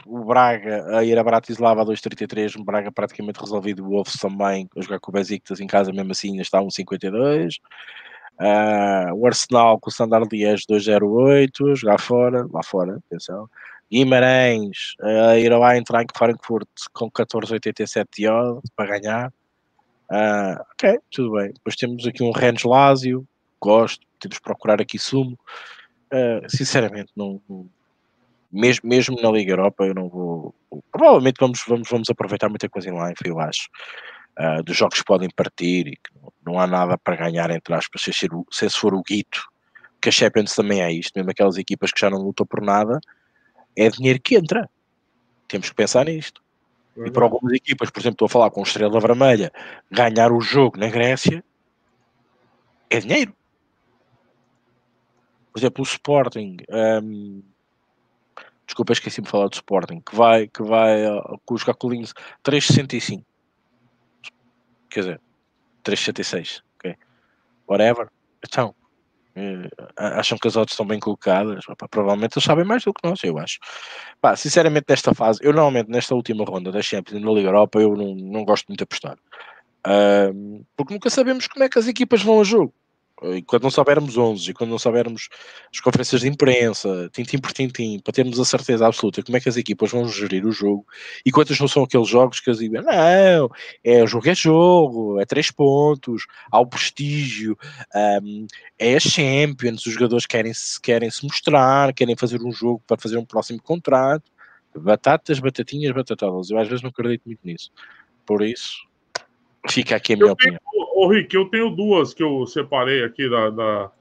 o Braga a ir a Bratislava a 2,33. O Braga praticamente resolvido. O Wolves também a jogar com o Besiktas em casa, mesmo assim, ainda está a 1,52. Ah, o Arsenal com o Standard Liège 2,08. a Jogar fora, lá fora, atenção. Guimarães a ir ao Eintracht Frankfurt com 14,87 de odds para ganhar. Ah, ok, tudo bem. Depois temos aqui um Rennes Lásio, gosto, temos de procurar aqui sumo. Ah, sinceramente, não- mesmo, mesmo na Liga Europa, eu não vou. Provavelmente vamos, vamos, vamos aproveitar muita coisa em live, eu acho. Ah, dos jogos que podem partir e que não, há nada para ganhar, entre aspas, se, ser o- se esse for o guito, que a Champions também é isto, mesmo aquelas equipas que já não lutam por nada, é dinheiro que entra. Temos que pensar nisto. E para algumas equipas, por exemplo, estou a falar com Estrela Vermelha, ganhar o jogo na Grécia é dinheiro. Por exemplo, o Sporting, um, desculpa, esqueci-me de falar do Sporting, que vai, que vai uh, com os calculinhos 3,65. Quer dizer, 3,76. Ok. Whatever. Então, uh, acham que as odds estão bem colocadas? Provavelmente eles sabem mais do que nós, eu acho. Sinceramente, nesta fase, eu normalmente nesta última ronda da Champions na Liga Europa, eu não, não gosto muito de apostar. Uh, porque nunca sabemos como é que as equipas vão a jogo quando não soubermos 11 e quando não soubermos as conferências de imprensa, tintim por tintim, para termos a certeza absoluta como é que as equipas vão gerir o jogo e quantos não são aqueles jogos que eles dizem, não, é jogo é jogo, é três pontos, há o prestígio, um, é a Champions, os jogadores querem -se, querem se mostrar, querem fazer um jogo para fazer um próximo contrato, batatas, batatinhas, batatadas. Eu às vezes não acredito muito nisso. Por isso, fica aqui a minha eu opinião. Ô, Rick, eu tenho duas que eu separei aqui da, da,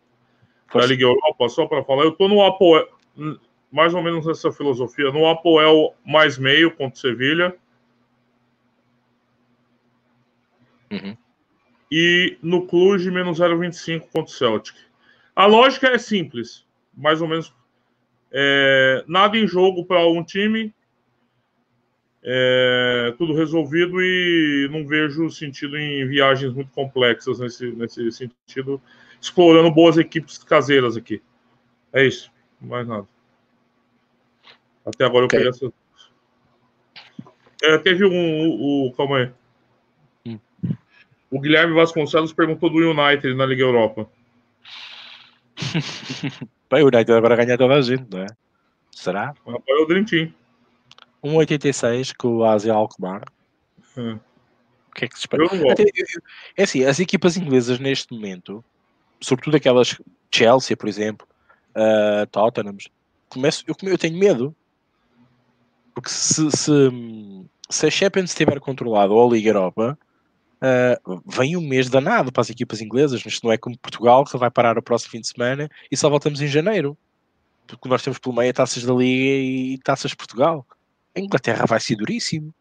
da Liga Europa, só para falar. Eu tô no Apoel, mais ou menos nessa filosofia, no Apoel mais meio contra Sevilha. Uhum. E no Cluj menos 0,25 contra o Celtic. A lógica é simples, mais ou menos. É, nada em jogo para um time, é, tudo resolvido e não vejo sentido em viagens muito complexas nesse, nesse sentido, explorando boas equipes caseiras aqui. É isso, mais nada. Até agora eu okay. essa... é, Teve um. O, o, calma aí. Hum. O Guilherme Vasconcelos perguntou do United na Liga Europa. o United agora ganha toda a gente, não é? Será? É o Dream Team. 1,86 com o Asia Alkmaar. Hum. O que é que se espera? Até, é assim, as equipas inglesas neste momento, sobretudo aquelas Chelsea, por exemplo, uh, Tottenham, começo, eu, eu tenho medo. Porque se, se, se a Champions estiver controlada ou a Liga Europa, uh, vem um mês danado para as equipas inglesas. Isto não é como Portugal, que vai parar o próximo fim de semana e só voltamos em janeiro. Porque nós temos pelo meio taças da Liga e taças de Portugal a Inglaterra vai ser duríssimo.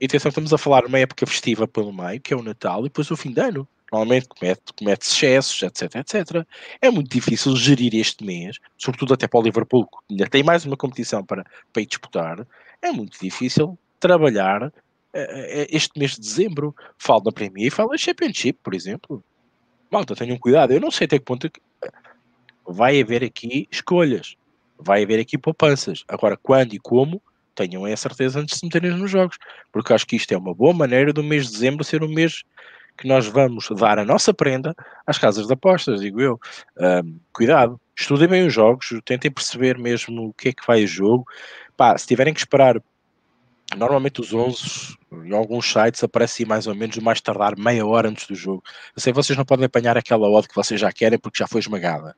E atenção, estamos a falar uma época festiva pelo meio, que é o Natal, e depois o fim de ano. Normalmente comete, comete excessos, etc, etc. É muito difícil gerir este mês, sobretudo até para o Liverpool, que ainda tem mais uma competição para, para ir disputar. É muito difícil trabalhar uh, este mês de dezembro. Falo na Premier e falo na Championship, por exemplo. Malta, tenham cuidado. Eu não sei até que ponto vai haver aqui escolhas. Vai haver aqui poupanças. Agora, quando e como, tenham a certeza antes de se meterem nos jogos, porque acho que isto é uma boa maneira do mês de dezembro ser um mês que nós vamos dar a nossa prenda às casas de apostas, digo eu. Um, cuidado, estudem bem os jogos, tentem perceber mesmo o que é que vai o jogo. Pá, se tiverem que esperar, normalmente os 11 em alguns sites aparecem mais ou menos mais tardar meia hora antes do jogo. Eu sei vocês não podem apanhar aquela odd que vocês já querem porque já foi esmagada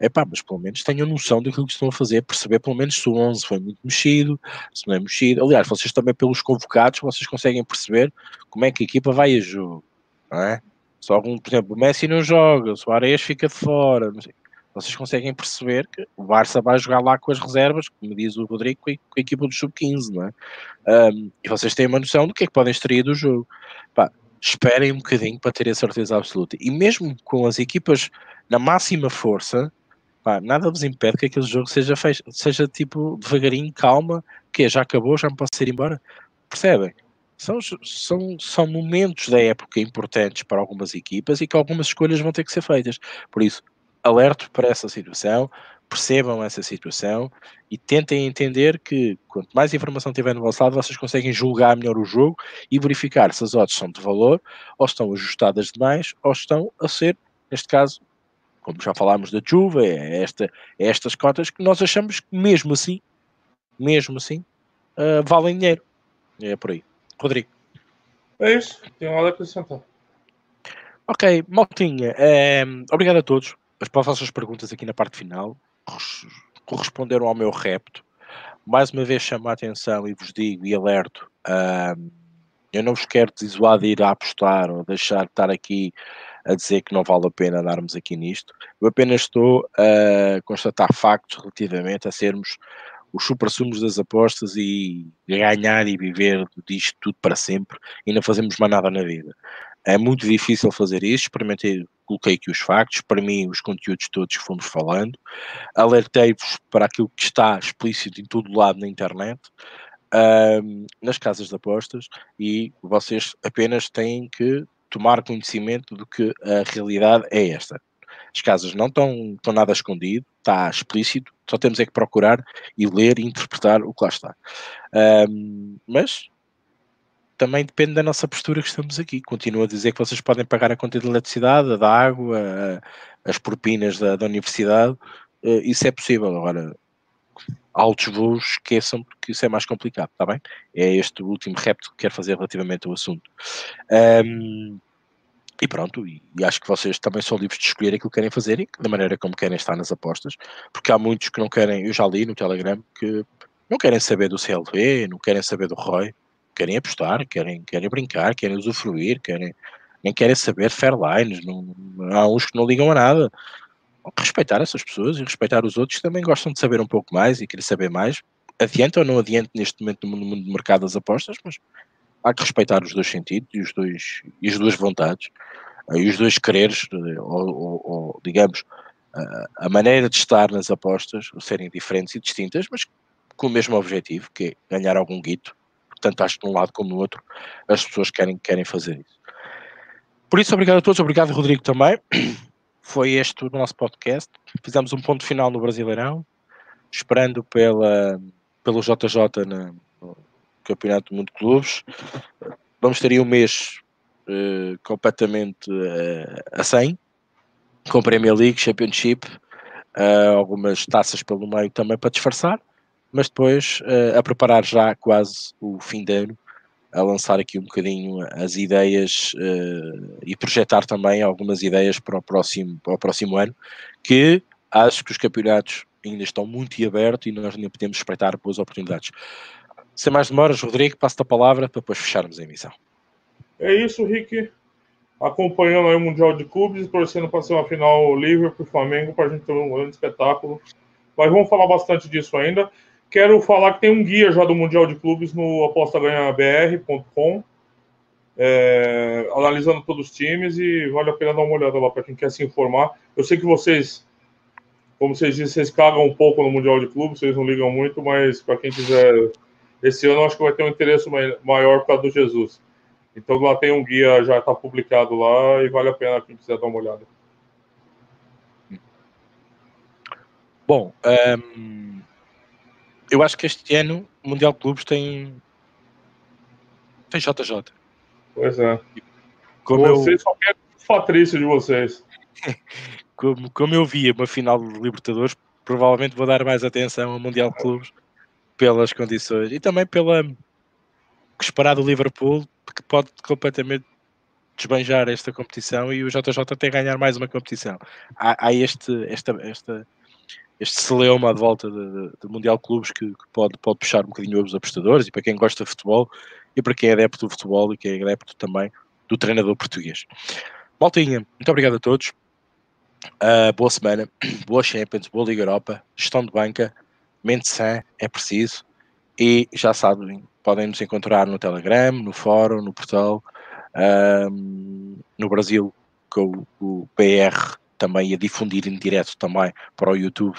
é pá, mas pelo menos tenham noção daquilo que estão a fazer, perceber pelo menos se o 11 foi muito mexido, se não é mexido. Aliás, vocês também pelos convocados, vocês conseguem perceber como é que a equipa vai a jogo, não é? Se algum, por exemplo, o Messi não joga, o Soares fica de fora, vocês conseguem perceber que o Barça vai jogar lá com as reservas, como diz o Rodrigo, com a equipa do Sub-15, não é? Um, e vocês têm uma noção do que é que podem extrair do jogo. Pá, esperem um bocadinho para terem a certeza absoluta. E mesmo com as equipas na máxima força, Pá, nada vos impede que aquele jogo seja, fech... seja tipo devagarinho, calma, que já acabou, já me posso ir embora. Percebem? São, são, são momentos da época importantes para algumas equipas e que algumas escolhas vão ter que ser feitas. Por isso, alerto para essa situação, percebam essa situação e tentem entender que quanto mais informação tiver no vosso lado, vocês conseguem julgar melhor o jogo e verificar se as odds são de valor, ou estão ajustadas demais, ou estão a ser, neste caso, como já falámos da chuva, é, esta, é estas cotas que nós achamos que mesmo assim, mesmo assim, uh, valem dinheiro. É por aí. Rodrigo. É isso, tenho nada a acrescentar. Ok, Maltinha, é, obrigado a todos as vossas perguntas aqui na parte final. Corresponderam ao meu repto. Mais uma vez chamo a atenção e vos digo e alerto. Uh, eu não vos quero desuadir a apostar ou deixar de estar aqui a dizer que não vale a pena darmos aqui nisto. Eu apenas estou a constatar factos relativamente a sermos os supra-sumos das apostas e ganhar e viver disto tudo para sempre e não fazemos mais nada na vida. É muito difícil fazer isto, experimentei, coloquei aqui os factos, para mim os conteúdos todos que fomos falando, alertei-vos para aquilo que está explícito em todo lado na internet, um, nas casas de apostas, e vocês apenas têm que tomar conhecimento de que a realidade é esta. As casas não estão, estão nada escondido, está explícito, só temos é que procurar e ler e interpretar o que lá está. Um, mas também depende da nossa postura que estamos aqui. Continuo a dizer que vocês podem pagar a conta de eletricidade, da água, as propinas da, da universidade, uh, isso é possível. Agora, altos voos, esqueçam, porque isso é mais complicado, está bem? É este o último repto que quero fazer relativamente ao assunto. Um, e pronto, e, e, acho que vocês também são livres de escolher aquilo que querem fazer e da maneira como querem estar nas apostas, porque há muitos que não querem, eu já li no Telegram, que não querem saber do CLV, não querem saber do ROI, querem apostar, querem, querem brincar, querem usufruir, querem, nem querem saber fairlines, não, há uns que não ligam a nada. Respeitar essas pessoas e respeitar os outros que também gostam de saber um pouco mais e querem saber mais. Adianta ou não adianta neste momento no mundo do mercado das apostas, mas há que respeitar os dois sentidos e, os dois, e as duas vontades eh, e os dois quereres, eh, ou, ou, ou digamos, a, a maneira de estar nas apostas serem diferentes e distintas, mas com o mesmo objetivo, que é ganhar algum guito. Portanto, acho que de um lado como no outro, as pessoas querem, querem fazer isso. Por isso, obrigado a todos, obrigado Rodrigo também. Foi este o nosso podcast. Fizemos um ponto final no Brasileirão, esperando pela, pelo JJ na, Campeonato do Mundo de Clubes. Vamos ter aí um mês uh, completamente uh, a 100, com Premier League, Championship, uh, algumas taças pelo meio também para disfarçar, mas depois a preparar já quase o fim de ano, a lançar aqui um bocadinho as ideias e projetar também algumas ideias para o próximo, para o próximo ano, que acho que os campeonatos ainda estão muito abertos e nós ainda podemos espreitar boas oportunidades. Sem mais demoras, Rodrigo, passo-te a palavra para depois fecharmos a emissão. É isso, Rick. Acompanhando aí o Mundial de Clubes, torcendo para ser uma final Liverpool Flamengo, para a gente ter um grande espetáculo. Mas vamos falar bastante disso ainda. Quero falar que tem um guia já do Mundial de Clubes no apostaganhabr.com, é, analisando todos os times e vale a pena dar uma olhada lá para quem quer se informar. Eu sei que vocês, como vocês dizem, vocês cagam um pouco no Mundial de Clubes, vocês não ligam muito, mas para quem quiser esse ano acho que vai ter um interesse maior por causa do Jesus. Então lá tem um guia, já está publicado lá e vale a pena quem quiser dar uma olhada. Bom, um, eu acho que este ano o Mundial de Clubes tem tem JJ. Pois é. Como vocês eu... só querem fatrício de vocês. como, como eu via uma final de Libertadores, provavelmente vou dar mais atenção ao Mundial de Clubes pelas condições e também pela que esperar do Liverpool, que pode completamente desbanjar esta competição e o JJ até ganhar mais uma competição. Há, há este, esta, esta, este celeuma de volta do Mundial Clubes que, que, pode, pode puxar um bocadinho os apostadores e para quem gosta de futebol e para quem é adepto do futebol e quem é adepto também do treinador português. Maltinha, muito obrigado a todos. Uh, boa semana, boa Champions, boa Liga Europa, gestão de banca mente sã é preciso e já sabem, podem nos encontrar no Telegram, no fórum, no portal, um, no Brasil com o PR também a difundir em direto também para o YouTube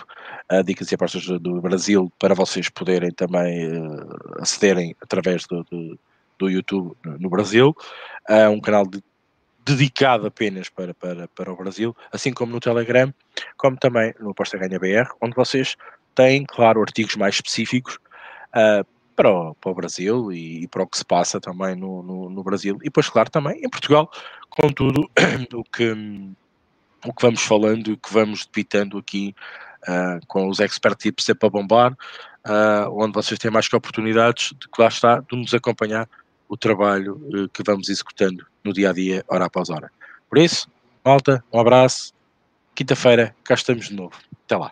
a Dicas e Apostas do Brasil para vocês poderem também uh, acederem através do, do, do, YouTube no Brasil. Uh, um canal de, dedicado apenas para, para, para o Brasil, assim como no Telegram, como também no Aposta Ganha BR, onde vocês tem, claro, artigos mais específicos uh, para, o, para, o, Brasil e, e, para o que se passa também no, no, no, Brasil. E depois, claro, também em Portugal, com tudo o que, o que vamos falando e que vamos debitando aqui uh, com os expert tips sempre a bombar, uh, onde vocês têm mais que oportunidades de que lá está, de nos acompanhar o trabalho que vamos executando no dia a dia, hora após hora. Por isso, malta, um abraço. Quinta-feira, cá estamos de novo. Até lá.